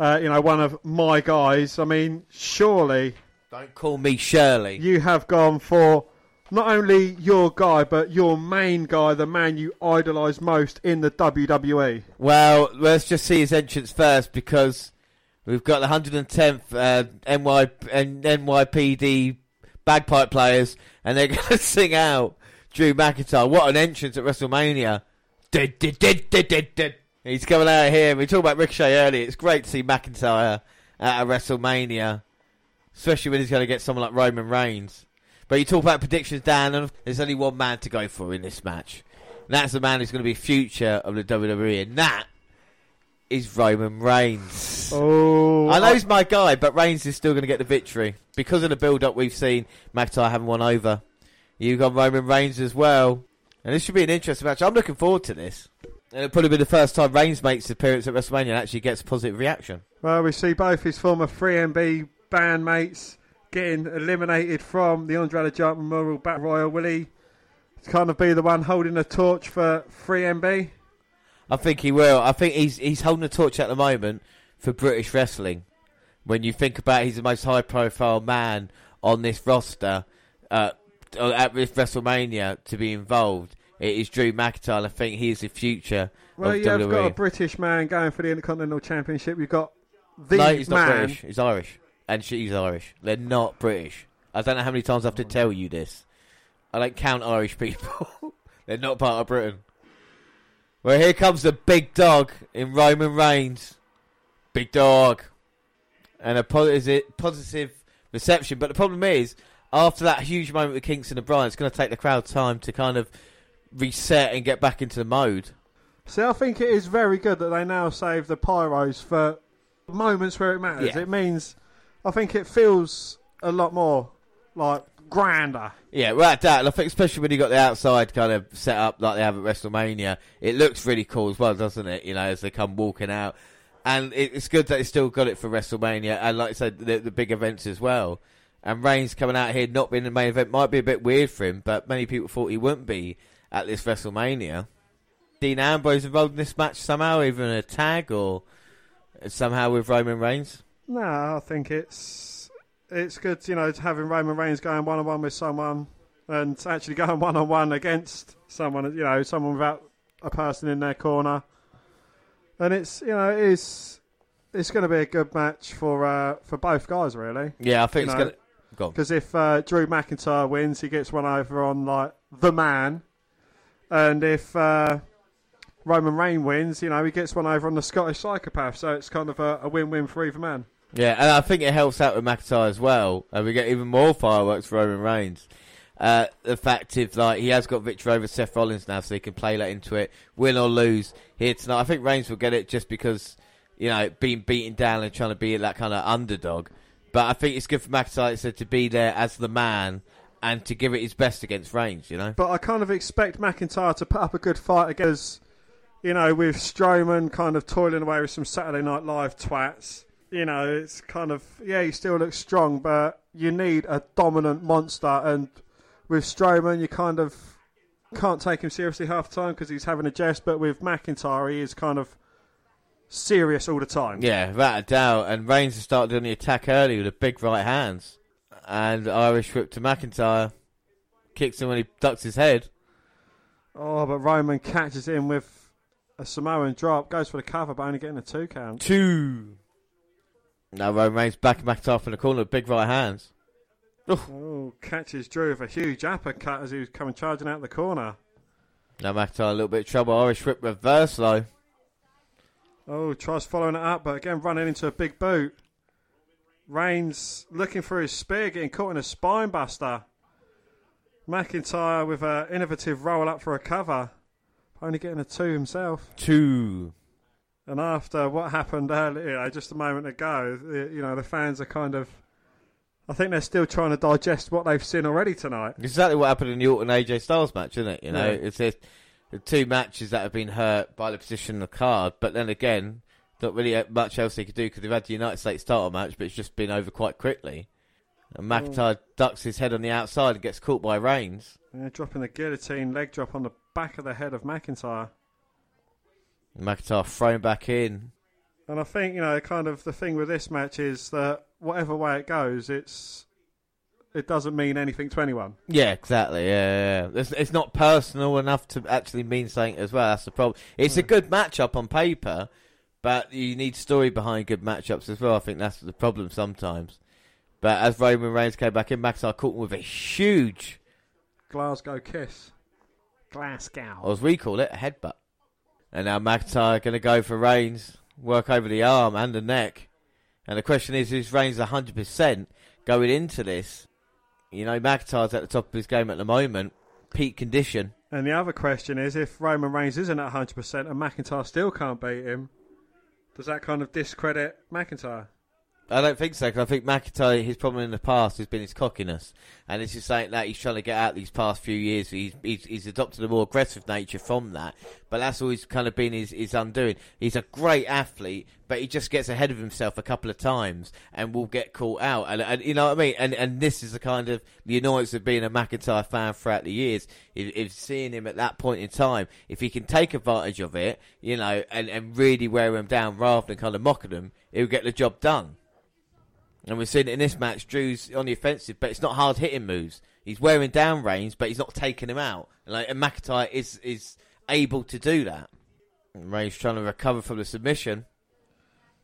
uh, you know, one of my guys. I mean, surely Don't call me Shirley. you have gone for not only your guy, but your main guy, the man you idolise most in the. WWE. Well, let's just see his entrance first because We've got the 110th uh, NY, NYPD bagpipe players, and they're going to sing out Drew McIntyre. What an entrance at WrestleMania! He's coming out here. We talked about Ricochet earlier. It's great to see McIntyre at a WrestleMania, especially when he's going to get someone like Roman Reigns. But you talk about predictions, Dan, and there's only one man to go for in this match. And that's the man who's going to be future of the WWE, and that is Roman Reigns. Oh, I know he's my guy, but Reigns is still going to get the victory because of the build-up we've seen. McIntyre having one over. You've got Roman Reigns as well, and this should be an interesting match. I'm looking forward to this. And it'll probably be the first time Reigns makes an appearance at WrestleMania and actually gets a positive reaction. Well, we see both his former 3MB bandmates getting eliminated from the Andre the Giant Memorial Battle Royal. Will he kind of be the one holding the torch for Free MB? I think he will. I think he's he's holding the torch at the moment for British wrestling. When you think about, it, he's the most high-profile man on this roster uh, at this WrestleMania to be involved. It is Drew McIntyre. I think he is the future Well, you've got a British man going for the Intercontinental Championship. You've got the no, he's not. British. He's Irish, and she's Irish. They're not British. I don't know how many times I have to tell you this. I don't count Irish people. They're not part of Britain. Well, here comes the big dog in Roman Reigns. Big dog. And a positive, positive reception. But the problem is, after that huge moment with Kingston and Bryan, it's going to take the crowd time to kind of reset and get back into the mode. See, I think it is very good that they now save the pyros for moments where it matters. Yeah. It means, I think it feels a lot more like grander. Yeah, without doubt. I think especially when you got the outside kind of set up like they have at WrestleMania, it looks really cool as well, doesn't it? You know, as they come walking out. And it, it's good that they still got it for WrestleMania and, like I said, the, the big events as well. And Reigns coming out here not being the main event might be a bit weird for him, but many people thought he wouldn't be at this WrestleMania. Dean Ambrose involved in this match somehow, even a tag or somehow with Roman Reigns. No, I think it's it's good, you know, to having Roman Reigns going one on one with someone and actually going one on one against someone, you know, someone without a person in their corner. And it's you know it is it's going to be a good match for uh, for both guys, really. Yeah, I think it's gonna- go because if uh, Drew McIntyre wins, he gets one over on like the man, and if uh, Roman Reigns wins, you know, he gets one over on the Scottish psychopath. So it's kind of a, a win-win for either man. Yeah, and I think it helps out with McIntyre as well. And we get even more fireworks for Roman Reigns. Uh, the fact is, like, he has got victory over Seth Rollins now, so he can play that into it, win or lose here tonight. I think Reigns will get it just because, you know, being beaten down and trying to be that kind of underdog. But I think it's good for McIntyre said, to be there as the man and to give it his best against Reigns, you know? But I kind of expect McIntyre to put up a good fight against, you know, with Strowman kind of toiling away with some Saturday Night Live twats. You know, it's kind of yeah, he still looks strong, but you need a dominant monster. And with Strowman, you kind of can't take him seriously half the time because he's having a jest. But with McIntyre, he is kind of serious all the time. Yeah, without a doubt. And Reigns has started doing the attack early with the big right hands. And Irish whip to McIntyre. Kicks him when he ducks his head. Oh, but Roman catches him with a Samoan drop, goes for the cover, but only getting a two count. Two. Now Roman Reigns backing McIntyre from the corner with big right hands. Oh, catches Drew with a huge uppercut as he was coming charging out the corner. Now McIntyre a little bit of trouble. Irish whip reverse though. Oh, tries following it up, but again running into a big boot. Reigns looking for his spear, getting caught in a spine buster. McIntyre with an innovative roll up for a cover, only getting a two himself. Two. And after what happened earlier, just a moment ago, the, you know the fans are kind of. I think they're still trying to digest what they've seen already tonight. Exactly what happened in the Orton AJ Styles match, isn't it? You know, Yeah. it's the two matches that have been hurt by the position of the card, but then again, not really much else they could do because they've had the United States title match, but it's just been over quite quickly. And mm. McIntyre ducks his head on the outside and gets caught by Reigns. Yeah, dropping the guillotine leg drop on the back of the head of McIntyre. McIntyre thrown back in. And I think, you know, kind of the thing with this match is that whatever way it goes, it's it doesn't mean anything to anyone. Yeah, exactly. Yeah, yeah, yeah. It's, it's not personal enough to actually mean something as well. That's the problem. It's a hmm. good matchup on paper, But you need story behind good matchups as well. I think that's the problem sometimes. But as Roman Reigns came back in, McIntyre caught him with a huge, Glasgow kiss. Glasgow. or as we call it, a headbutt. And now McIntyre going to go for Reigns, work over the arm and the neck. And the question is, is Reigns 100% going into this? You know, McIntyre's at the top of his game at the moment, peak condition. And the other question is, if Roman Reigns isn't at 100% and McIntyre still can't beat him, does that kind of discredit McIntyre? I don't think so, because I think McIntyre, his problem in the past has been his cockiness. And it's just saying that he's trying to get out these past few years. He's, he's, he's adopted a more aggressive nature from that. But that's always kind of been his, his undoing. He's a great athlete, but he just gets ahead of himself a couple of times and will get caught out. And, and you know what I mean? And, and this is the kind of the annoyance of being a McIntyre fan throughout the years. If, if seeing him at that point in time, if he can take advantage of it, you know, and, and really wear him down rather than kind of mocking him, he'll get the job done. And we've seen it in this match. Drew's on the offensive, but it's not hard hitting moves. He's wearing down Reigns, but he's not taking him out. And, like, and McIntyre is is able to do that. And Reigns trying to recover from the submission.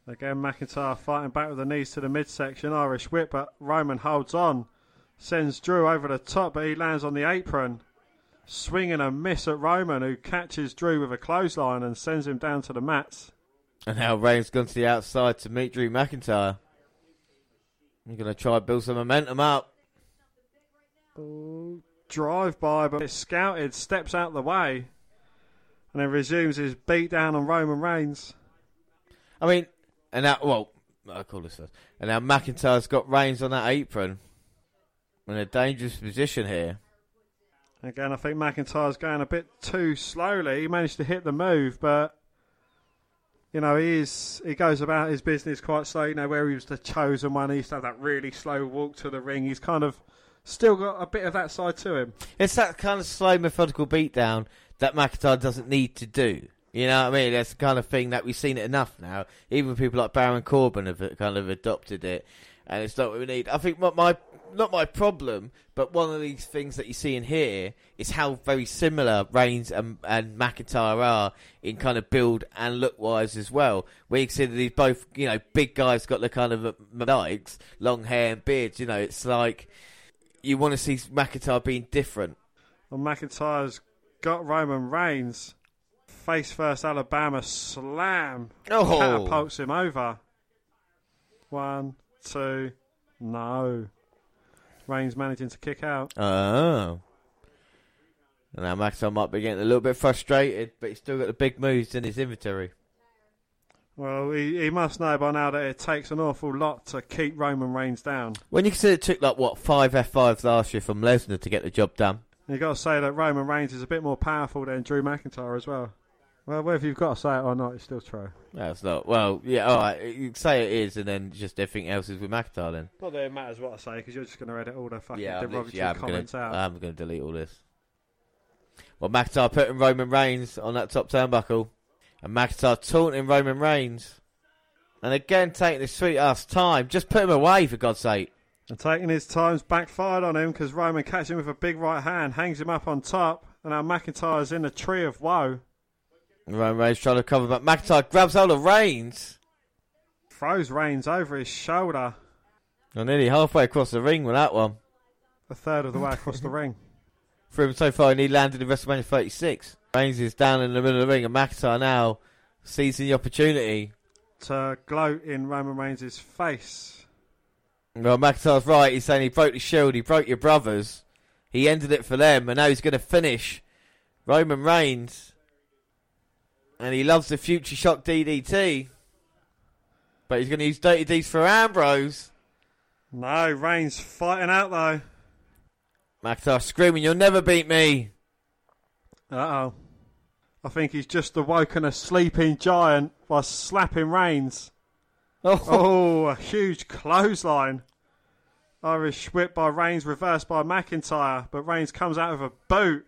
Again, McIntyre fighting back with the knees to the midsection, Irish whip, but Roman holds on. Sends Drew over the top, but he lands on the apron. Swinging a miss at Roman, who catches Drew with a clothesline and sends him down to the mats. And now Reigns gone to the outside to meet Drew McIntyre. I'm going to try and build some momentum up. Ooh, drive by, but it's scouted, steps out the way, and then resumes his beat down on Roman Reigns. I mean, and now, well, I'll call this first. And now McIntyre's got Reigns on that apron. In a dangerous position here. Again, I think McIntyre's going a bit too slowly. He managed to hit the move, but you know he is he goes about his business quite slow. You know where he was the chosen one, he used to have that really slow walk to the ring. He's kind of still got a bit of that side to him. It's that kind of slow, methodical beatdown that McIntyre doesn't need to do. You know what I mean? That's the kind of thing that we've seen it enough now. Even people like Baron Corbin have uh, kind of adopted it, and it's not what we need. I think my, my not my problem, but one of these things that you see in here is how very similar Reigns and, and McIntyre are in kind of build and look wise as well. Where you can see that these both, you know, big guys got the kind of uh, dykes, long hair and beards. You know, it's like you want to see McIntyre being different. Well, McIntyre's got Roman Reigns face first Alabama slam. Oh. Catapults him over. One, two, no. Reigns managing to kick out. Oh. And now McIntyre might be getting a little bit frustrated, but he's still got the big moves in his inventory. Well, he, he must know by now that it takes an awful lot to keep Roman Reigns down. When you consider it took like what five F5s last year from Lesnar to get the job done. You've got to say that Roman Reigns is a bit more powerful than Drew McIntyre as well. Well, whether you've got to say it or not, it's still true. That's not well. Yeah, all right. You say it is, and then just everything else is with McIntyre. Then Not that it matters what I say because you're just going to edit all the fucking yeah, derogatory I'm comments gonna, out. I'm going to delete all this. Well, McIntyre putting Roman Reigns on that top turnbuckle, and McIntyre taunting Roman Reigns, and again taking his sweet ass time. Just put him away for God's sake. And taking his time's backfired on him because Roman catches him with a big right hand, hangs him up on top, and now McIntyre's in a tree of woe. Roman Reigns trying to cover, but McIntyre grabs hold of Reigns. Throws Reigns over his shoulder, I'm nearly halfway across the ring with that one. a third of the way across the ring. For him so far, and he landed in WrestleMania 36. Reigns is down in the middle of the ring, and McIntyre now seizing the opportunity. To gloat in Roman Reigns' face. Well, McIntyre's right. He's saying he broke the shield, he broke your brothers. He ended it for them, and now he's going to finish Roman Reigns. And he loves the future shock DDT. But he's going to use Dirty Deeds for Ambrose. No, Reigns fighting out though. McIntyre screaming, You'll never beat me. Uh oh. I think he's just awoken a sleeping giant by slapping Reigns. Oh, Oh, a huge clothesline. Irish whip by Reigns, reversed by McIntyre, but Reigns comes out with a boot,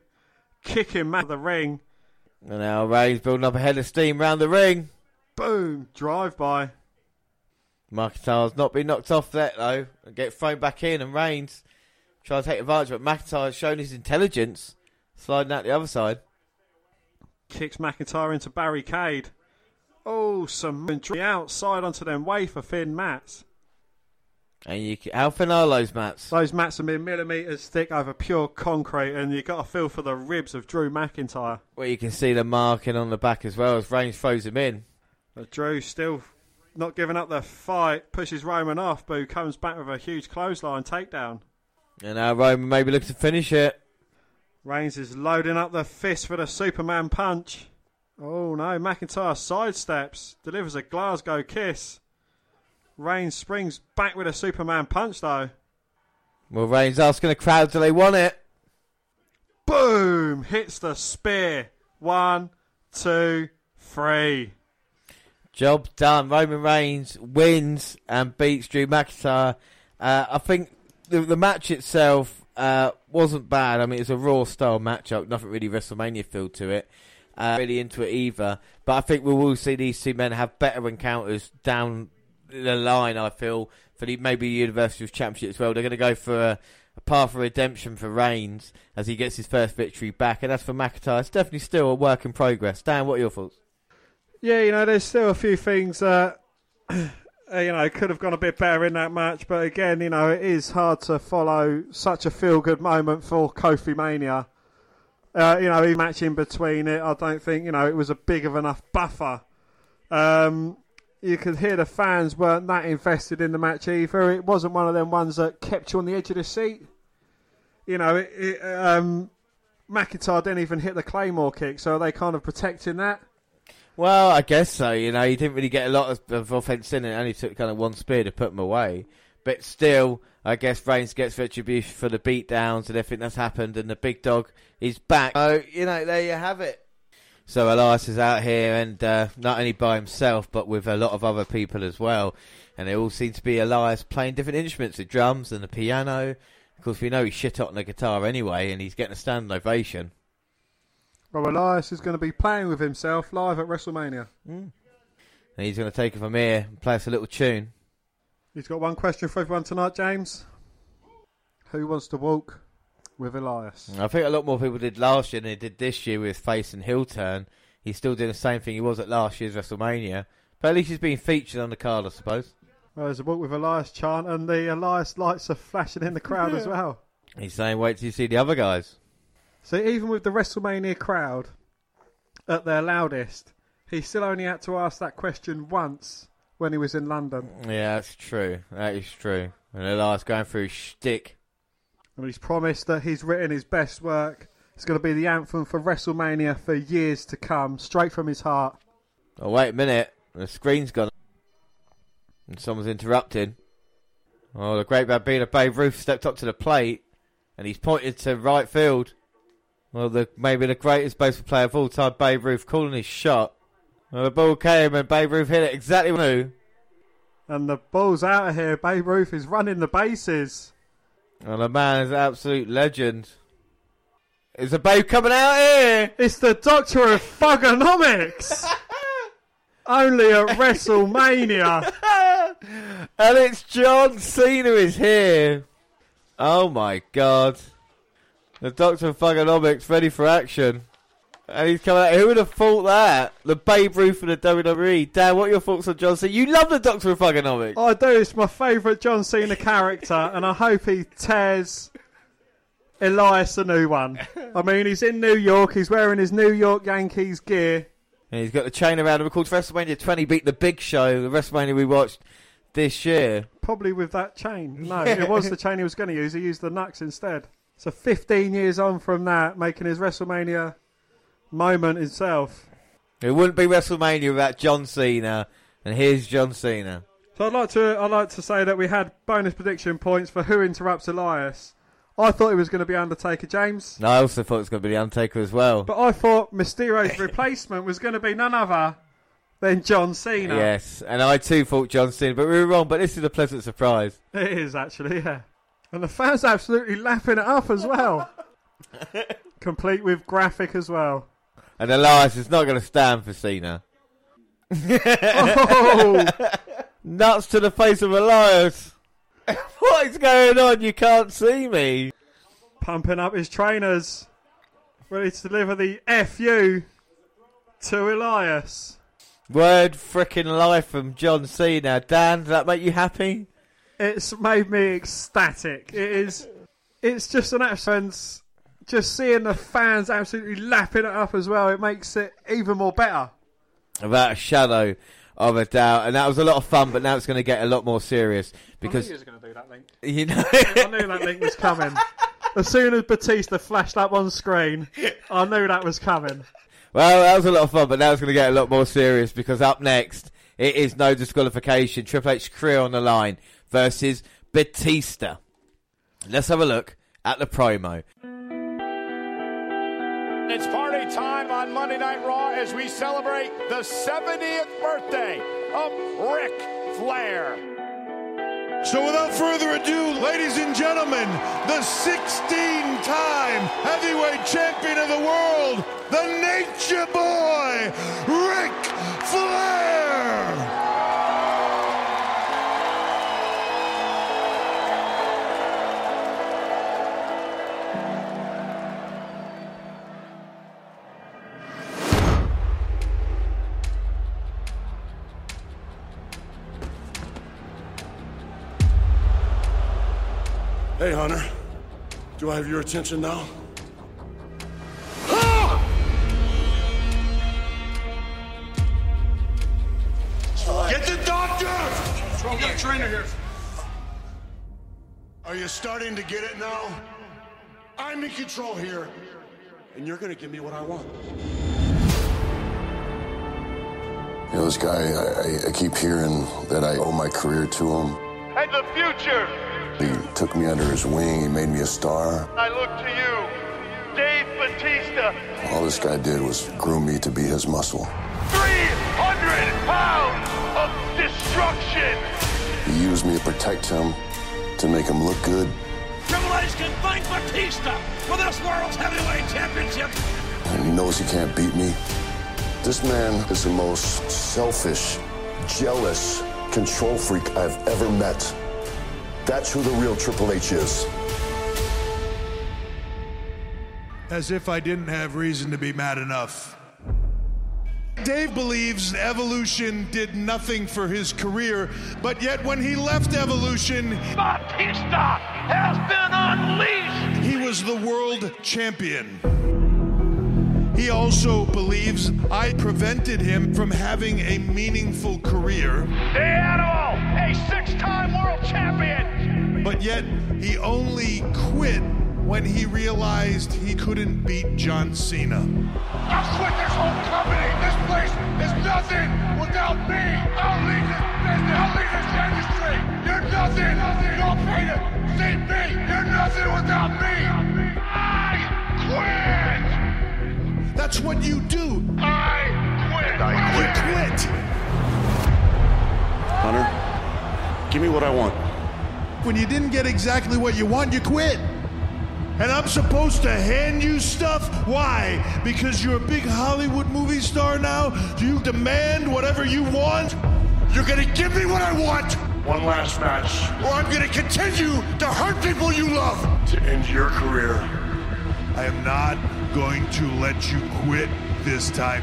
kicking Matt of the ring. And now Reigns building up a head of steam round the ring. Boom, drive by. McIntyre's not been knocked off that though, and get thrown back in, and Reigns trying to take advantage, but McIntyre's shown his intelligence, sliding out the other side. Kicks McIntyre into barricade. Oh, some the outside onto them wafer thin mats. And you, can, how thin are those mats? Those mats are mere millimetres thick over pure concrete, and you've got to feel for the ribs of Drew McIntyre. Well, you can see the marking on the back as well as Reigns throws him in. But Drew still not giving up the fight, pushes Roman off, but comes back with a huge clothesline takedown. And now Roman maybe looks to finish it. Reigns is loading up the fist for the Superman punch. Oh no, McIntyre sidesteps, delivers a Glasgow kiss. Reigns springs back with a Superman punch though. Well, Reigns asking the crowd, do they want it? Boom! Hits the spear. One, two, three. Job done. Roman Reigns wins and beats Drew McIntyre. Uh, I think the, the match itself uh, wasn't bad. I mean, it's a Raw style matchup, nothing really WrestleMania feel to it. Uh, really into it either. But I think we will see these two men have better encounters down the line. I feel for the maybe Universal Championship as well. They're going to go for a, a path of redemption for Reigns as he gets his first victory back, and as for McIntyre, it's definitely still a work in progress. Dan, what are your thoughts? Yeah, you know, there's still a few things that you know could have gone a bit better in that match, but again, you know, it is hard to follow such a feel-good moment for Kofi Mania. Uh, you know, match in between it, I don't think you know it was a big of enough buffer. Um, you could hear the fans weren't that invested in the match either. It wasn't one of them ones that kept you on the edge of the seat. You know, it, it, um, McIntyre didn't even hit the Claymore kick, so they kind of protecting that? Well, I guess so. You know, he didn't really get a lot of, of offense in it. Only took kind of one spear to put him away. But still, I guess Reigns gets retribution for the beatdowns and everything that's happened, and the big dog is back. So, you know, there you have it. So Elias is out here, and uh, not only by himself, but with a lot of other people as well. And they all seem to be Elias playing different instruments, the drums and the piano. Of course, we know he's shit hot on the guitar anyway, and he's getting a standing ovation. Well, Elias is going to be playing with himself live at WrestleMania. Mm. And he's going to take it from here and play us a little tune. He's got one question for everyone tonight, James. Who wants to walk with Elias? I think a lot more people did last year than they did this year with face and heel turn. He's still doing the same thing he was at last year's WrestleMania. But at least he's being featured on the card, I suppose. Well, there's a walk with Elias chant, and the Elias lights are flashing in the crowd as well. He's saying, wait till you see the other guys. So even with the WrestleMania crowd at their loudest, he still only had to ask that question once when he was in London. Yeah, that's true. That is true. And Elias going through shtick. And he's promised that he's written his best work. It's going to be the anthem for WrestleMania for years to come, straight from his heart. Oh, wait a minute. The screen's gone. And someone's interrupting. Oh, the great Bambino Babe Ruth stepped up to the plate. And he's pointed to right field. Well, the maybe the greatest baseball player of all time, Babe Ruth, calling his shot. Well, the ball came and Babe Ruth hit it exactly when And the ball's out of here. Babe Ruth is running the bases. And the man is an absolute legend. Is the Babe coming out here? It's the Doctor of Thugonomics. Only at WrestleMania. and it's John Cena is here. Oh my god. The Doctor of Thugonomics ready for action. And he's coming out. Who would have thought that? The Babe Ruth of the WWE. Dan, what are your thoughts on John Cena? You love the Doctor of Thugonomics. Oh, I do. It's my favourite John Cena character, and I hope he tears Elias a new one. I mean, he's in New York. He's wearing his New York Yankees gear. And he's got the chain around him. Of course, WrestleMania 20 beat the Big Show, the WrestleMania we watched this year. Probably with that chain. No, it was the chain he was going to use. He used the Nux instead. So 15 years on from that, making his WrestleMania moment itself. It wouldn't be WrestleMania without John Cena, and here's John Cena. So I'd like to I'd like to say that we had bonus prediction points for who interrupts Elias. I thought it was going to be Undertaker James. No, I also thought it was going to be the Undertaker as well. But I thought Mysterio's replacement was going to be none other than John Cena. Yes, and I too thought John Cena, but we were wrong. But this is a pleasant surprise. It is actually, yeah. And the fans absolutely lapping it up as well. Complete with graphic as well. And Elias is not going to stand for Cena. oh! Nuts to the face of Elias. what is going on? You can't see me. Pumping up his trainers. Ready to deliver the FU to Elias. Word freaking life from John Cena. Dan, does that make you happy? It's made me ecstatic. It is. It's just an absolute. Just seeing the fans absolutely lapping it up as well. It makes it even more better. Without a shadow of a doubt. And that was a lot of fun, but now it's going to get a lot more serious because I knew you was going to do that link. you know. I knew that link was coming. As soon as Batista flashed up on screen, I knew that was coming. Well, that was a lot of fun, but now it's going to get a lot more serious because up next it is no disqualification. Triple H career on the line versus Batista. Let's have a look at the promo. It's party time on Monday Night Raw as we celebrate the 70th birthday of Ric Flair. So without further ado, ladies and gentlemen, the 16-time heavyweight champion of the world, the Nature Boy, Ric Flair! Hey, Hunter. Do I have your attention now? Get the doctor! What's wrong? Get a trainer here. Are you starting to get it now? I'm in control here, and you're gonna give me what I want. You know, this guy, I, I, I keep hearing that I owe my career to him. And the future, He took me under his wing, he made me a star. I look to you, Dave Batista. All this guy did was groom me to be his muscle. 300 pounds of destruction. He used me to protect him, to make him look good. Triple H can fight Batista for this World's Heavyweight Championship. And he knows he can't beat me. This man is the most selfish, jealous, control freak I've ever met. That's who the real Triple H is. As if I didn't have reason to be mad enough. Dave believes Evolution did nothing for his career, but yet when he left Evolution, Batista has been unleashed. he was the world champion. He also believes I prevented him from having a meaningful career, The animal, a six-time world champion. But yet he only quit when he realized he couldn't beat John Cena. I'll quit this whole company. This place is nothing without me. I'll leave this business. I'll leave this industry. You're nothing. You'll pay to see me. You're nothing without me. I quit. That's what you do. I quit. You quit. Hunter, give me what I want. When you didn't get exactly what you want, you quit. And I'm supposed to hand you stuff? Why? Because you're a big Hollywood movie star now? Do you demand whatever you want? You're gonna give me what I want! One last match. Or I'm gonna continue to hurt people you love to end your career. I am not going to let you quit this time.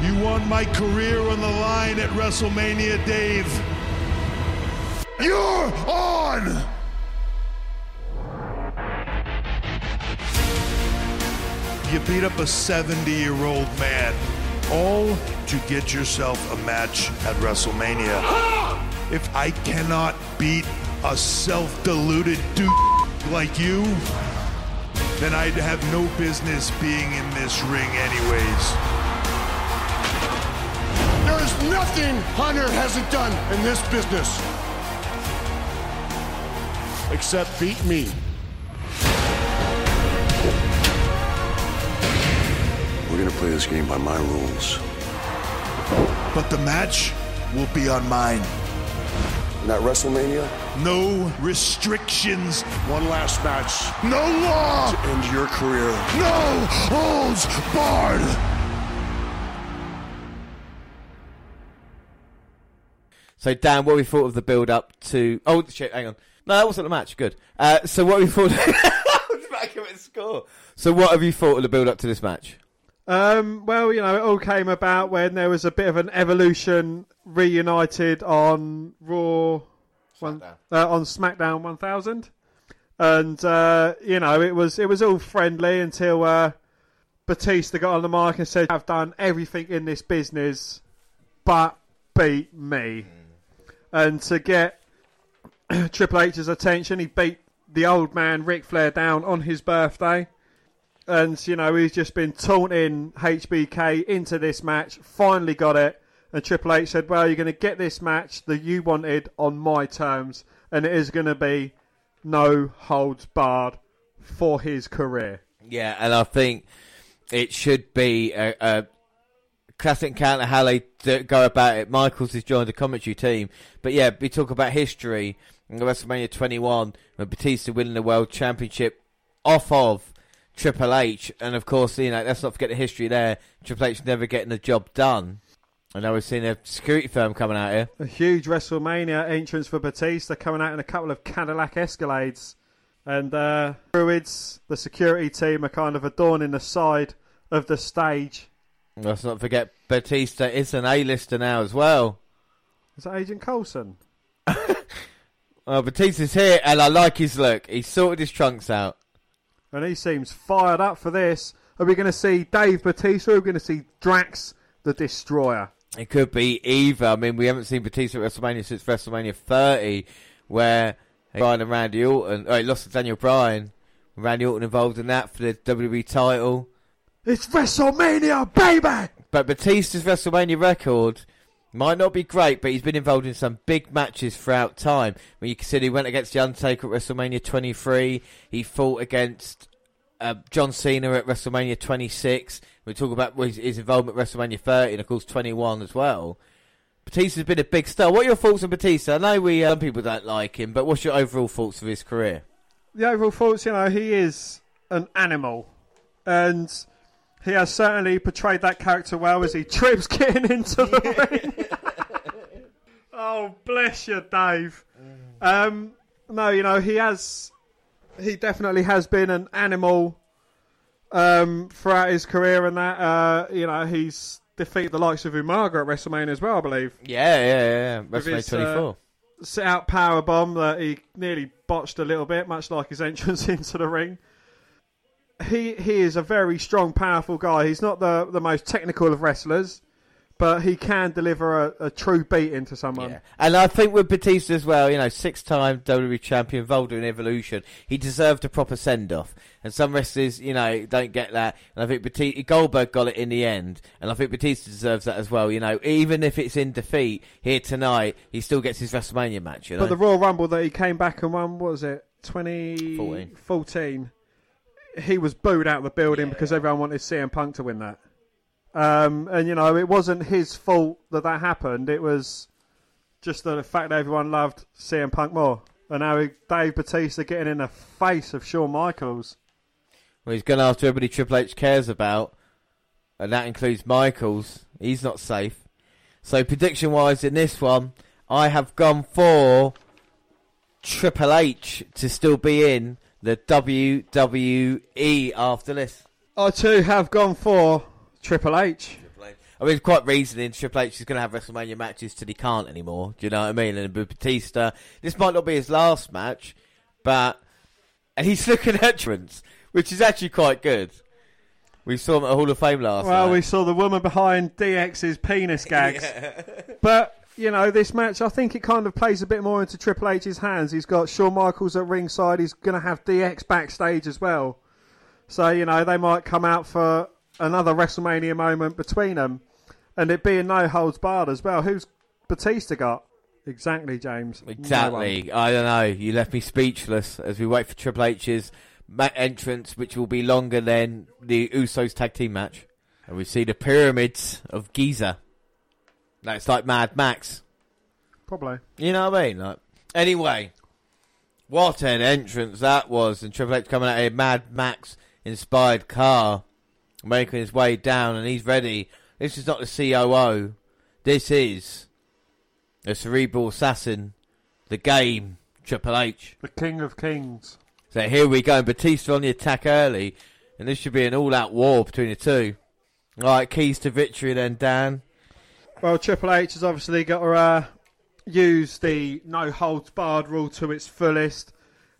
You want my career on the line at WrestleMania, Dave. You're on! You beat up a 70 year old man, all to get yourself a match at WrestleMania. If I cannot beat a self deluded dude like you, then I'd have no business being in this ring, anyways. There's nothing Hunter hasn't done in this business. Except beat me. We're gonna play this game by my rules. But the match will be on mine. Not WrestleMania? No restrictions. One last match. No law! To end your career. No holds barred. So Dan, what we thought of the build up to? Oh shit! Hang on. No, that wasn't the match. Good. Uh, so what we thought? I was about to give score. So what have you thought of the build up to this match? Um, well, you know, it all came about when there was a bit of an evolution reunited on Raw, one, uh, on SmackDown 1000, and uh, you know, it was it was all friendly until uh, Batista got on the mic and said, "I've done everything in this business, but beat me," and to get Triple H's attention, he beat the old man Ric Flair down on his birthday. And, you know, he's just been taunting HBK into this match, finally got it. And Triple H said, Well, you're going to get this match that you wanted on my terms, and it is going to be no holds barred for his career. Yeah, and I think it should be a, a classic counter how they go about it. Michaels has joined the commentary team, but yeah, we talk about history. In WrestleMania 21, when Batista winning the World Championship off of Triple H, and of course, you know, let's not forget the history there. Triple H never getting the job done. And now we've seen a security firm coming out here. A huge WrestleMania entrance for Batista coming out in a couple of Cadillac Escalades. And uh, Druids, the security team, are kind of adorning the side of the stage. Let's not forget Batista is an A-lister now as well. Is that Agent Coulson? Uh, well, Batista's here, and I like his look. He's sorted his trunks out. And he seems fired up for this. Are we going to see Dave Batista or are we going to see Drax the Destroyer? It could be either. I mean, we haven't seen Batista at WrestleMania since WrestleMania 30, where Bryan and Randy Orton, oh, he lost to Daniel Bryan. Randy Orton involved in that for the WWE title. It's WrestleMania, baby! But Batista's WrestleMania record might not be great, but he's been involved in some big matches throughout time. When you consider he went against The Undertaker at WrestleMania 23, he fought against uh, John Cena at WrestleMania 26. We talk about his, his involvement at WrestleMania 30 and, of course, 21 as well. Batista's been a big star. What are your thoughts on Batista? I know we uh, some people don't like him, but what's your overall thoughts of his career? The overall thoughts, you know, he is an animal. And he has certainly portrayed that character well as he trips getting into the ring. Oh, bless you, Dave. Um, no, you know, he has. He definitely has been an animal um, throughout his career, and that, uh, you know, he's defeated the likes of Umaga at WrestleMania as well, I believe. Yeah, yeah, yeah. With WrestleMania his, 24. Uh, sit out power bomb that he nearly botched a little bit, much like his entrance into the ring. He he is a very strong, powerful guy. He's not the the most technical of wrestlers, but he can deliver a, a true beating to someone. Yeah. And I think with Batista as well, you know, six-time WWE champion, involved in Evolution, he deserved a proper send-off. And some wrestlers, you know, don't get that. And I think Batista, Goldberg got it in the end, and I think Batista deserves that as well. You know, even if it's in defeat here tonight, he still gets his WrestleMania match. You know, But the Royal Rumble that he came back and won, what was it, 2014? 14. He was booed out of the building because everyone wanted CM Punk to win that. Um, and, you know, it wasn't his fault that that happened. It was just the fact that everyone loved CM Punk more. And now Dave Batista getting in the face of Shawn Michaels. Well, he's gone after everybody Triple H cares about, and that includes Michaels. He's not safe. So prediction wise in this one, I have gone for Triple H to still be in the WWE after this. I too have gone for Triple H. I mean, it's quite reasoning. Triple H is going to have WrestleMania matches till he can't anymore. Do you know what I mean? And Batista, this might not be his last match, but and he's looking at entrance, which is actually quite good. We saw him at Hall of Fame last Well, night. we saw the woman behind DX's penis gags. But, you know, this match, I think it kind of plays a bit more into Triple H's hands. He's got Shawn Michaels at ringside. He's going to have DX backstage as well. So, you know, they might come out for another WrestleMania moment between them. And it being no holds barred as well. Who's Batista got? Exactly, James. Exactly. one. I don't know. You left me speechless as we wait for Triple H's entrance, which will be longer than the Usos tag team match. And we see the pyramids of Giza. That's like Mad Max. Probably. You know what I mean? Like, anyway, what an entrance that was! And Triple H coming out in a Mad Max inspired car, making his way down, and he's ready. This is not the COO. This is the cerebral assassin, the game, Triple H. The King of Kings. So here we go. Batista on the attack early, and this should be an all-out war between the two. All right, keys to victory then, Dan. Well, Triple H has obviously got to uh, use the no holds barred rule to its fullest.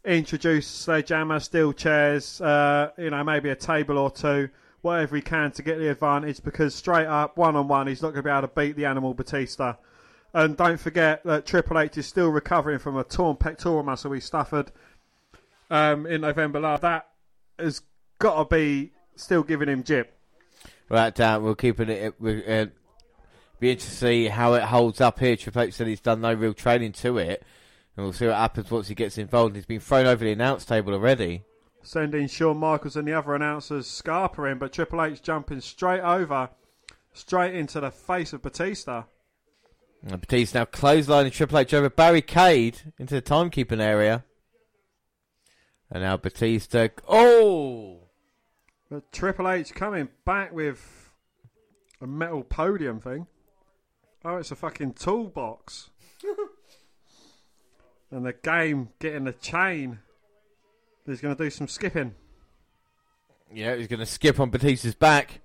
Introduce sledgehammer, steel chairs, uh, you know, maybe a table or two, whatever he can to get the advantage. Because straight up, one on one, he's not going to be able to beat the Animal Batista. And don't forget that Triple H is still recovering from a torn pectoral muscle he suffered um, in November last. That has got to be still giving him jip. Right, Dan, we'll keep it. We'll, uh, be interested to see how it holds up here. Triple H said he's done no real training to it. And we'll see what happens once he gets involved. He's been thrown over the announce table already. Sending Shawn Michaels and the other announcers scarpering, but Triple H jumping straight over, straight into the face of Batista. And Batista now clotheslining Triple H over barricade into the timekeeping area. And now Batista. Oh! But Triple H coming back with a metal podium thing. Oh, it's a fucking toolbox. and the game getting the chain. He's going to do some skipping. Yeah, he's going to skip on Batista's back.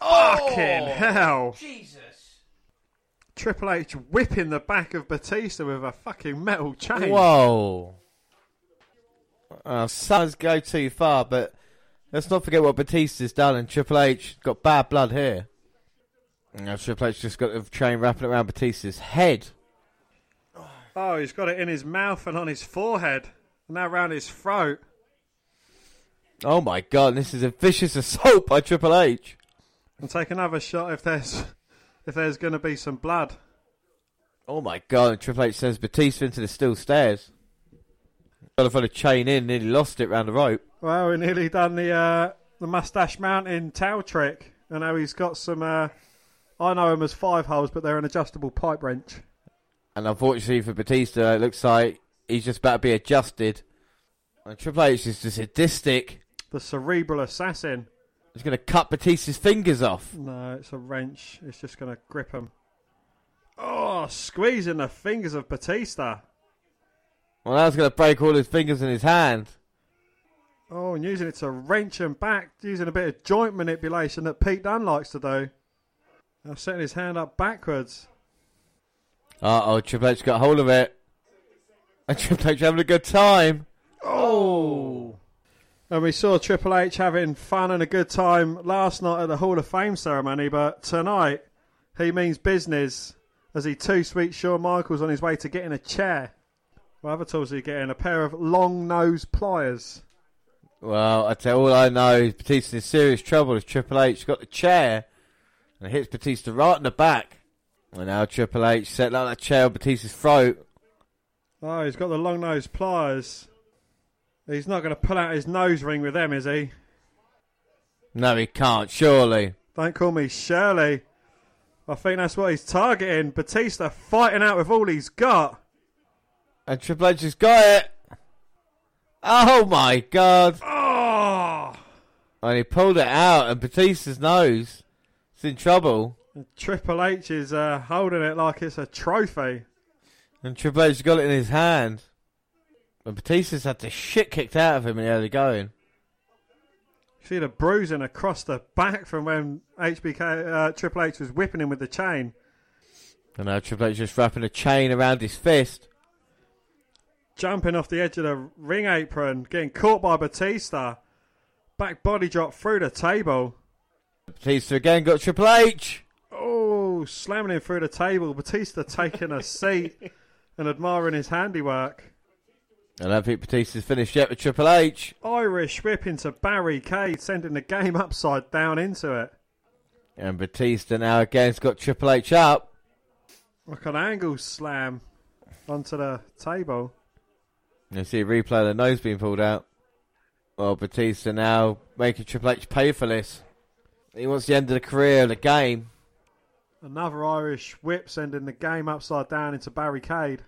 Fucking hell. Jesus. Triple H whipping the back of Batista with a fucking metal chain. Whoa. Uh, some go too far, but let's not forget what Batista's done, and Triple H got bad blood here. Now Triple H just got the chain wrapping around Batista's head. Oh, he's got it in his mouth and on his forehead, and now round his throat. Oh my god, this is a vicious assault by Triple H. And take another shot if there's if there's going to be some blood. Oh my god, Triple H sends Batista into the steel stairs. Got a chain in, nearly lost it round the rope. Well, we nearly done the uh, the mustache mountain towel trick. I know he's got some. Uh, I know him as five holes, but they're an adjustable pipe wrench. And unfortunately for Batista, it looks like he's just about to be adjusted. And Triple H is just sadistic. The cerebral assassin. He's going to cut Batista's fingers off. No, it's a wrench. It's just going to grip him. Oh, squeezing the fingers of Batista. Well, that's going to break all his fingers in his hand. Oh, and using it to wrench him back, using a bit of joint manipulation that Pete Dunne likes to do. Now setting his hand up backwards. Uh oh, Triple H got hold of it. And Triple H having a good time. Oh. And we saw Triple H having fun and a good time last night at the Hall of Fame ceremony, but tonight he means business as he two sweet Shawn Michaels on his way to getting a chair. What other tools are you getting? A pair of long nose pliers. Well, I tell you, all I know is Batista's in serious trouble as Triple H got the chair and hits Batista right in the back. And now Triple H set like that chair on Batista's throat. Oh, he's got the long nose pliers. He's not going to pull out his nose ring with them, is he? No, he can't, surely. Don't call me Shirley. I think that's what he's targeting. Batista fighting out with all he's got. And Triple H has got it. Oh my god. Oh! And he pulled it out, and Batista's nose is in trouble. And Triple H is uh, holding it like it's a trophy. And Triple H got it in his hand. And Batista's had the shit kicked out of him in the early going. See the bruising across the back from when HBK uh, Triple H was whipping him with the chain. And now Triple H just wrapping a chain around his fist. Jumping off the edge of the ring apron, getting caught by Batista. Back body drop through the table. Batista again got Triple H. Oh, slamming him through the table. Batista taking a seat and admiring his handiwork. I don't think Batista's finished yet with Triple H. Irish whip into barricade, sending the game upside down into it. And Batista now again's got Triple H up. Like an angle slam onto the table. You see a replay of the nose being pulled out. Well, Batista now making Triple H pay for this. He wants the end of the career of the game. Another Irish whip sending the game upside down into barricade.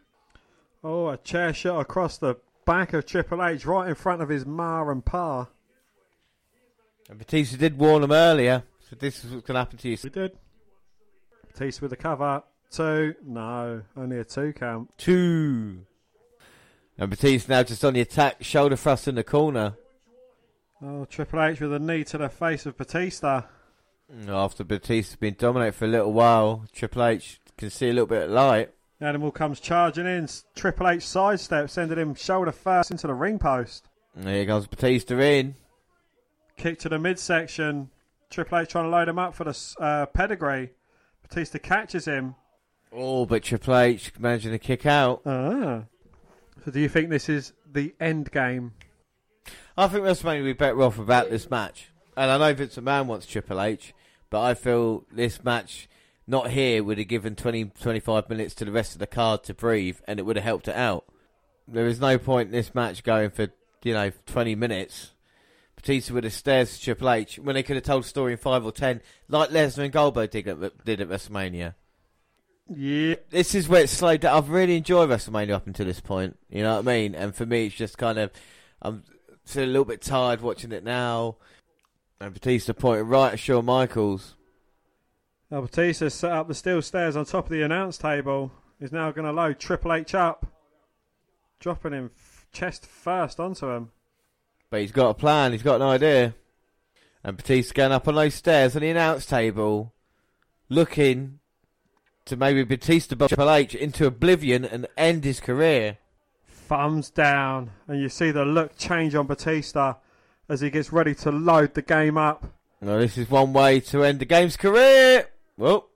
Oh, a chair shot across the back of Triple H right in front of his ma and pa. And Batista did warn him earlier, so this is what's going to happen to you. We did. Batista with the cover. Two. No, only a two count. Two. And Batista now just on the attack, shoulder thrust in the corner. Oh, Triple H with a knee to the face of Batista. After Batista's been dominated for a little while, Triple H can see a little bit of light. Animal comes charging in. Triple H sidestep, sending him shoulder first into the ring post. And here comes Batista in. Kick to the midsection. Triple H trying to load him up for the uh, pedigree. Batista catches him. Oh, but Triple H managing to kick out. Ah. So do you think this is the end game? I think WrestleMania would be better off without this match. And I know Vince McMahon wants Triple H, but I feel this match not here would have given 20, 25 minutes to the rest of the card to breathe, and it would have helped it out. There is no point in this match going for, you know, 20 minutes. Batista would have stared to Triple H when they could have told a story in 5 or 10, like Lesnar and Goldberg did at, did at WrestleMania. Yeah. This is where it's slowed down. I've really enjoyed WrestleMania up until this point. You know what I mean? And for me, it's just kind of, I'm still a little bit tired watching it now. And Batista pointed right at Shawn Michaels. Now Batista set up the steel stairs on top of the announce table. He's now going to load Triple H up, dropping him f- chest first onto him. But he's got a plan. He's got an idea. And Batista going up on those stairs on the announce table, looking to maybe Batista bomb Triple H into oblivion and end his career. Thumbs down, and you see the look change on Batista as he gets ready to load the game up. Well, this is one way to end the game's career. Well,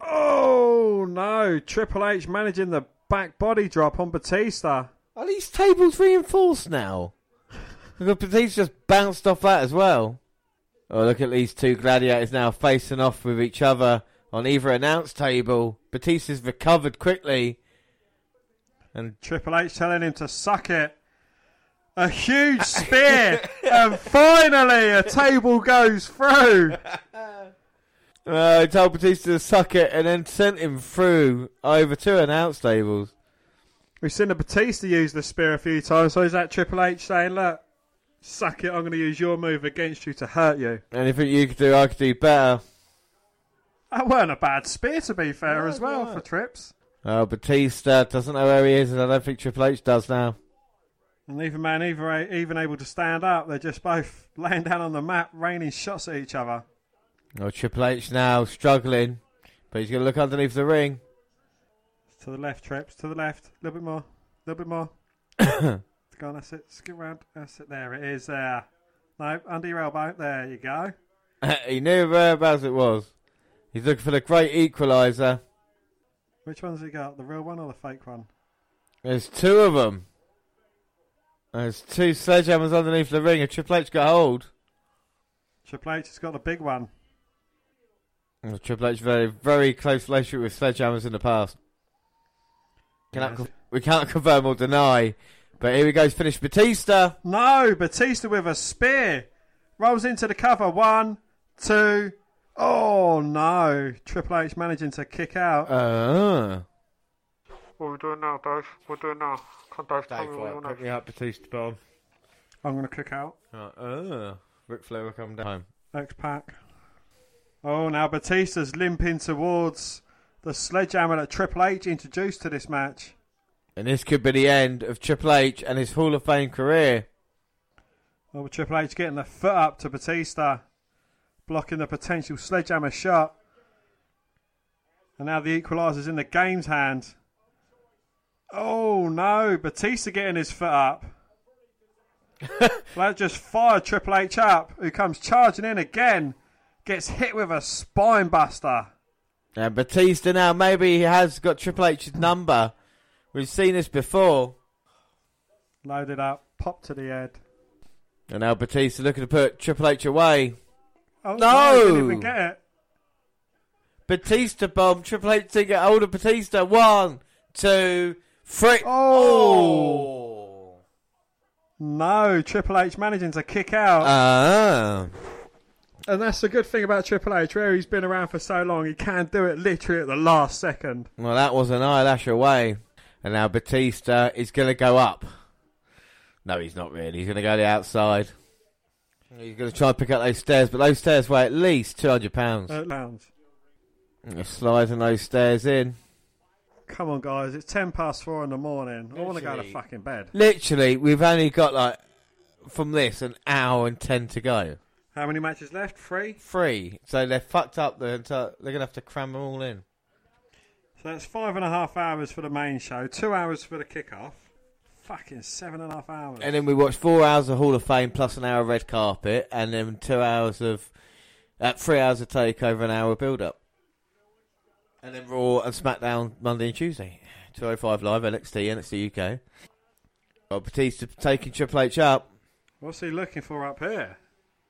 Oh no! Triple H managing the back body drop on Batista. are these tables reinforced now? Look, Batista just bounced off that as well. Oh, look at these two gladiators now facing off with each other on either announce table. Batista's recovered quickly. And Triple H telling him to suck it. A huge spear, and finally a table goes through. uh, he told Batista to suck it and then sent him through over two announce tables. We've seen the Batista use the spear a few times, so is that Triple H saying, "Look, suck it, I'm going to use your move against you to hurt you"? Anything you could do, I could do better. That weren't a bad spear, to be fair, as well for Trips. Oh, Batista doesn't know where he is, and I don't think Triple H does now. And neither man either even able to stand up. They're just both laying down on the mat, raining shots at each other. Oh, Triple H now struggling, but he's going to look underneath the ring. To the left, Trips. To the left. A little bit more. A little bit more. Go on, that's it. Skip round. That's it. There it is. There. No, under your elbow. There you go. he knew whereabouts it was. He's looking for the great equalizer. Which one's he got? The real one or the fake one? There's two of them. There's two sledgehammers underneath the ring, and Triple H got hold. Triple H has got the big one. And Triple H very, very close relationship with sledgehammers in the past. Cannot, Yes. we can't confirm or deny. But here he goes, finish Batista. No, Batista with a spear. Rolls into the cover. One, two. Oh no. Triple H managing to kick out. Uh, What are we doing now, Dave? What are we doing now? Come, Dave, tell me what you wanna- pick me up, Batista bomb. I'm going to kick out. Uh, uh, Ric Flair will come down. X Pac. Oh, now Batista's limping towards the sledgehammer that Triple H introduced to this match. And this could be the end of Triple H and his Hall of Fame career. Oh, but Triple H getting the foot up to Batista, blocking the potential sledgehammer shot. And now the equalizer's in the game's hand. Oh no, Batista getting his foot up. that just fired Triple H up, who comes charging in again. Gets hit with a spine buster. And Batista now, maybe he has got Triple H's number. We've seen this before. Loaded up, pop to the head. And now Batista looking to put Triple H away. Oh, No! he didn't even get it. Batista bomb. Triple H to get hold of Batista. One, two, three. Oh. No, Triple H managing to kick out. Ah. and that's the good thing about Triple H, where he's been around for so long, he can do it literally at the last second. Well, that was an eyelash away. And now Batista is going to go up. No, he's not really. He's going to go the outside. He's going to try and pick up those stairs, but those stairs weigh at least £200. Uh, pounds. Sliding those stairs in. Come on, guys, it's 10 past 4 in the morning. I want to go to Literally. fucking bed. Literally, we've only got like, from this, an hour and ten to go. How many matches left? Three. Three. So they're fucked up. The entire, they're gonna have to cram them all in. So that's five and a half hours for the main show, two hours for the kickoff. Fucking seven and a half hours. And then we watch four hours of Hall of Fame plus an hour of red carpet, and then two hours of, uh, three hours of takeover, an hour build up, and then Raw and SmackDown Monday and Tuesday. 205 Live, NXT, NXT UK. Got Batista taking Triple H up. What's he looking for up here?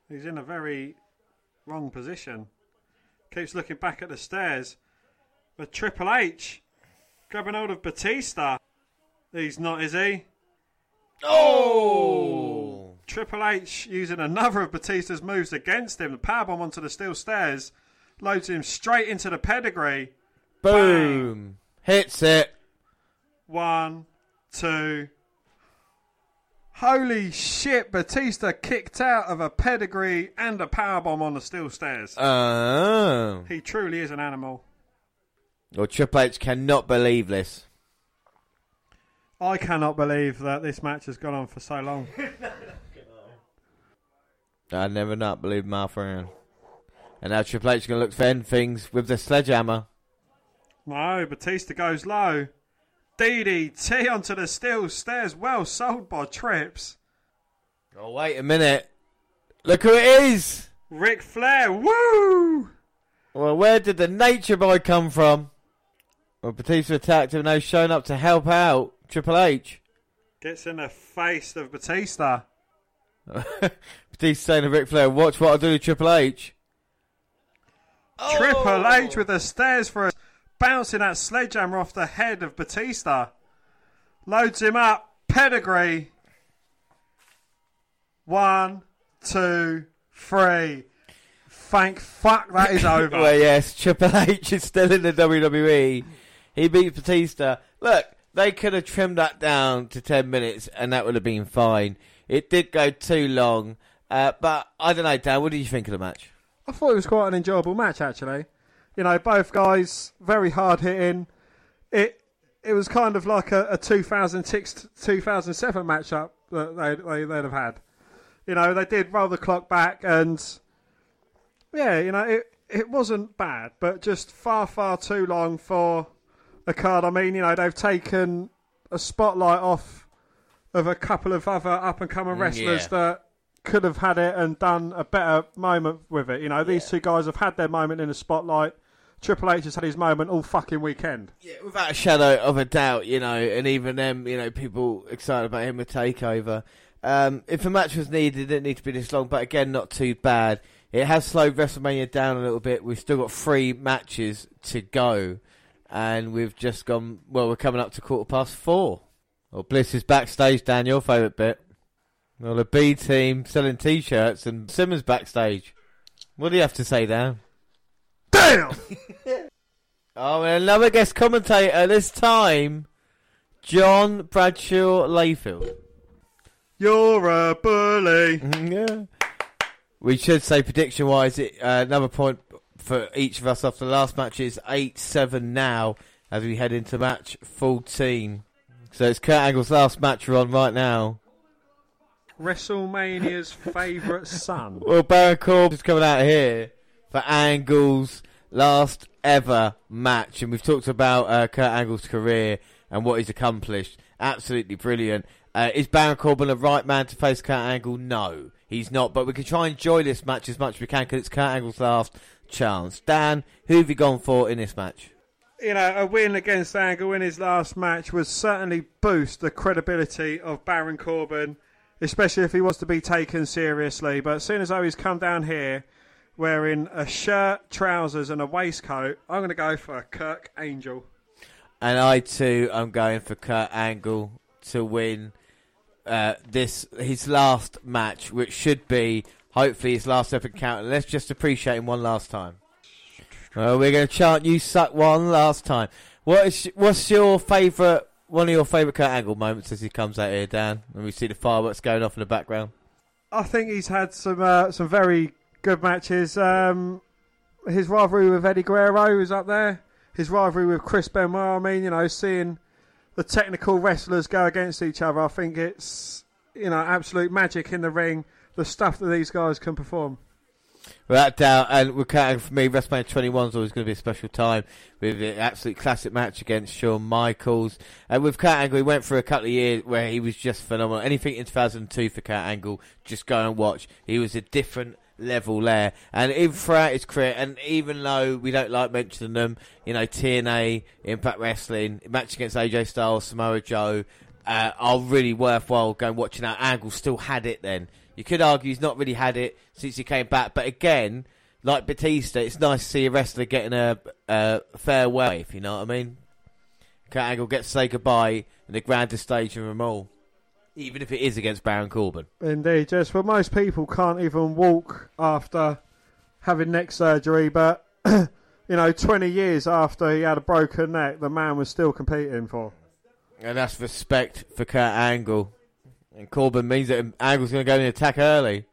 He's in a very wrong position. Keeps looking back at the stairs. But Triple H grabbing hold of Batista. He's not, is he? Oh! Triple H using another of Batista's moves against him. The powerbomb onto the steel stairs. Loads him straight into the pedigree. Boom! Hits it. One, two. Holy shit, Batista kicked out of a pedigree and a powerbomb on the steel stairs. Oh. He truly is an animal. Well, Triple H cannot believe this. I cannot believe that this match has gone on for so long. I never not believe Martha Ann. And now Triple H is going to look to end things with the sledgehammer. No, Batista goes low. DDT onto the steel stairs. Well sold by Trips. Oh, wait a minute. Look who it is! Ric Flair. Woo! Well, where did the Nature Boy come from? Well, Batista attacked him, now showing up to help out Triple H. Gets in the face of Batista. Batista saying to Ric Flair, watch what I do to Triple H. Triple H oh. with the stairs for a bouncing that sledgehammer off the head of Batista. Loads him up. Pedigree. One, two, three. Thank fuck that is over. well, yes, Triple H is still in the WWE. He beat Batista. Look, they could have trimmed that down to 10 minutes and that would have been fine. It did go too long. Uh, but I don't know, Dan, what did you think of the match? I thought it was quite an enjoyable match, actually. You know, both guys very hard hitting. It it was kind of like a, a 2006 2007 matchup that they, they they'd have had. You know, they did roll the clock back, and yeah, you know, it it wasn't bad, but just far far too long for a card. I mean, you know, they've taken a spotlight off of a couple of other up and coming Mm, wrestlers yeah. that could have had it and done a better moment with it. You know, these two guys have had their moment in the spotlight. Triple H has had his moment all fucking weekend. Yeah, without a shadow of a doubt, you know, and even them, you know, people excited about him with Takeover. Um, if a match was needed, it didn't need to be this long, but again, not too bad. It has slowed WrestleMania down a little bit. We've still got three matches to go, and we've just gone. Well, we're coming up to quarter past four. Well, Bliss is backstage. Dan, your favourite bit? Well, the B team selling T-shirts, and Simmons backstage. What do you have to say, Dan? Damn! Oh, and another guest commentator this time, John Bradshaw Layfield. You're a bully. yeah. We should say prediction wise, it, uh, another point for each of us after the last match is 8 7 now as we head into match 14. So it's Kurt Angle's last match we're on right now. WrestleMania's favourite son. Well, Baron Corbin's coming out here for Angle's last ever match, and we've talked about uh, Kurt Angle's career and what he's accomplished. Absolutely brilliant. Uh, is Baron Corbin the right man to face Kurt Angle? No, he's not. But we can try and enjoy this match as much as we can because it's Kurt Angle's last chance. Dan, who have you gone for in this match? you know, a win against Angle in his last match would certainly boost the credibility of Baron Corbin, especially if he wants to be taken seriously. But as soon as though he's come down here wearing a shirt, trousers, and a waistcoat, I'm going to go for Kurt Angle. And I too am going for Kurt Angle to win uh, this his last match, which should be hopefully his last ever count. Let's just appreciate him one last time. Well, we're going to chant "You suck" one last time. What is what's your favourite? One of your favourite Kurt Angle moments as he comes out here, Dan, and we see the fireworks going off in the background. I think he's had some uh, some very good matches. Um, his rivalry with Eddie Guerrero is up there. His rivalry with Chris Benoit. I mean, you know, seeing the technical wrestlers go against each other, I think it's you know absolute magic in the ring. The stuff that these guys can perform. Without doubt, and we're counting for me, WrestleMania 21 is always going to be a special time with an absolute classic match against Shawn Michaels. And with Kurt Angle, he went through a couple of years where he was just phenomenal. Anything in 2002 for Kurt Angle, just go and watch. He was a different level there. And even throughout his career, and even though we don't like mentioning them, you know, TNA, Impact Wrestling, match against AJ Styles, Samoa Joe, uh, are really worthwhile going watching out. Angle still had it then. You could argue he's not really had it since he came back, but again, like Batista, it's nice to see a wrestler getting a, a farewell, if you know what I mean. Kurt Angle gets to say goodbye in the grandest stage of them all, even if it is against Baron Corbin. Indeed, just for most people can't even walk after having neck surgery, but you know, 20 years after he had a broken neck, the man was still competing for. And that's respect for Kurt Angle. And Corbin means that Angle's going to go in and attack early.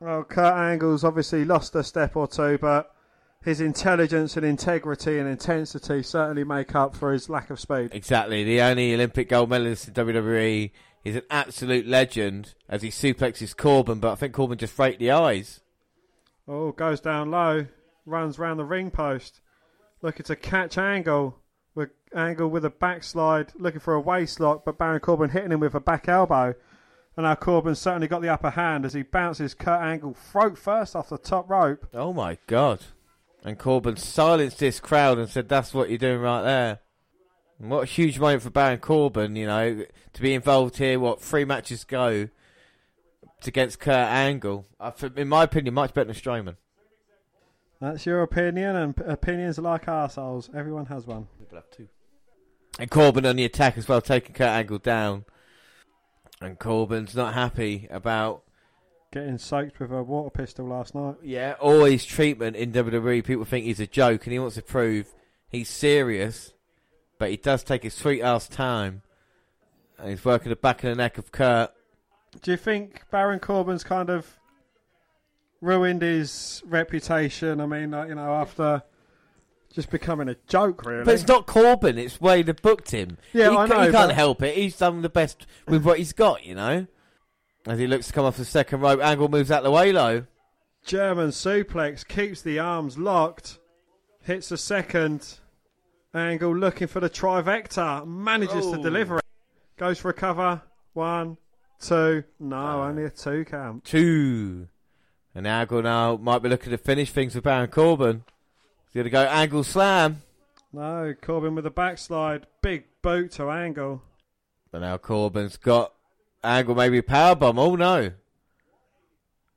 Well, Kurt Angle's obviously lost a step or two, but his intelligence and integrity and intensity certainly make up for his lack of speed. Exactly. The only Olympic gold medalist in WWE. He's an absolute legend as he suplexes Corbin, but I think Corbin just raked the eyes. Oh, goes down low, runs round the ring post, looking to catch Angle. With Angle with a backslide, looking for a waist lock, but Baron Corbin hitting him with a back elbow. And now Corbin certainly got the upper hand as he bounces Kurt Angle throat first off the top rope. Oh my god. And Corbin silenced this crowd and said, That's what you're doing right there. And what a huge moment for Baron Corbin, you know, to be involved here. What, three matches go against Kurt Angle. I In my opinion, much better than Strowman. That's your opinion, and opinions are like arseholes. Everyone has one. People have two. And Corbin on the attack as well, taking Kurt Angle down. And Corbin's not happy about Getting soaked with a water pistol last night. yeah all his treatment in WWE. People think he's a joke, and he wants to prove he's serious. But he does take his sweet ass time, and he's working the back of the neck of Kurt. Do you think Baron Corbin's kind of ruined his reputation? I mean, like, you know, after just becoming a joke, really. But it's not Corbin; it's where they booked him. Yeah, he, I know, He can't but- help it. He's done the best with what he's got, you know. As he looks to come off the second rope, Angle moves out the way low. German suplex keeps the arms locked. Hits the second. Angle looking for the trifecta. Manages to Oh. deliver it. Goes for a cover. One, two. No, only a two count. Two. And Angle now might be looking to finish things with Baron Corbin. He's going to go Angle slam. No, Corbin with a backslide. Big boot to Angle. But now Corbin's got Angle maybe a power bomb. Oh no.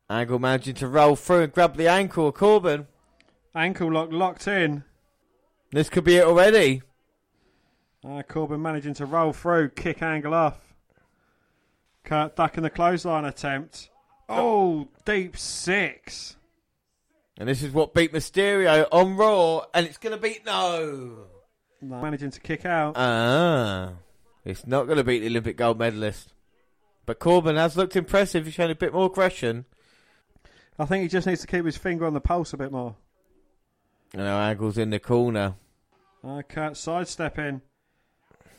Angle managing to roll through and grab the ankle of Corbin. Ankle lock locked in. This could be it already. Uh, Corbin managing to roll through, kick Angle off. Kurt ducking the clothesline attempt. Oh, deep six. And this is what beat Mysterio on Raw, and it's going to beat no. No. Managing to kick out. Ah, it's not going to beat the Olympic gold medalist. But Corbin has looked impressive. He's shown a bit more aggression. I think he just needs to keep his finger on the pulse a bit more. And now Angle's in the corner. Kurt sidestepping.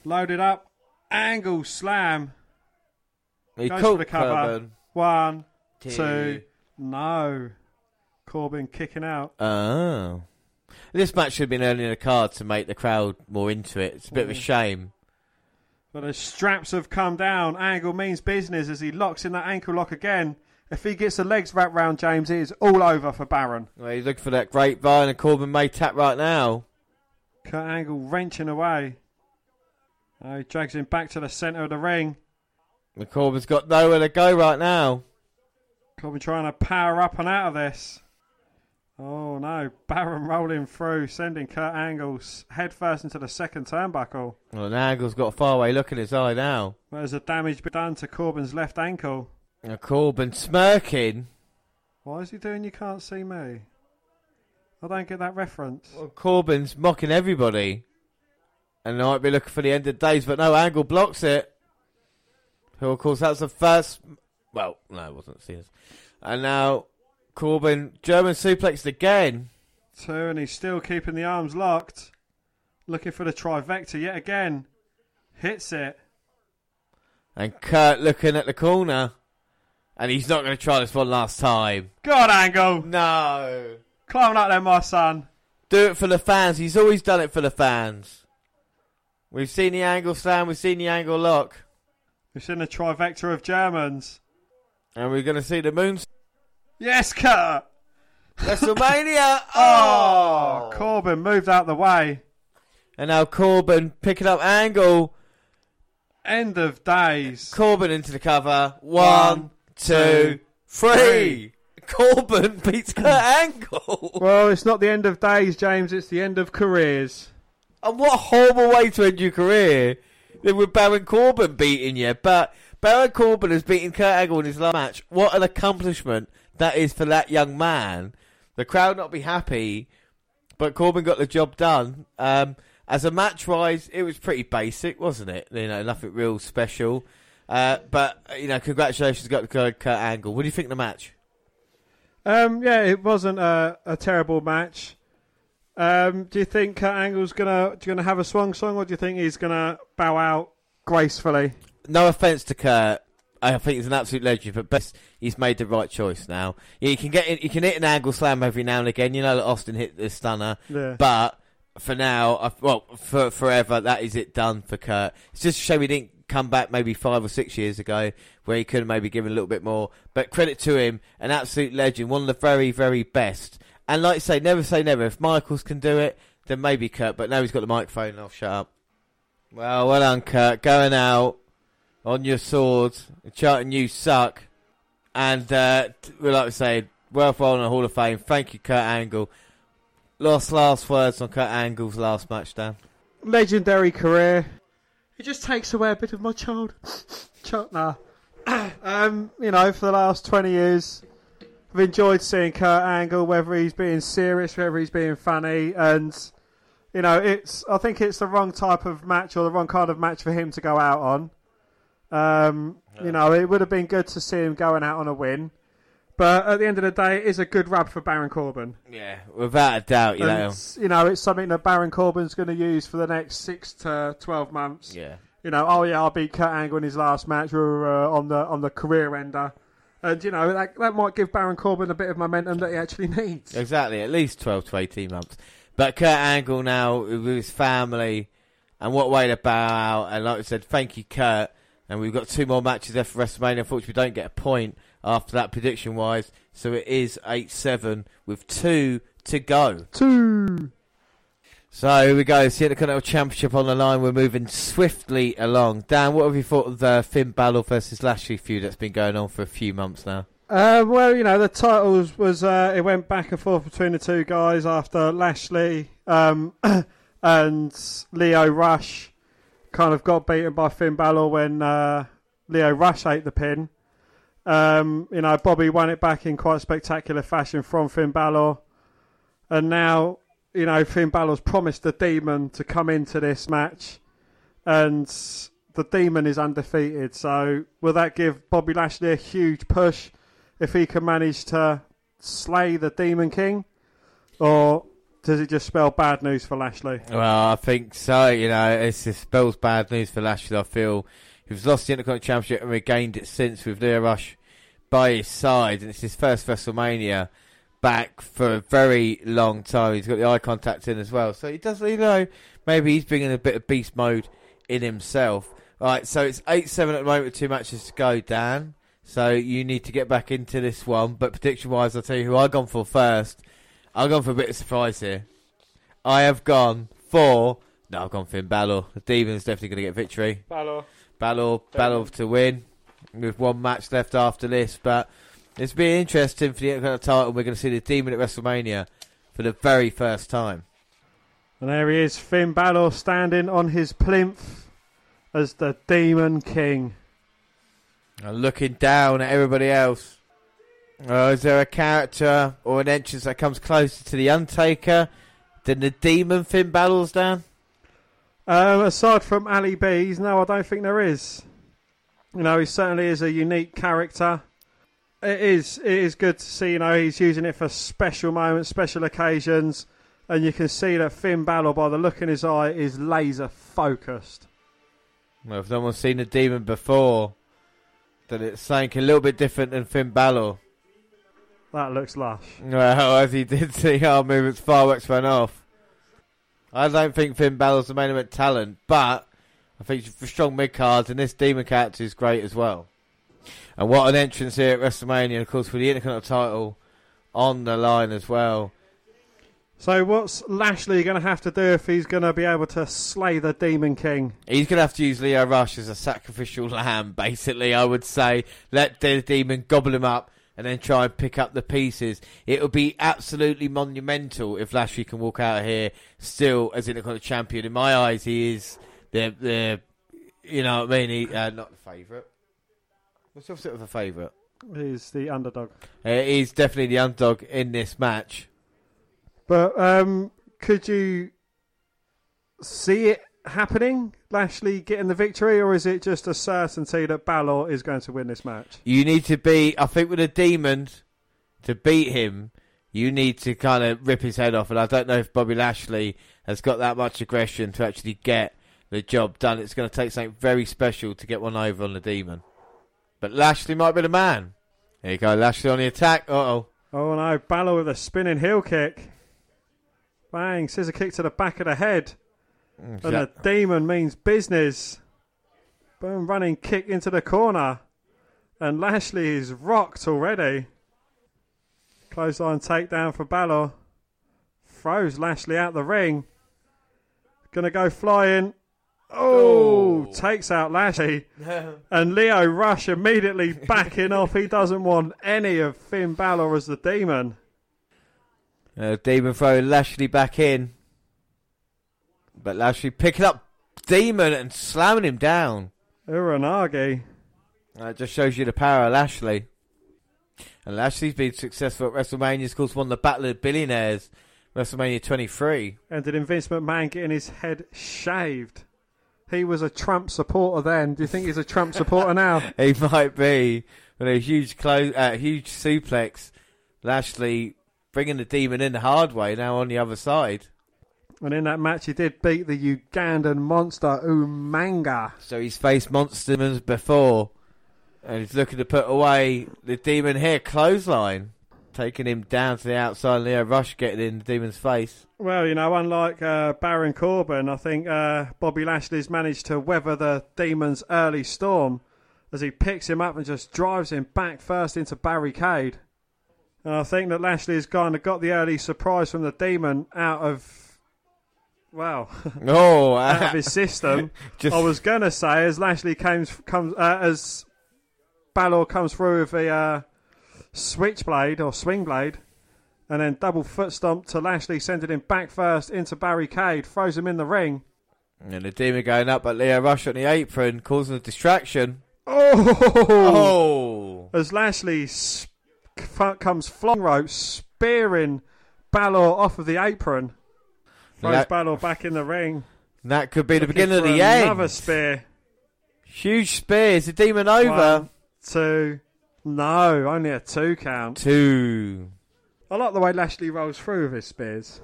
Loaded up. Angle slam. He Goes caught for the cover. Corbin. One, Two. two. No. Corbin kicking out. Oh. This match should have been early in the card to make the crowd more into it. It's a bit of a Mm. shame. But the straps have come down. Angle means business as he locks in that ankle lock again. If he gets the legs wrapped round James, it is all over for Baron. Well, he's looking for that grapevine, and Corbin may tap right now. Kurt Angle wrenching away. Oh, he drags him back to the centre of the ring. And Corbin's got nowhere to go right now. Corbin trying to power up and out of this. Oh no, Baron rolling through, sending Kurt Angle's head first into the second turnbuckle. Well, and Angle's got a faraway look in his eye now. There's a damage done to Corbin's left ankle. And Corbin smirking. Why is he doing you can't see me? I don't get that reference. Well, Corbin's mocking everybody. And they might be looking for the end of days, but no, Angle blocks it. Who, of course, that's the first. Well, no, it wasn't serious. And now Corbin, German suplexed again. Two, and he's still keeping the arms locked. Looking for the trifecta yet again. Hits it. And Kurt looking at the corner. And he's not going to try this one last time. Go on, Angle. No. Climb up there, my son. Do it for the fans. He's always done it for the fans. We've seen the angle slam, we've seen the angle lock. We've seen a trifecta of Germans. And we're going to see the moon. Yes, Kurt. WrestleMania. oh, oh. Corbin moved out the way. And now Corbin picking up angle. End of days. Corbin into the cover. One, two, three. Corbin beats Kurt Angle. Well, it's not the end of days, James. It's the end of careers. And what a horrible way to end your career than with Baron Corbin beating you. But Baron Corbin has beaten Kurt Angle in his last match. What an accomplishment that is for that young man. The crowd not be happy, but Corbin got the job done. Um, as a match wise, it was pretty basic, wasn't it? You know, nothing real special. Uh, but you know, congratulations, got to Kurt Angle. What do you think of the match? Um, yeah, it wasn't a, a terrible match. Um, do you think Kurt Angle's gonna gonna have a swan song, or do you think he's gonna bow out gracefully? No offense to Kurt, I think he's an absolute legend, but best he's made the right choice now. Yeah, you can get in, you can hit an angle slam every now and again. You know that Austin hit the stunner, Yeah. but for now, well, for forever, that is it done for Kurt. It's just a shame he didn't come back maybe five or six years ago, where he could have maybe given a little bit more. But credit to him, an absolute legend, one of the very, very best. And like I say, never say never. If Michaels can do it, then maybe Kurt. But now he's got the microphone, and I'll shut up. Well, well done, Kurt. Going out on your sword, charting you suck. And uh, like to say, well in the Hall of Fame. Thank you, Kurt Angle. Lost last words on Kurt Angle's last match, Dan. Legendary career. He just takes away a bit of my child. child nah. um, you know, for the last 20 years, I've enjoyed seeing Kurt Angle, whether he's being serious, whether he's being funny, and you know, it's. I think it's the wrong type of match or the wrong kind of match for him to go out on. Um, You know, it would have been good to see him going out on a win, but at the end of the day, it is a good rub for Baron Corbin. Yeah, without a doubt, you know. You know, it's something that Baron Corbin's going to use for the next six to twelve months. Yeah. You know, oh yeah, I beat Kurt Angle in his last match uh, on the on the career ender, and you know that that might give Baron Corbin a bit of momentum that he actually needs. Exactly, at least 12 to 18 months. But Kurt Angle now with his family, and what way to bow out. And like I said, thank you, Kurt. And we've got two more matches left for WrestleMania. Unfortunately, we don't get a point after that prediction wise. So it is 8 7 with two to go. Two. So here we go. It's the Intercontinental Championship on the line. We're moving swiftly along. Dan, what have you thought of the Finn Balor versus Lashley feud that's been going on for a few months now? Uh, well, you know, the titles was uh, it went back and forth between the two guys after Lashley um, and Lio Rush kind of got beaten by Finn Balor when uh, Lio Rush ate the pin. Um, you know, Bobby won it back in quite spectacular fashion from Finn Balor, and now you know Finn Balor's promised the Demon to come into this match, and the Demon is undefeated. So will that give Bobby Lashley a huge push if he can manage to slay the Demon King, or does it just spell bad news for Lashley? Well, I think so. You know, it spells bad news for Lashley. I feel he's lost the Intercontinental Championship and regained it since with Lio Rush by his side, and it's his first WrestleMania back for a very long time. He's got the eye contact in as well, so he doesn't You know, maybe he's bringing a bit of beast mode in himself. Right, so it's eight seven at the moment with two matches to go, Dan. So you need to get back into this one. But prediction wise, I'll tell you who I've gone for first. I've gone for a bit of surprise here. I have gone for no, I've gone Finn Balor. The Demon's definitely going to get victory. Balor. Balor, Balor to win with one match left after this. But it's been interesting for the Intercontinental title. We're going to see the Demon at WrestleMania for the very first time. And there he is, Finn Balor standing on his plinth as the Demon King. And looking down at everybody else. Oh, is there a character or an entrance that comes closer to the Undertaker than the Demon Finn Balor's down? Um, aside from Ali B's, no, I don't think there is. You know, he certainly is a unique character. It is. It is good to see. You know, he's using it for special moments, special occasions, and you can see that Finn Balor, by the look in his eye, is laser focused. Well, if no one's seen the Demon before, Then it's something a little bit different than Finn Balor. That looks lush. Well, as he did see arm movements, fireworks went off. I don't think Finn Balor's the main event talent, but I think for strong mid cards, and this Demon character is great as well. And what an entrance here at WrestleMania, of course, for the Intercontinental title on the line as well. So what's Lashley going to have to do if he's going to be able to slay the Demon King? He's going to have to use Lio Rush as a sacrificial lamb, basically, I would say. Let the demon gobble him up and then try and pick up the pieces. It would be absolutely monumental if Lashley can walk out of here still as Intercontinental champion. In my eyes, he is the, the you know what I mean? He, uh, not the favourite. What's the opposite of a favourite? He's the underdog. Uh, he's definitely the underdog in this match. But um, could you see it happening? Lashley getting the victory, or is it just a certainty that Balor is going to win this match? You need to be, I think, with a demon to beat him. You need to kind of rip his head off, and I don't know if Bobby Lashley has got that much aggression to actually get the job done. It's going to take something very special to get one over on the demon. But Lashley might be the man. There you go, Lashley on the attack. Uh oh. Oh no, Balor with a spinning heel kick. Bang, scissor kick to the back of the head. Mm, and that- the demon means business. Boom, running kick into the corner. And Lashley is rocked already. Close Clothesline takedown for Balor. Throws Lashley out the ring. Gonna go flying. Oh, takes out Lashley. and Lio Rush immediately backing off. He doesn't want any of Finn Balor as the demon. Uh, Demon throwing Lashley back in. But Lashley picking up Demon and slamming him down. Uranage. That just shows you the power of Lashley. And Lashley's been successful at WrestleMania. Of course, won the Battle of Billionaires, WrestleMania 23. Ended in Vince McMahon getting his head shaved. He was a Trump supporter then. Do you think he's a Trump supporter now? he might be. With a huge, clo- uh, huge suplex. Lashley bringing the demon in the hard way now on the other side. And in that match, he did beat the Ugandan monster Umaga. So he's faced monsters before. And he's looking to put away the demon here. Clothesline. Taking him down to the outside. Lio Rush getting in the demon's face. Well, you know, unlike uh, Baron Corbin, I think uh, Bobby Lashley's managed to weather the demon's early storm as he picks him up and just drives him back first into barricade. And I think that Lashley's kind of got the early surprise from the demon out of, well, Oh, out of his system. Just- I was gonna say as Lashley comes comes uh, as Balor comes through with a uh, switchblade or swing blade, and then double foot stomp to Lashley, sending him back first into barricade, throws him in the ring. And the demon going up at Lio Rush on the apron, causing a distraction. Oh! Oh! As Lashley sp- comes flying rope, spearing Balor off of the apron, throws That- Balor back in the ring. That could be the beginning of the end. Another spear. Huge spear. Is the demon over? One, two. No, only a two count. Two. I like the way Lashley rolls through with his spears.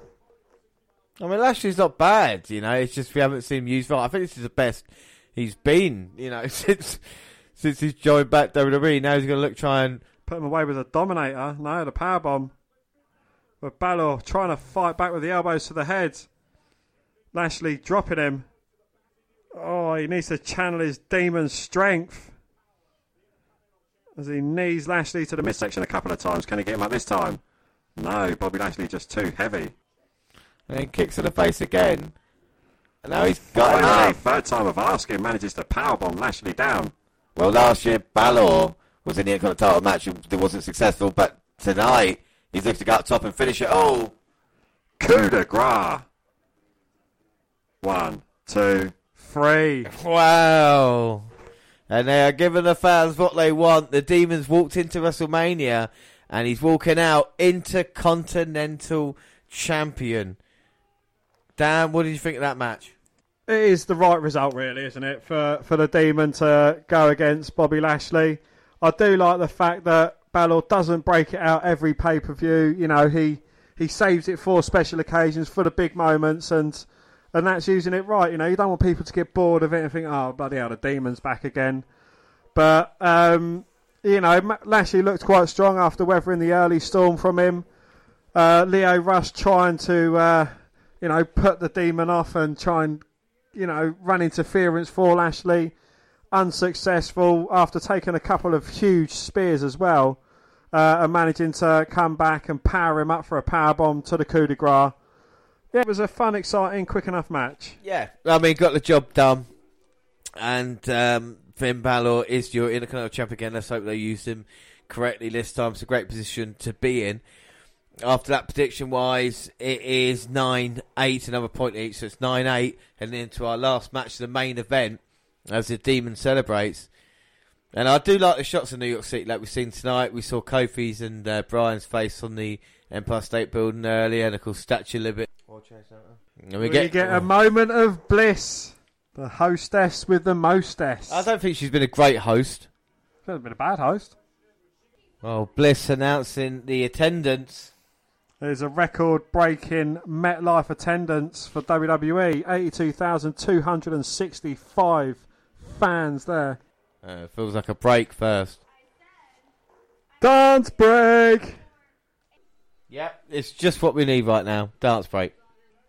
I mean, Lashley's not bad, you know. It's just we haven't seen him used well. I think this is the best he's been, you know, since since he's joined back WWE. Now he's going to look try and Put him away with a Dominator. No, the power bomb. With Balor trying to fight back with the elbows to the head. Lashley dropping him. Oh, he needs to channel his demon strength. As he knees Lashley to the midsection a couple of times. Can he get him up this time? No, Bobby Lashley just too heavy. and then kicks to the face again. And now he's got him Finally, third time of asking, manages to powerbomb Lashley down. Well, last year Balor was in the Intercontinental title match It wasn't successful, but tonight he's looking to go up top and finish it. Oh, Coup de grace. One, two, three. Wow. And they are giving the fans what they want. The Demons walked into WrestleMania and he's walking out Intercontinental Champion. Dan, what did you think of that match? It is the right result, really, isn't it, for, for the Demon to go against Bobby Lashley. I do like the fact that Balor doesn't break it out every pay per view. You know, he he saves it for special occasions, for the big moments, and and that's using it right. You know, you don't want people to get bored of it and think, oh bloody hell, the Demon's back again. But um, you know, Lashley looked quite strong after weathering the early storm from him. Uh, Lio Rush trying to uh, you know put the demon off and try and you know run interference for Lashley. Unsuccessful after taking a couple of huge spears as well, uh, and managing to come back and power him up for a power bomb to the coup de grace. Yeah, it was a fun, exciting, quick enough match. Yeah, I mean, got the job done. And um, Finn Balor is your Intercontinental Champ again. Let's hope they use him correctly this time. It's a great position to be in. After that, prediction wise, it is 9 8, another point each. So it's 9 8, and into our last match, the main event, as the Demon celebrates. And I do like the shots of New York City, like we've seen tonight. We saw Kofi's and uh, Bryan's face on the Empire State Building earlier, and of course, Statue Limit. And We get, get a moment of bliss. The hostess with the mostess. I don't think she's been a great host. She hasn't been a bad host. Well, Bliss announcing the attendance. There's a record breaking MetLife attendance for. WWE 82,265 fans there. Uh, feels like a break first. Dance break! Yep, it's just what we need right now. Dance break.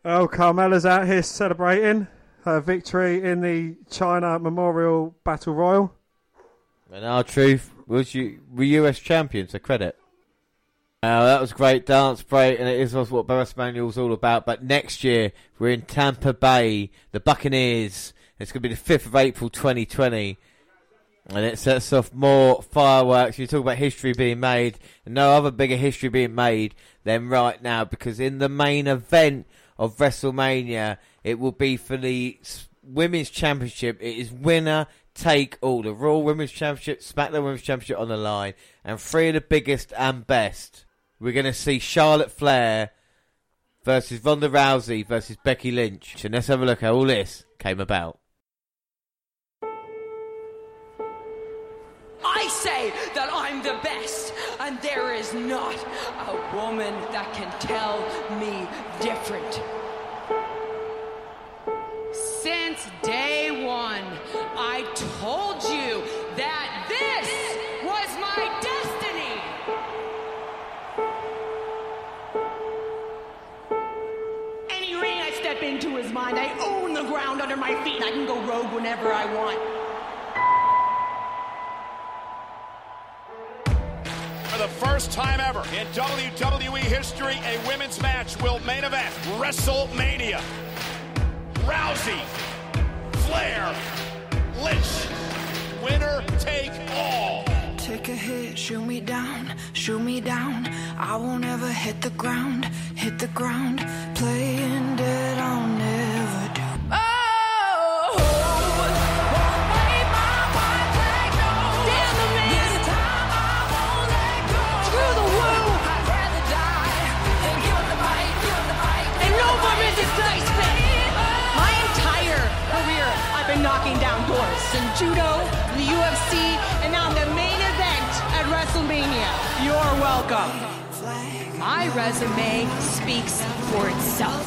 Oh, Carmella's out here celebrating her victory in the Chyna Memorial Battle Royal. And R-Truth was you were US champions, so credit. Now that was a great dance break, and it is also what WrestleMania was all about. But next year we're in Tampa Bay, the Buccaneers. It's going to be the fifth of April, 2020, and it sets off more fireworks. You talk about history being made, no other bigger history being made than right now, because in the main event of WrestleMania, it will be for the Women's Championship. It is winner take all. The Raw Women's Championship, SmackDown Women's Championship on the line, and three of the biggest and best. We're going to see Charlotte Flair versus Ronda Rousey versus Becky Lynch. And let's have a look how all this came about. I say that I'm the best, and there is not a woman that can tell me different. Since day one, I told you that this was my destiny. Any ring I step into is mine. I own the ground under my feet, I can go rogue whenever I want. The first time ever in WWE history, a women's match will main event WrestleMania. Rousey, Flair, Lynch, winner take all. Take a hit, shoot me down, shoot me down. I won't ever hit the ground, hit the ground. Playing dead, I'll judo, the UFC, and now the main event at WrestleMania. You're welcome. My resume speaks for itself.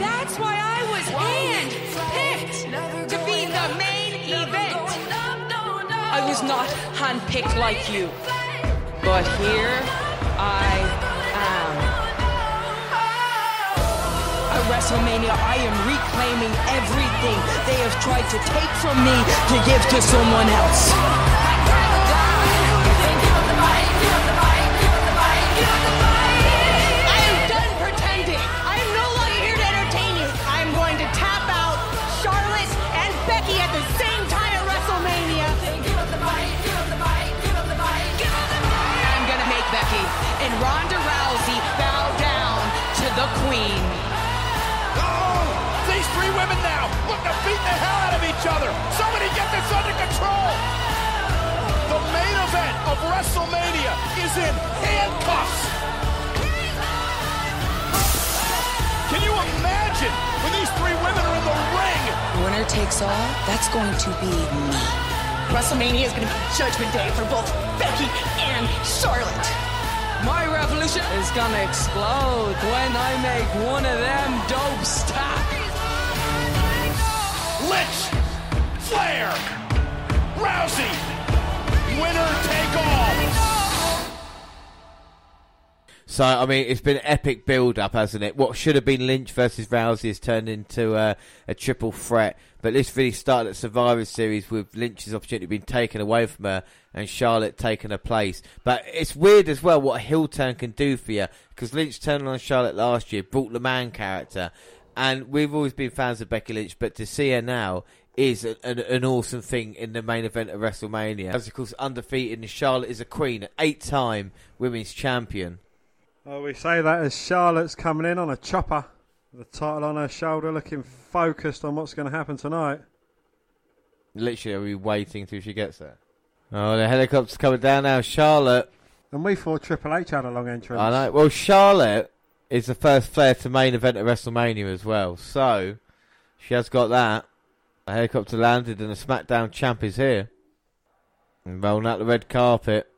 That's why I was hand-picked to be the main event. I was not handpicked like you. But here I WrestleMania, I am reclaiming everything they have tried to take from me to give to someone else. I am done pretending. I am no longer here to entertain you. I am going to tap out Charlotte and Becky at the same time at WrestleMania. I'm gonna make Becky and Ronda Rousey bow down to the Queen. These three women now look to beat the hell out of each other. Somebody get this under control. The main event of WrestleMania is in handcuffs. Can you imagine when these three women are in the ring? Winner takes all. That's going to be me. WrestleMania is going to be Judgment Day for both Becky and Charlotte. My revolution is going to explode when I make one of them dope stop. Lynch, Flair, Rousey. Winner take all. So, I mean, it's been epic build up, hasn't it? What should have been Lynch versus Rousey has turned into uh, a triple threat. But this really started at Survivor Series with Lynch's opportunity being taken away from her and Charlotte taking her place. But it's weird as well what a heel turn can do for you because Lynch turned on Charlotte last year, brought the man character. And we've always been fans of Becky Lynch, but to see her now is an, an, an awesome thing in the main event of WrestleMania. As of course, undefeated, and Charlotte is a queen, an eight time women's champion. Well, we say that as Charlotte's coming in on a chopper, the title on her shoulder, looking focused on what's going to happen tonight. Literally, are we waiting till she gets there? Oh, the helicopter's coming down now. Charlotte. And we thought Triple H had a long entrance. I know. Well, Charlotte is the first Flair to main event at WrestleMania as well. So, she has got that. A helicopter landed and the SmackDown champ is here. And rolling out the red carpet.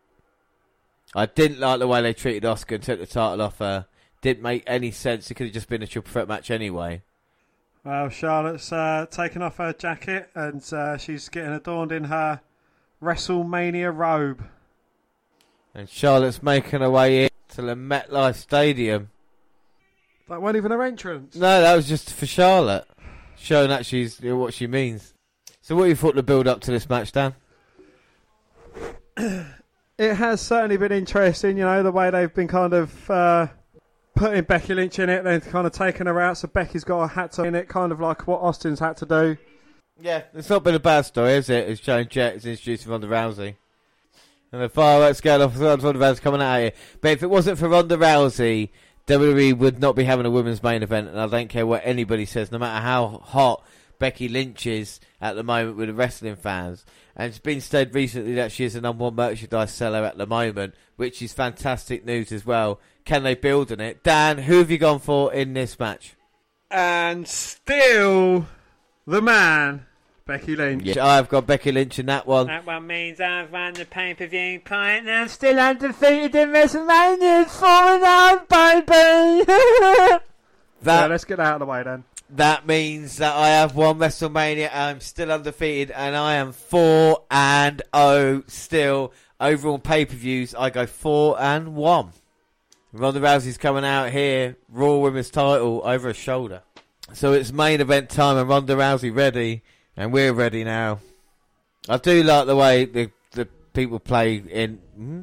I didn't like the way they treated Asuka and took the title off her. Didn't make any sense. It could have just been a triple threat match anyway. Well, Charlotte's uh, taken off her jacket and uh, she's getting adorned in her WrestleMania robe. And Charlotte's making her way in to the MetLife Stadium. That wasn't even her entrance. No, that was just for Charlotte, showing that she's you know, what she means. So, what do you thought the build up to this match, Dan? it has certainly been interesting, you know, the way they've been kind of uh, putting Becky Lynch in it, then kind of taking her out, so Becky's got a hat to in it, kind of like what Austin's had to do. Yeah, it's not been a bad story, is it? It's Joan Jett is introducing Ronda Rousey. And the fireworks going off, Ronda Rousey coming out here. But if it wasn't for Ronda Rousey, WWE would not be having a women's main event, and I don't care what anybody says, no matter how hot Becky Lynch is at the moment with the wrestling fans. And it's been said recently that she is the number one merchandise seller at the moment, which is fantastic news as well. Can they build on it? Dan, who have you gone for in this match? And still, the man, Becky Lynch. Yeah, I've got Becky Lynch in that one. That one means I've won the pay per view point and I'm still undefeated in WrestleMania. It's 4 0, baby! that, yeah, let's get that out of the way then. That means that I have won WrestleMania. I'm still undefeated, and I am four and oh still. Overall pay per views, I go four and one. Ronda Rousey's coming out here, Raw Women's title over her shoulder. So it's main event time, and Ronda Rousey ready, and we're ready now. I do like the way the the people play in. Hmm?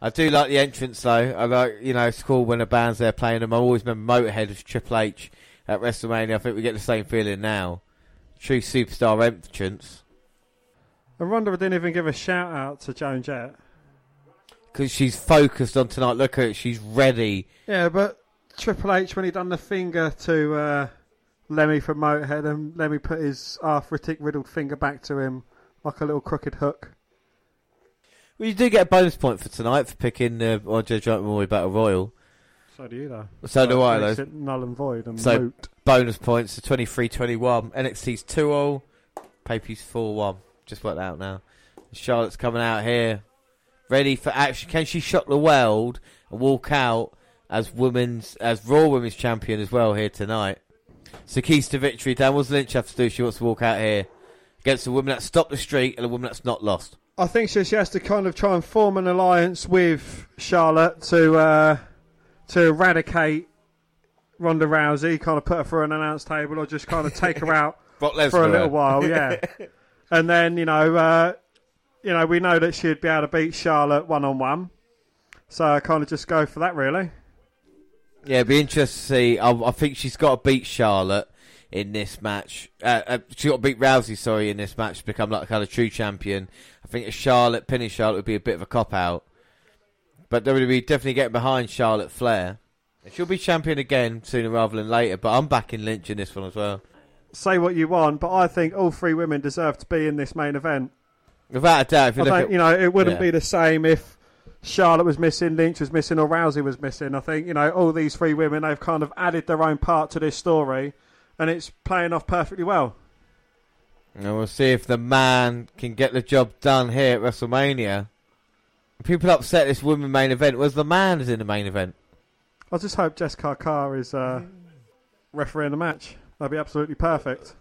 I do like the entrance though. I like you know it's cool when the band's there playing them. I always remember Motorhead as Triple H at WrestleMania. I think we get the same feeling now. True superstar entrance. And Ronda didn't even give a shout out to Joan Jett. Because she's focused on tonight. Look at it, she's ready. Yeah, but Triple H, when he done the finger to uh, Lemmy from Motorhead, and Lemmy put his arthritic riddled finger back to him like a little crooked hook. Well, you do get a bonus point for tonight for picking uh, Andre Giant Memorial Battle Royal. So do you, though. So do I, though. null and void and So moot. bonus points to 23-21. NXT's 2-0, Papy's 4-1. Just worked out now. Charlotte's coming out here, ready for action. Can she shock the world and walk out as women's as Raw Women's Champion as well here tonight? So keys to victory. Dan, what does Lynch have to do? She wants to walk out here against a woman that stopped the streak and a woman that's not lost. I think she, she has to kind of try and form an alliance with Charlotte to uh, to eradicate Ronda Rousey, kind of put her through an announce table, or just kind of take her out for a little uh, while. Yeah, and then you know, uh, you know, we know that she'd be able to beat Charlotte one on one, so I kind of just go for that really. Yeah, it'd be interesting to see. I, I think she's got to beat Charlotte in this match. Uh, uh, she's got to beat Rousey, sorry, in this match to become like a kind of true champion. I think a Charlotte, pinning Charlotte would be a bit of a cop out. But WWE definitely getting behind Charlotte Flair. She'll be champion again sooner rather than later, but I'm backing Lynch in this one as well. Say what you want, but I think all three women deserve to be in this main event. Without a doubt, if you look at, you know it wouldn't Yeah. be the same if Charlotte was missing, Lynch was missing, or Rousey was missing. I think you know all these three women they've kind of added their own part to this story, and it's playing off perfectly well. And we'll see if the man can get the job done here at WrestleMania. People upset this women main event. Was the man is in the main event? I just hope Jessica Carr is uh, refereeing the match. That'd be absolutely perfect.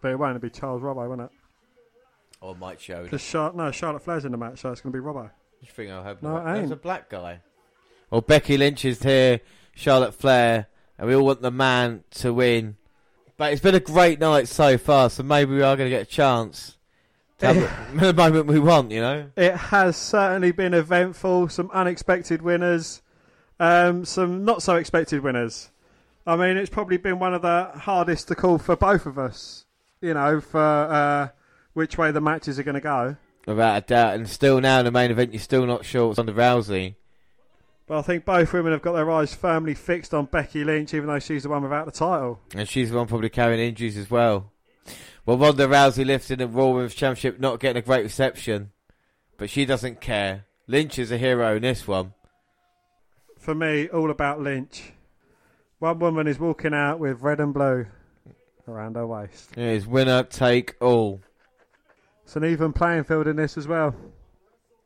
But it won't it'd be Charles Robbo, won't it? Or Mike Show. Char- no, Charlotte Flair's in the match, so it's going to be Robbo. You think I'll have No, it There's ain't. a black guy. Well, Becky Lynch is here, Charlotte Flair, and we all want the man to win. But it's been a great night so far, so maybe we are going to get a chance to have the moment we want, you know? It has certainly been eventful. Some unexpected winners, um, some not so expected winners. I mean, it's probably been one of the hardest to call for both of us. You know, for uh, which way the matches are going to go. Without a doubt. And still now in the main event, you're still not sure it's under Rousey. But I think both women have got their eyes firmly fixed on Becky Lynch, even though she's the one without the title. And she's the one probably carrying injuries as well. Well, Ronda Rousey lifting the Raw Women's Championship, not getting a great reception. But she doesn't care. Lynch is a hero in this one. For me, all about Lynch. One woman is walking out with red and blue around her waist. It is winner take all. It's an even playing field in this as well.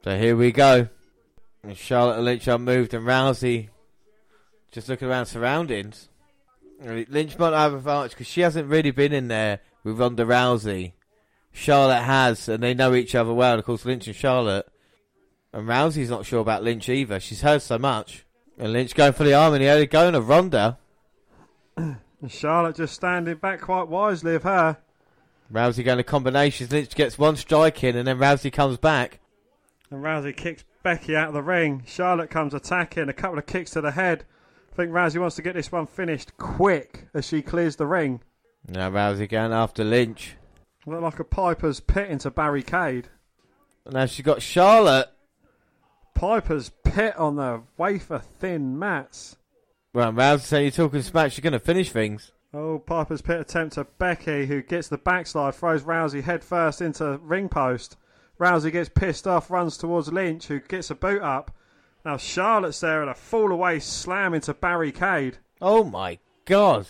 So here we go. And Charlotte and Lynch are moved, and Rousey just looking around surroundings. Lynch might not have advantage because she hasn't really been in there with Ronda Rousey. Charlotte has, and they know each other well. And of course, Lynch and Charlotte. And Rousey's not sure about Lynch either. She's heard so much. And Lynch going for the arm, and the early going of Ronda. And Charlotte just standing back quite wisely of her. Rousey going to combinations. Lynch gets one strike in, and then Rousey comes back. And Rousey kicks Becky out of the ring. Charlotte comes attacking, a couple of kicks to the head. I think Rousey wants to get this one finished quick as she clears the ring. Now Rousey going after Lynch. Look like a Piper's pit into barricade. And now she's got Charlotte. Piper's pit on the wafer thin mats. Well, Rousey saying you're talking smack, she's going to finish things. Oh, Piper's pit attempt to Becky, who gets the backslide, throws Rousey headfirst into ring post. Rousey gets pissed off, runs towards Lynch, who gets a boot up. Now Charlotte's there and a fall away slam into barricade. Oh my god.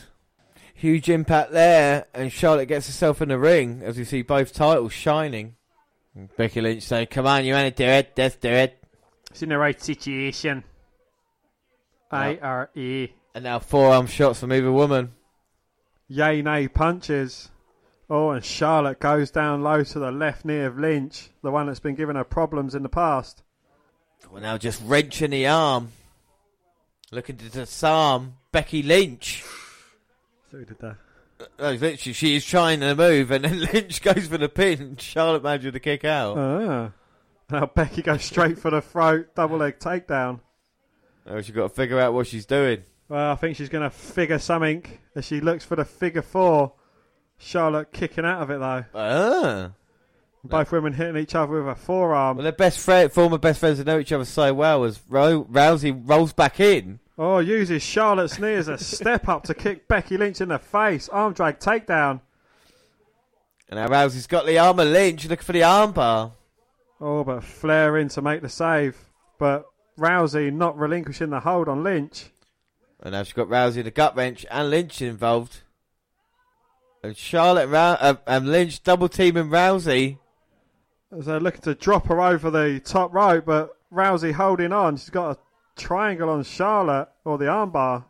Huge impact there, and Charlotte gets herself in the ring as we see both titles shining. And Becky Lynch saying, Come on, you want to do it? Let's do it. It's in the right situation. I R E. And now forearm shots from either woman. Yay nay punches. Oh, and Charlotte goes down low to the left knee of Lynch, the one that's been giving her problems in the past. We're now just wrenching the arm. Looking to disarm Becky Lynch. So did that? No, literally, she is trying to move, and then Lynch goes for the pin, Charlotte manages to kick out. Ah. Now Becky goes straight for the throat, double leg takedown. Oh, she's got to figure out what she's doing. Well, I think she's going to figure something as she looks for the figure four. Charlotte kicking out of it though. Ah. Both women hitting each other with a forearm. Well, their best friend, former best friends that know each other so well as Ro- Rousey rolls back in. Oh, uses Charlotte's knee as a step up to kick Becky Lynch in the face. Arm drag takedown. And now Rousey's got the arm of Lynch looking for the armbar. Oh, but Flair in to make the save. But Rousey not relinquishing the hold on Lynch. And now she's got Rousey in the gut wrench and Lynch involved. And Charlotte and, uh, and Lynch double teaming Rousey. As they're looking to drop her over the top rope, but Rousey holding on. She's got a triangle on Charlotte, or the armbar.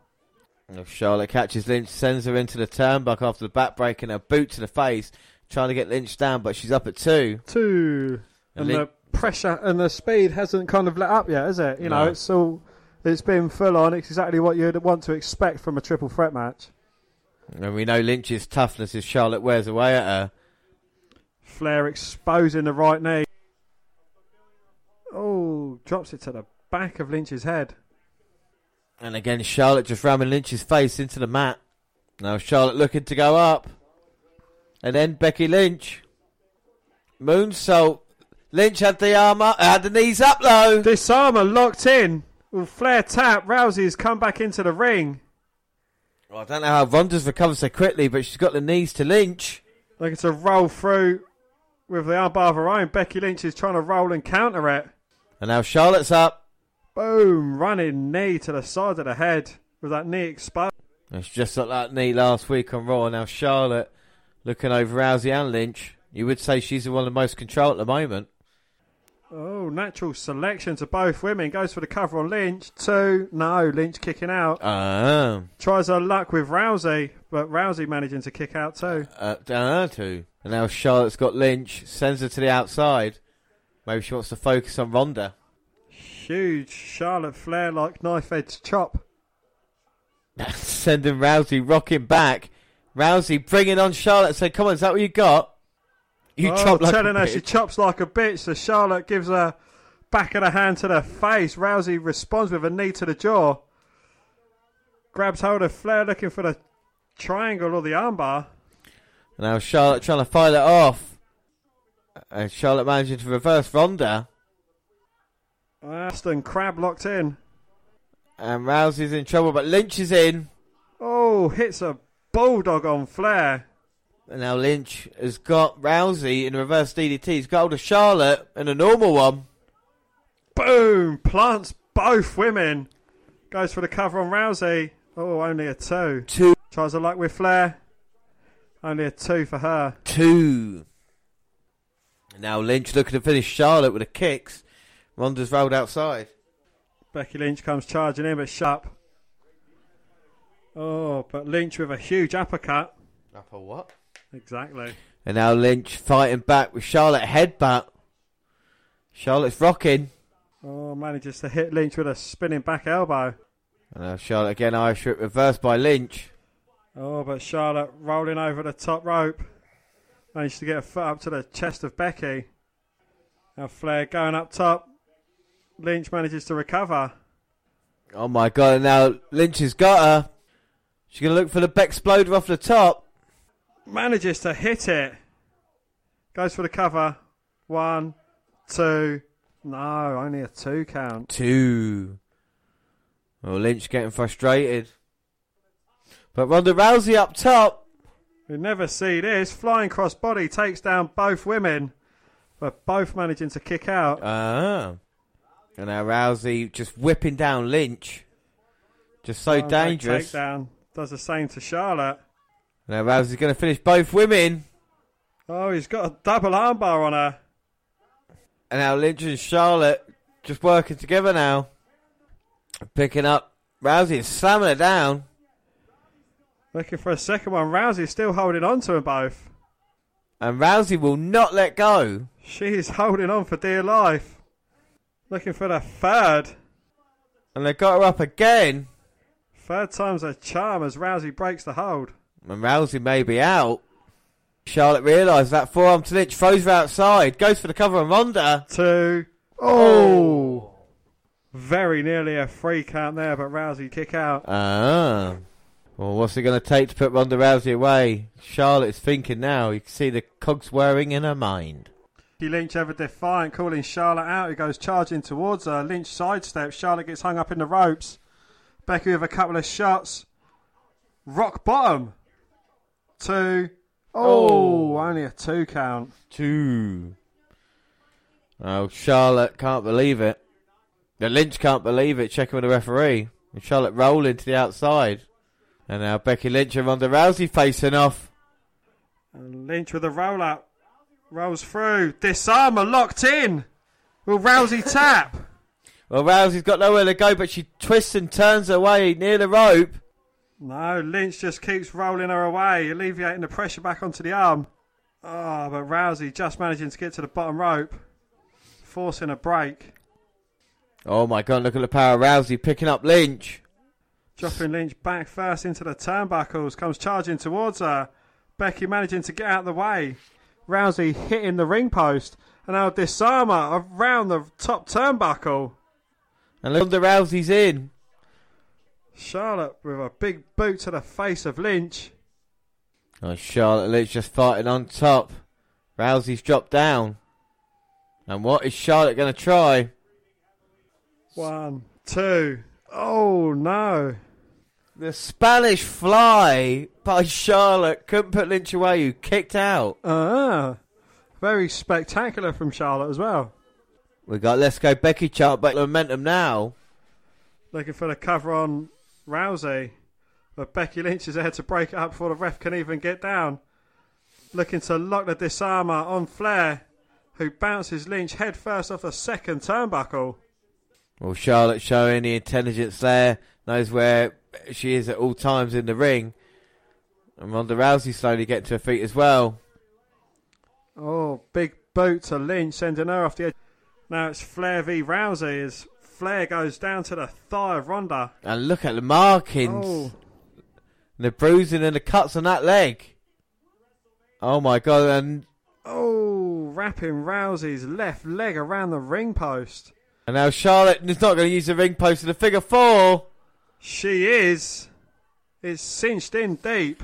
If Charlotte catches Lynch, sends her into the turnbuckle after the back break and a boot to the face, trying to get Lynch down, but she's up at two. Two. And And, Lin- the pressure and the speed hasn't kind of let up yet, has it? You know, it's all. It's been full on. It's exactly what you'd want to expect from a triple threat match. And we know Lynch's toughness as Charlotte wears away at her. Flair exposing the right knee. Oh, drops it to the back of Lynch's head. And again, Charlotte just ramming Lynch's face into the mat. Now Charlotte looking to go up. And then Becky Lynch. Moonsault. Lynch had the arm up, had the knees up low. Disarmer locked in. With Flair tap, Rousey's come back into the ring. Well, I don't know how Ronda's recovered so quickly, but she's got the knees to Lynch. Like it's a roll through with the armbar of her own. Becky Lynch is trying to roll and counter it. And now Charlotte's up. Boom, running knee to the side of the head with that knee exposed. She just got that knee last week on Raw. Now Charlotte looking over Rousey and Lynch. You would say she's the one of the most control at the moment. Oh, natural selection to both women. Goes for the cover on Lynch. Two. No, Lynch kicking out. Ah. Tries her luck with Rousey, but Rousey managing to kick out too. Uh, down her too. And now Charlotte's got Lynch, sends her to the outside. Maybe she wants to focus on Ronda. Huge Charlotte Flair like knife edge chop. Sending Rousey rocking back. Rousey bringing on Charlotte. Say, come on, is that what you got? You oh, chop like telling her she chops like a bitch. So Charlotte gives her back of the hand to the face. Rousey responds with a knee to the jaw. Grabs hold of Flair looking for the triangle or the armbar. Now Charlotte trying to fight it off. And Charlotte managing to reverse Ronda. Uh, Boston Crab locked in. And Rousey's in trouble, but Lynch is in. Oh, hits a bulldog on Flair. And now Lynch has got Rousey in a reverse DDT. He's got hold of Charlotte in a normal one. Boom! Plants both women. Goes for the cover on Rousey. Oh, only a two. Two. Tries a luck with Flair. Only a two for her. Two. Now Lynch looking to finish Charlotte with the kicks. Ronda's rolled outside. Becky Lynch comes charging in, but sharp. Oh, but Lynch with a huge uppercut. Upper what? Exactly. And now Lynch fighting back with Charlotte headbutt. Charlotte's rocking. Oh, manages to hit Lynch with a spinning back elbow. And now Charlotte again Irish whip reversed by Lynch. Oh, but Charlotte rolling over the top rope. Managed to get a foot up to the chest of Becky. Now Flair going up top. Lynch manages to recover. Oh my god, and now Lynch has got her. She's going to look for the Bexploder off the top. Manages to hit it. Goes for the cover. One, two. No, only a two count. Two. Oh, Lynch getting frustrated. But Ronda Rousey up top. We never see this. Flying cross body takes down both women. But both managing to kick out. Ah. And now Rousey just whipping down Lynch. Just so Oh, dangerous. Takedown. Does the same to Charlotte. Now Rousey's going to finish both women. Oh, he's got a double armbar on her. And now Lynch and Charlotte just working together now. Picking up Rousey and slamming her down. Looking for a second one. Rousey's still holding on to them both. And Rousey will not let go. She's holding on for dear life. Looking for the third. And they got her up again. Third time's a charm as Rousey breaks the hold. And Rousey may be out. Charlotte realised that forearm to Lynch, throws her outside, goes for the cover on Ronda. Two. Oh! Very nearly a free count there, but Rousey kick out. Ah. Well, what's it going to take to put Ronda Rousey away? Charlotte's thinking now. You can see the cogs whirring in her mind. Lynch ever defiant, calling Charlotte out. He goes charging towards her. Lynch sidesteps. Charlotte gets hung up in the ropes. Becky with a couple of shots. Rock bottom. Two. Oh. oh, only a two count. Two. Oh, Charlotte can't believe it. The Lynch can't believe it, checking with the referee. And Charlotte rolling to the outside. And now Becky Lynch and Ronda Rousey facing off. And Lynch with a roll up. Rolls through. Disarmer locked in. Will Rousey tap? Well, Rousey's got nowhere to go, but she twists and turns away near the rope. No, Lynch just keeps rolling her away, alleviating the pressure back onto the arm. Oh, but Rousey just managing to get to the bottom rope, forcing a break. Oh my god, look at the power of Rousey picking up Lynch. Dropping Lynch back first into the turnbuckles, comes charging towards her. Becky managing to get out of the way. Rousey hitting the ring post, and now disarmer around the top turnbuckle. And Ronda Rousey's in. Charlotte with a big boot to the face of Lynch. Oh, Charlotte Lynch just fighting on top. Rousey's dropped down. And what is Charlotte going to try? One, two. Oh no. The Spanish fly by Charlotte couldn't put Lynch away, who kicked out. Ah, very spectacular from Charlotte as well. We got Let's Go Becky chart back momentum now. Looking for the cover on Rousey. But Becky Lynch is there to break it up before the ref can even get down. Looking to lock the disarmer on Flair, who bounces Lynch head first off the second turnbuckle. Well, Charlotte showing the intelligence there, knows where she is at all times in the ring. And Ronda Rousey slowly getting to her feet as well. Oh, big boot to Lynch, sending her off the edge. Now it's Flair v Rousey as Flair goes down to the thigh of Ronda. And look at the markings. Oh. The bruising and the cuts on that leg. Oh my god, and Oh, wrapping Rousey's left leg around the ring post. and now Charlotte is not going to use the ring post in the figure four. She is. It's cinched in deep.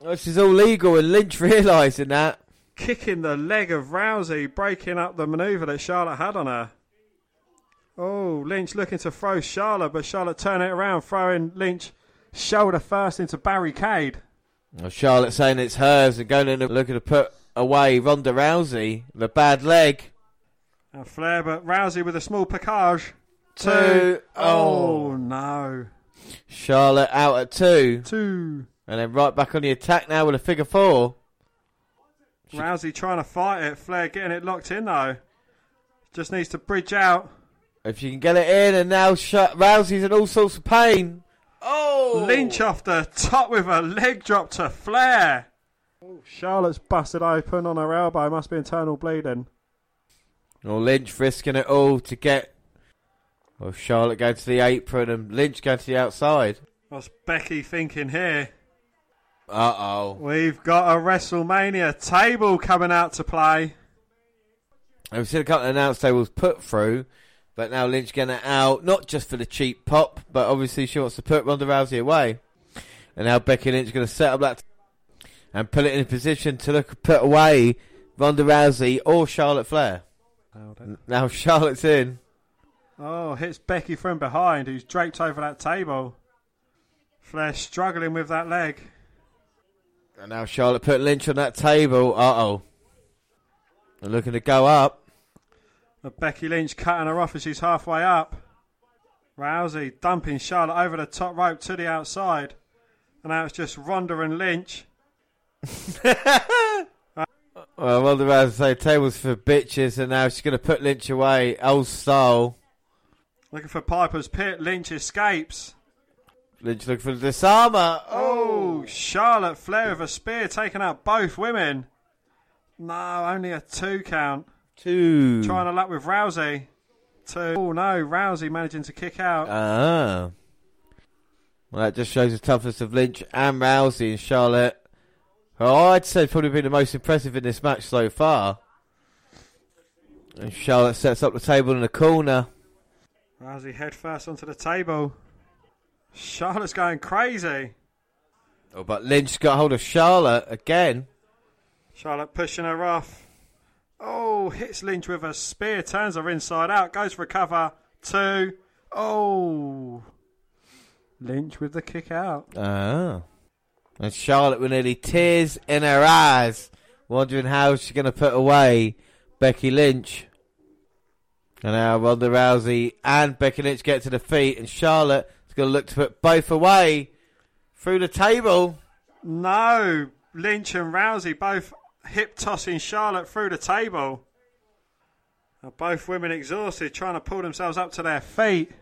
Oh, this is all legal, and Lynch realising that. Kicking the leg of Rousey, breaking up the manoeuvre that Charlotte had on her. Oh, Lynch looking to throw Charlotte, but Charlotte turning it around, throwing Lynch shoulder first into barricade. Well, Charlotte saying it's hers and going in looking to put away Ronda Rousey, the bad leg. And Flair, but Rousey with a small package. Two. Oh, Oh. no. Charlotte out at two. Two. And then right back on the attack now with a figure four. Rousey trying to fight it. Flair getting it locked in though. Just needs to bridge out. If you can get it in, and now Sh- Rousey's in all sorts of pain. Oh! Lynch off the top with a leg drop to Flair. Oh, Charlotte's busted open on her elbow. Must be internal bleeding. Well, Lynch risking it all to get. Well, Charlotte going to the apron and Lynch going to the outside. What's Becky thinking here? Uh oh. We've got a WrestleMania table coming out to play. We've seen a couple of announce tables put through, but now Lynch getting it out, not just for the cheap pop, but obviously she wants to put Ronda Rousey away. And now Becky Lynch going to set up that and put it in a position to look put away Ronda Rousey or Charlotte Flair. Now Charlotte's in. Oh, hits Becky from behind, who's draped over that table. Flair struggling with that leg. And now Charlotte put Lynch on that table. Uh oh. Looking to go up. But Becky Lynch cutting her off as she's halfway up. Rousey dumping Charlotte over the top rope to the outside. And now it's just Ronda and Lynch. Well, Ronda Rousey say tables for bitches, and now she's going to put Lynch away, old style. Looking for Piper's Pit. Lynch escapes. Lynch looking for the disarmer. Oh, Charlotte Flair with a spear taking out both women. No, only a two count. Two. Trying to luck with Rousey. Two. Oh no, Rousey managing to kick out. Ah. Well, that just shows the toughness of Lynch and Rousey and Charlotte. Oh, I'd say probably been the most impressive in this match so far. And Charlotte sets up the table in the corner. Rousey head first onto the table. Charlotte's going crazy. Oh, but Lynch got hold of Charlotte again. Charlotte pushing her off. Oh, hits Lynch with a spear, turns her inside out, goes for a cover. Two. Oh. Lynch with the kick out. Ah. And Charlotte with nearly tears in her eyes, wondering how she's going to put away Becky Lynch. And now Ronda Rousey and Becky Lynch get to the feet, and Charlotte is going to look to put both away through the table. No. Lynch and Rousey both hip tossing Charlotte through the table. Both women exhausted, trying to pull themselves up to their feet.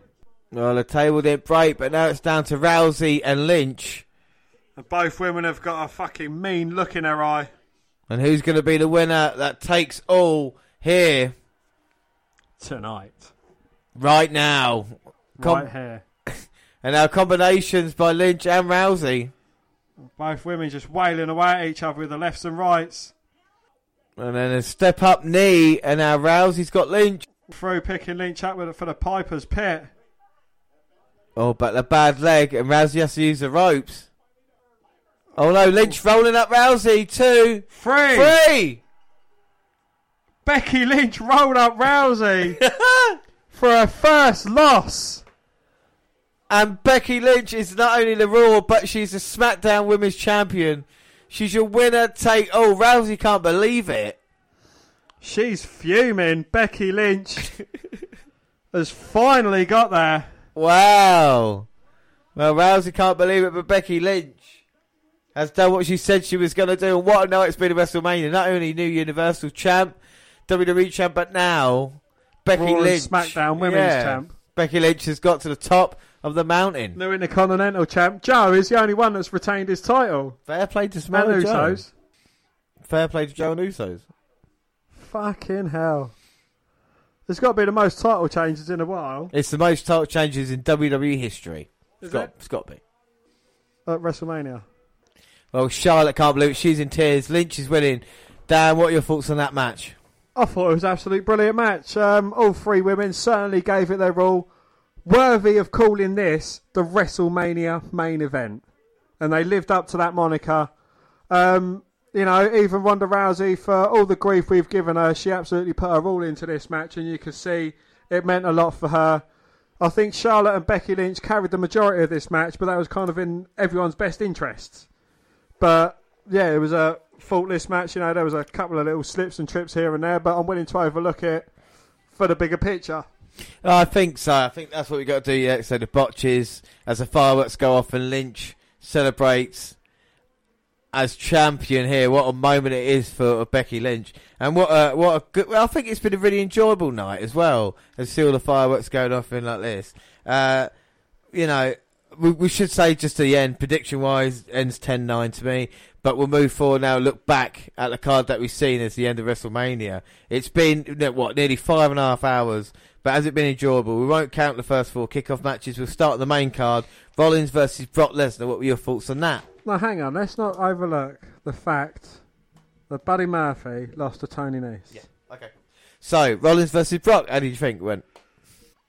Well, the table didn't break, but now it's down to Rousey and Lynch. And both women have got a fucking mean look in their eye. And who's going to be the winner that takes all here Tonight. right now? right here. And now combinations by Lynch and Rousey. Both women just wailing away at each other with the lefts and rights. And then a step up knee, and now Rousey's got Lynch. Through picking Lynch up with it for the Piper's Pit. Oh, but the bad leg, and Rousey has to use the ropes. Oh no, Lynch rolling up Rousey. Two, Three. three. Becky Lynch rolled up Rousey for her first loss. And Becky Lynch is not only the Raw, but she's the SmackDown Women's Champion. She's your winner. Take oh, Rousey can't believe it. She's fuming. Becky Lynch has finally got there. Wow. Well, Rousey can't believe it, but Becky Lynch has done what she said she was going to do. And what a night it's been at WrestleMania. Not only new Universal Champ, WWE Champ, but now Becky Raw Lynch. SmackDown Women's Champ. Becky Lynch has got to the top of the mountain. New Intercontinental champ. Joe is the only one that's retained his title. Fair play to And Samoa Joe. Usos. Fair play to Joe and Usos. Fucking hell. There's got to be the most title changes in a while It's the most title changes in WWE history. Is It's got, it? it's got to be. at WrestleMania. Well, Charlotte can't believe it. She's in tears. Lynch is winning. Dan, what are your thoughts on that match? I thought it was an absolutely brilliant match. Um, all three women certainly gave it their all. Worthy of calling this the WrestleMania main event. And they lived up to that moniker. Um, you know, even Ronda Rousey, for all the grief we've given her, she absolutely put her all into this match, and you can see it meant a lot for her. I think Charlotte and Becky Lynch carried the majority of this match, but that was kind of in everyone's best interests. But yeah, it was a faultless match. You know, there was a couple of little slips and trips here and there, but I'm willing to overlook it for the bigger picture. I think so. I think that's what we got to do. Yeah. So the botches as the fireworks go off and Lynch celebrates as champion here. What a moment it is for Becky Lynch, and what a what a good. Well, I think it's been a really enjoyable night as well. As see all the fireworks going off in like this. Uh, you know, we, we should say just the end, prediction wise, ends 10-9 to me. But we'll move forward now. Look back at the card that we've seen as the end of WrestleMania. It's been what nearly five and a half hours. But has it been enjoyable? We won't count the first four kickoff matches. We'll start the main card. Rollins versus Brock Lesnar. What were your thoughts on that? Now, hang on, let's not overlook the fact that Buddy Murphy lost to Tony Nese. Yeah. Okay. So Rollins versus Brock. How did you think it went?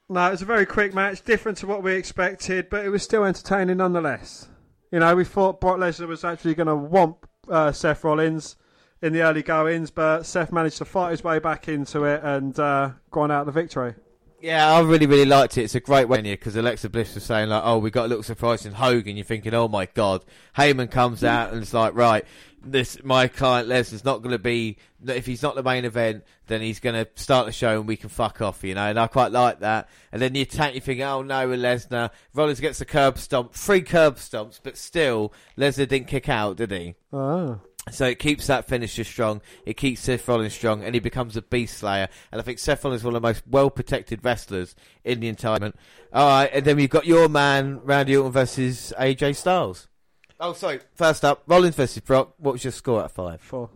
No, it was a very quick match, different to what we expected, but it was still entertaining nonetheless. You know, we thought Brock Lesnar was actually going to womp uh, Seth Rollins in the early goings, but Seth managed to fight his way back into it and uh, grind out the victory. Yeah, I really, really liked it. It's a great here because Alexa Bliss was saying like, "Oh, we got a little surprise in Hogan." You're thinking, "Oh my god!" Heyman comes mm. out and it's like, "Right, this my client Lesnar's not going to be. If he's not the main event, then he's going to start the show and we can fuck off." You know, and I quite like that. And then you attack, you think, "Oh no, with Lesnar, Rollins gets a curb stomp, three curb stomps, but still Lesnar didn't kick out, did he?" Oh. So it keeps that finisher strong. It keeps Seth Rollins strong, and he becomes a beast slayer. And I think Seth Rollins is one of the most well protected wrestlers in the entire. tournament. All right, and then we've got your man Randy Orton versus AJ Styles. Oh, sorry. First up, Rollins versus Brock. What was your score out of five? Four.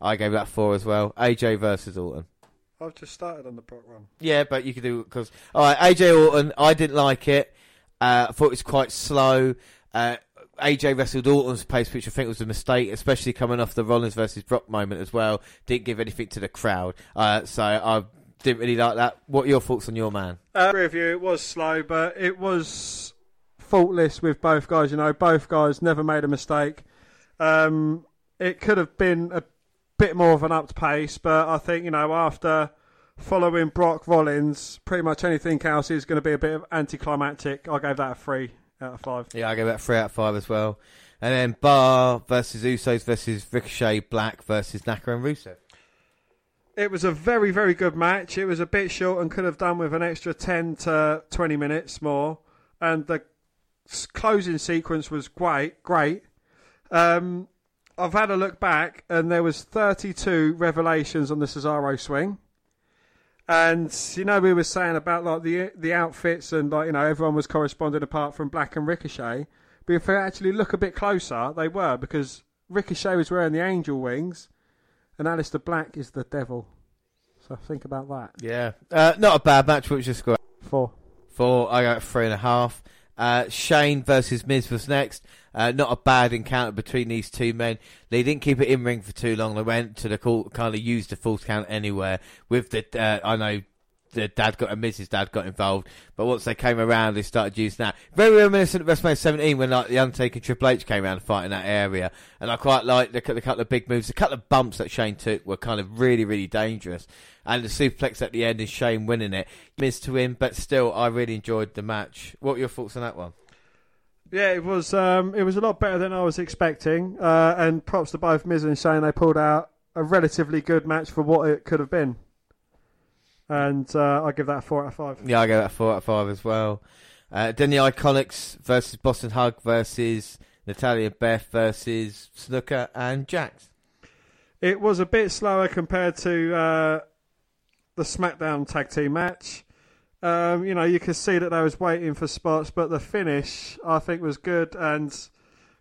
I gave that four as well. AJ versus Orton. I've just started on the Brock one. Yeah, but you could do because all right, AJ Orton. I didn't like it. Uh, I thought it was quite slow. Uh, AJ wrestled Orton's pace, which I think was a mistake, especially coming off the Rollins versus Brock moment as well. Didn't give anything to the crowd, uh, so I didn't really like that. What are your thoughts on your man? Uh, review, it was slow, but it was faultless with both guys. You know, both guys never made a mistake. Um, it could have been a bit more of an upped pace, but I think you know after following Brock Rollins, pretty much anything else is going to be a bit of anticlimactic. I gave that a three out of five. Yeah, I gave that three out of five as well. And then Bar versus Usos versus Ricochet, Black versus Naka and Rusev. It was a very, very good match. It was a bit short and could have done with an extra 10 to 20 minutes more. And the closing sequence was great. Great. Um, I've had a look back, and there was 32 revelations on the Cesaro swing. And you know, we were saying about like the the outfits and like you know everyone was corresponding apart from Black and Ricochet. But if they actually look a bit closer, they were because Ricochet was wearing the angel wings, and Aleister Black is the devil. So think about that. Yeah, uh, not a bad match. What was your score? Four. Four. I got three and a half. Uh, Shane versus Miz was next. Uh, not a bad encounter between these two men. They didn't keep it in ring for too long. They went to the court, kind of used the falls count anywhere. With the, uh, I know the dad got and Mrs. Dad got involved, but once they came around, they started using that. Very reminiscent of WrestleMania 17 when like the Undertaker Triple H came around fighting that area, and I quite like the, the couple of big moves. The couple of bumps that Shane took were kind of really, really dangerous, and the suplex at the end is Shane winning it. Missed to win, but still, I really enjoyed the match. What were your thoughts on that one? Yeah, it was um, it was a lot better than I was expecting. Uh, and props to both Miz and Shane. They pulled out a relatively good match for what it could have been. And uh, I give that a four out of five. Yeah, I give that a four out of five as well. Uh, then the Iconics versus Boss and Hug versus Natalya Beth versus Snuka and Jax. It was a bit slower compared to uh, the SmackDown tag team match. Um, you know, you could see that they was waiting for spots, but the finish I think was good, and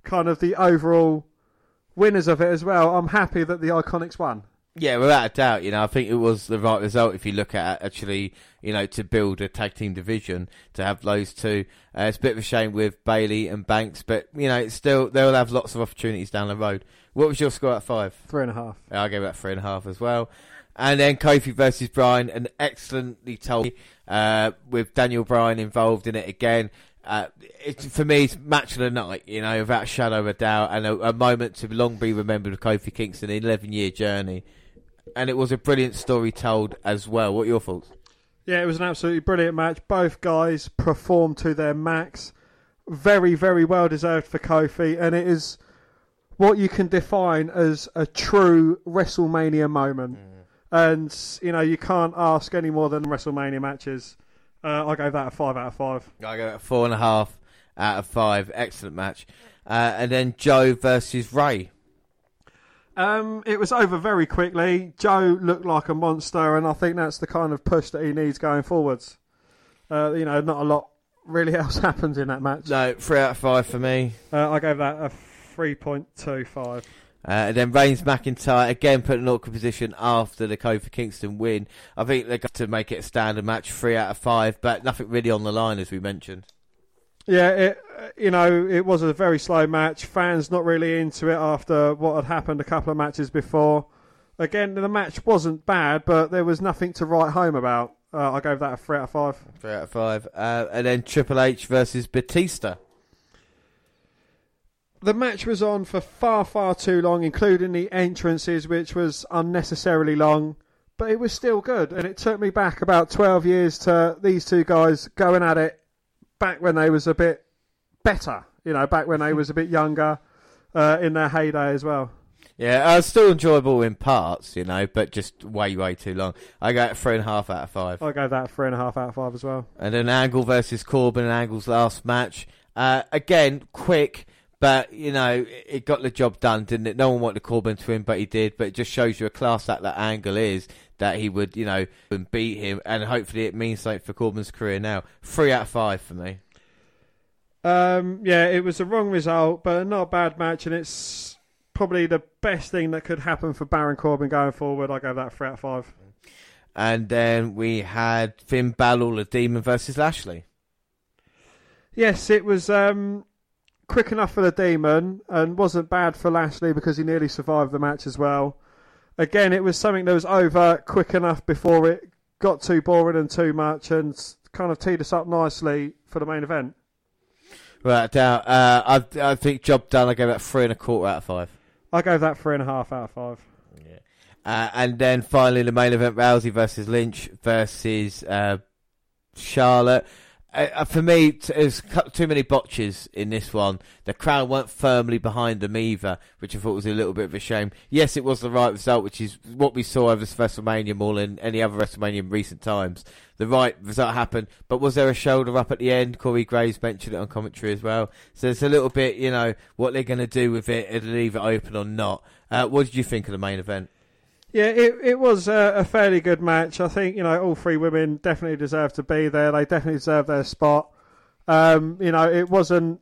kind of the overall winners of it as well. I'm happy that the Iconics won. Yeah, without a doubt, you know, I think it was the right result if you look at it, actually, you know, to build a tag team division, to have those two. Uh, it's a bit of a shame with Bayley and Banks, but, you know, it's still, they'll have lots of opportunities down the road. What was your score at five? Three and a half. Yeah, I gave that three and a half as well. And then Kofi versus Bryan, an excellently told, uh, with Daniel Bryan involved in it again. Uh, it, for me, it's match of the night, you know, without a shadow of a doubt, and a, a moment to long be remembered of Kofi Kingston, an 11 year journey. And it was a brilliant story told as well. What are your thoughts? Yeah, it was an absolutely brilliant match. Both guys performed to their max. Very, very well deserved for Kofi, and it is what you can define as a true WrestleMania moment. And you know, you can't ask any more than WrestleMania matches. Uh, I gave that a five out of five. I go four and a half out of five. Excellent match. Uh, and then Joe versus Rey. Um, it was over very quickly. Joe looked like a monster, and I think that's the kind of push that he needs going forwards. Uh, you know, not a lot really else happened in that match. No, three out of five for me. Uh, I gave that a three point two five. Uh, and then Reigns McIntyre again put in an awkward position after the Kofi Kingston win. I think they got to make it a standard match, three out of five, but nothing really on the line as we mentioned. Yeah, it, you know, it was a very slow match. Fans not really into it after what had happened a couple of matches before. Again, the match wasn't bad, but there was nothing to write home about. Uh, I gave that a three out of five. Three out of five. Uh, and then Triple H versus Batista. The match was on for far, far too long, including the entrances, which was unnecessarily long. But it was still good, and it took me back about twelve years to these two guys going at it back when they was a bit better. You know, back when they was a bit younger, uh, in their heyday as well. Yeah, uh, still enjoyable in parts, you know, but just way, way too long. I got three and a half out of five. I gave that a three and a half out of five as well. And then Angle versus Corbin, Angle's last match. Uh, again, quick, but you know, it got the job done, didn't it? No one wanted Corbin to win, but he did. But it just shows you a class that that Angle is that he would, you know, and beat him, and hopefully it means something for Corbin's career now. Three out of five for me. Um, yeah, it was a wrong result, but not a bad match, and it's probably the best thing that could happen for Baron Corbin going forward. I gave that a three out of five. And then we had Finn Balor, the Demon versus Lashley. Yes, it was um, quick enough for the Demon and wasn't bad for Lashley because he nearly survived the match as well. Again, it was something that was over quick enough before it got too boring and too much and kind of teed us up nicely for the main event. Right, doubt. Uh, I, I think job done. I gave that three and a quarter out of five. I gave that three and a half out of five. Uh, and then finally, the main event: Rousey versus Lynch versus uh, Charlotte. Uh, uh, for me, there's too many botches in this one. The crowd weren't firmly behind them either, which I thought was a little bit of a shame. Yes, it was the right result, which is what we saw over this WrestleMania more than any other WrestleMania in recent times. The right result happened, but was there a shoulder up at the end? Corey Graves mentioned it on commentary as well. So it's a little bit, you know, what they're going to do with it and leave it open or not. Uh, what did you think of the main event? Yeah, it it was a, a fairly good match. I think you know all three women definitely deserve to be there. They definitely deserve their spot. Um, you know, it wasn't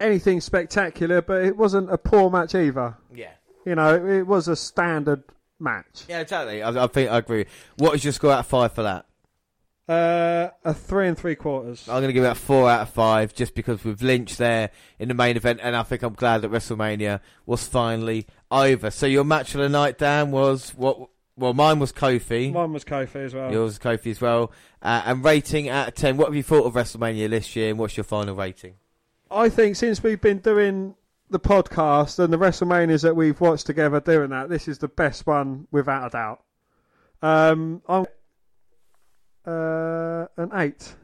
anything spectacular, but it wasn't a poor match either. Yeah. You know, it, was a standard match. Yeah, exactly. I, I think I agree. What is your score out of five for that? Uh, a three and three quarters. I'm going to give it a four out of five just because with Lynch there in the main event, and I think I'm glad that WrestleMania was finally over. So your match of the night, Dan, was what? Well, mine was Kofi. Mine was Kofi as well. Yours was Kofi as well. Uh, and rating out of ten. What have you thought of WrestleMania this year, and what's your final rating? I think since we've been doing the podcast and the WrestleManias that we've watched together doing that, this is the best one without a doubt. Um, I'm uh, an eight.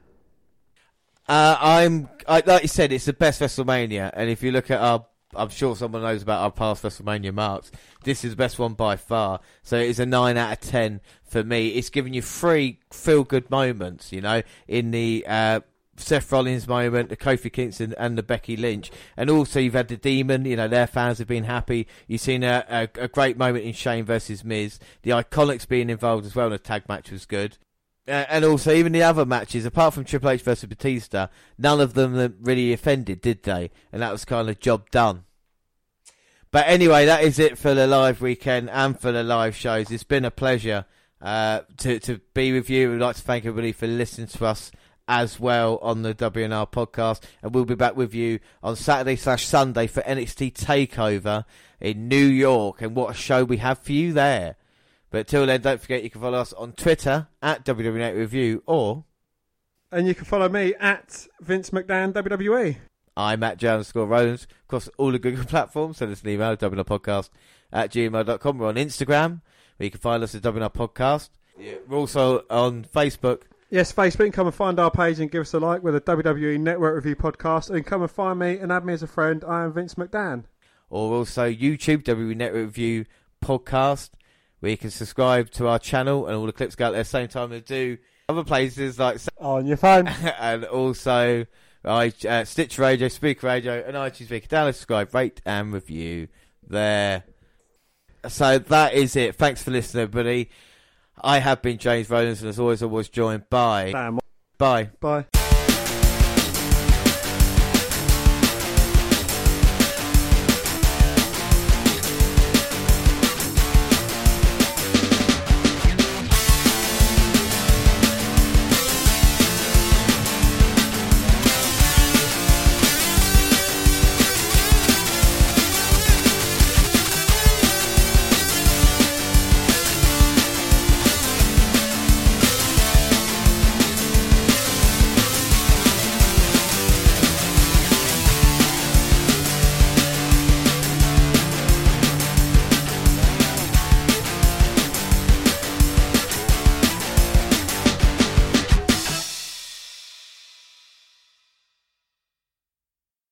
Uh, I'm I, like you said, it's the best WrestleMania, and if you look at our, I'm sure someone knows about our past WrestleMania marks. This is the best one by far. So it's a nine out of ten for me. It's giving you three feel good moments, you know, in the uh, Seth Rollins moment, the Kofi Kingston, and the Becky Lynch, and also you've had the Demon. You know, their fans have been happy. You've seen a, a, a great moment in Shane versus Miz. The Iconics being involved as well in a tag match was good. And also, even the other matches, apart from Triple H versus Batista, none of them really offended, did they? And that was kind of job done. But anyway, that is it for the live weekend and for the live shows. It's been a pleasure uh, to to be with you. We'd like to thank everybody for listening to us as well on the WNR podcast, and we'll be back with you on Saturday slash Sunday for NXT Takeover in New York. And what a show we have for you there! But till then, don't forget you can follow us on Twitter at WWE Review or. And you can follow me at Vince McDan WWE. I'm at J underscore Rollins across all the Google platforms. Send us an email, Podcast at gmail.com. We're on Instagram, where you can find us at WNR Podcast. Yeah. We're also on Facebook. Yes, Facebook. Come and find our page and give us a like with a WWE Network Review podcast. And come and find me and add me as a friend. I am Vince McDan. Or also YouTube, WWE Network Review podcast, where you can subscribe to our channel and all the clips go out there at the same time they do other places like. On your phone. and also I, uh, Stitch Radio, Speaker Radio, and iTunes Speaker. Download, subscribe, rate, and review there. So that is it. Thanks for listening, everybody. I have been James Rollins, and as always, I was joined by. Dan. Bye. Bye.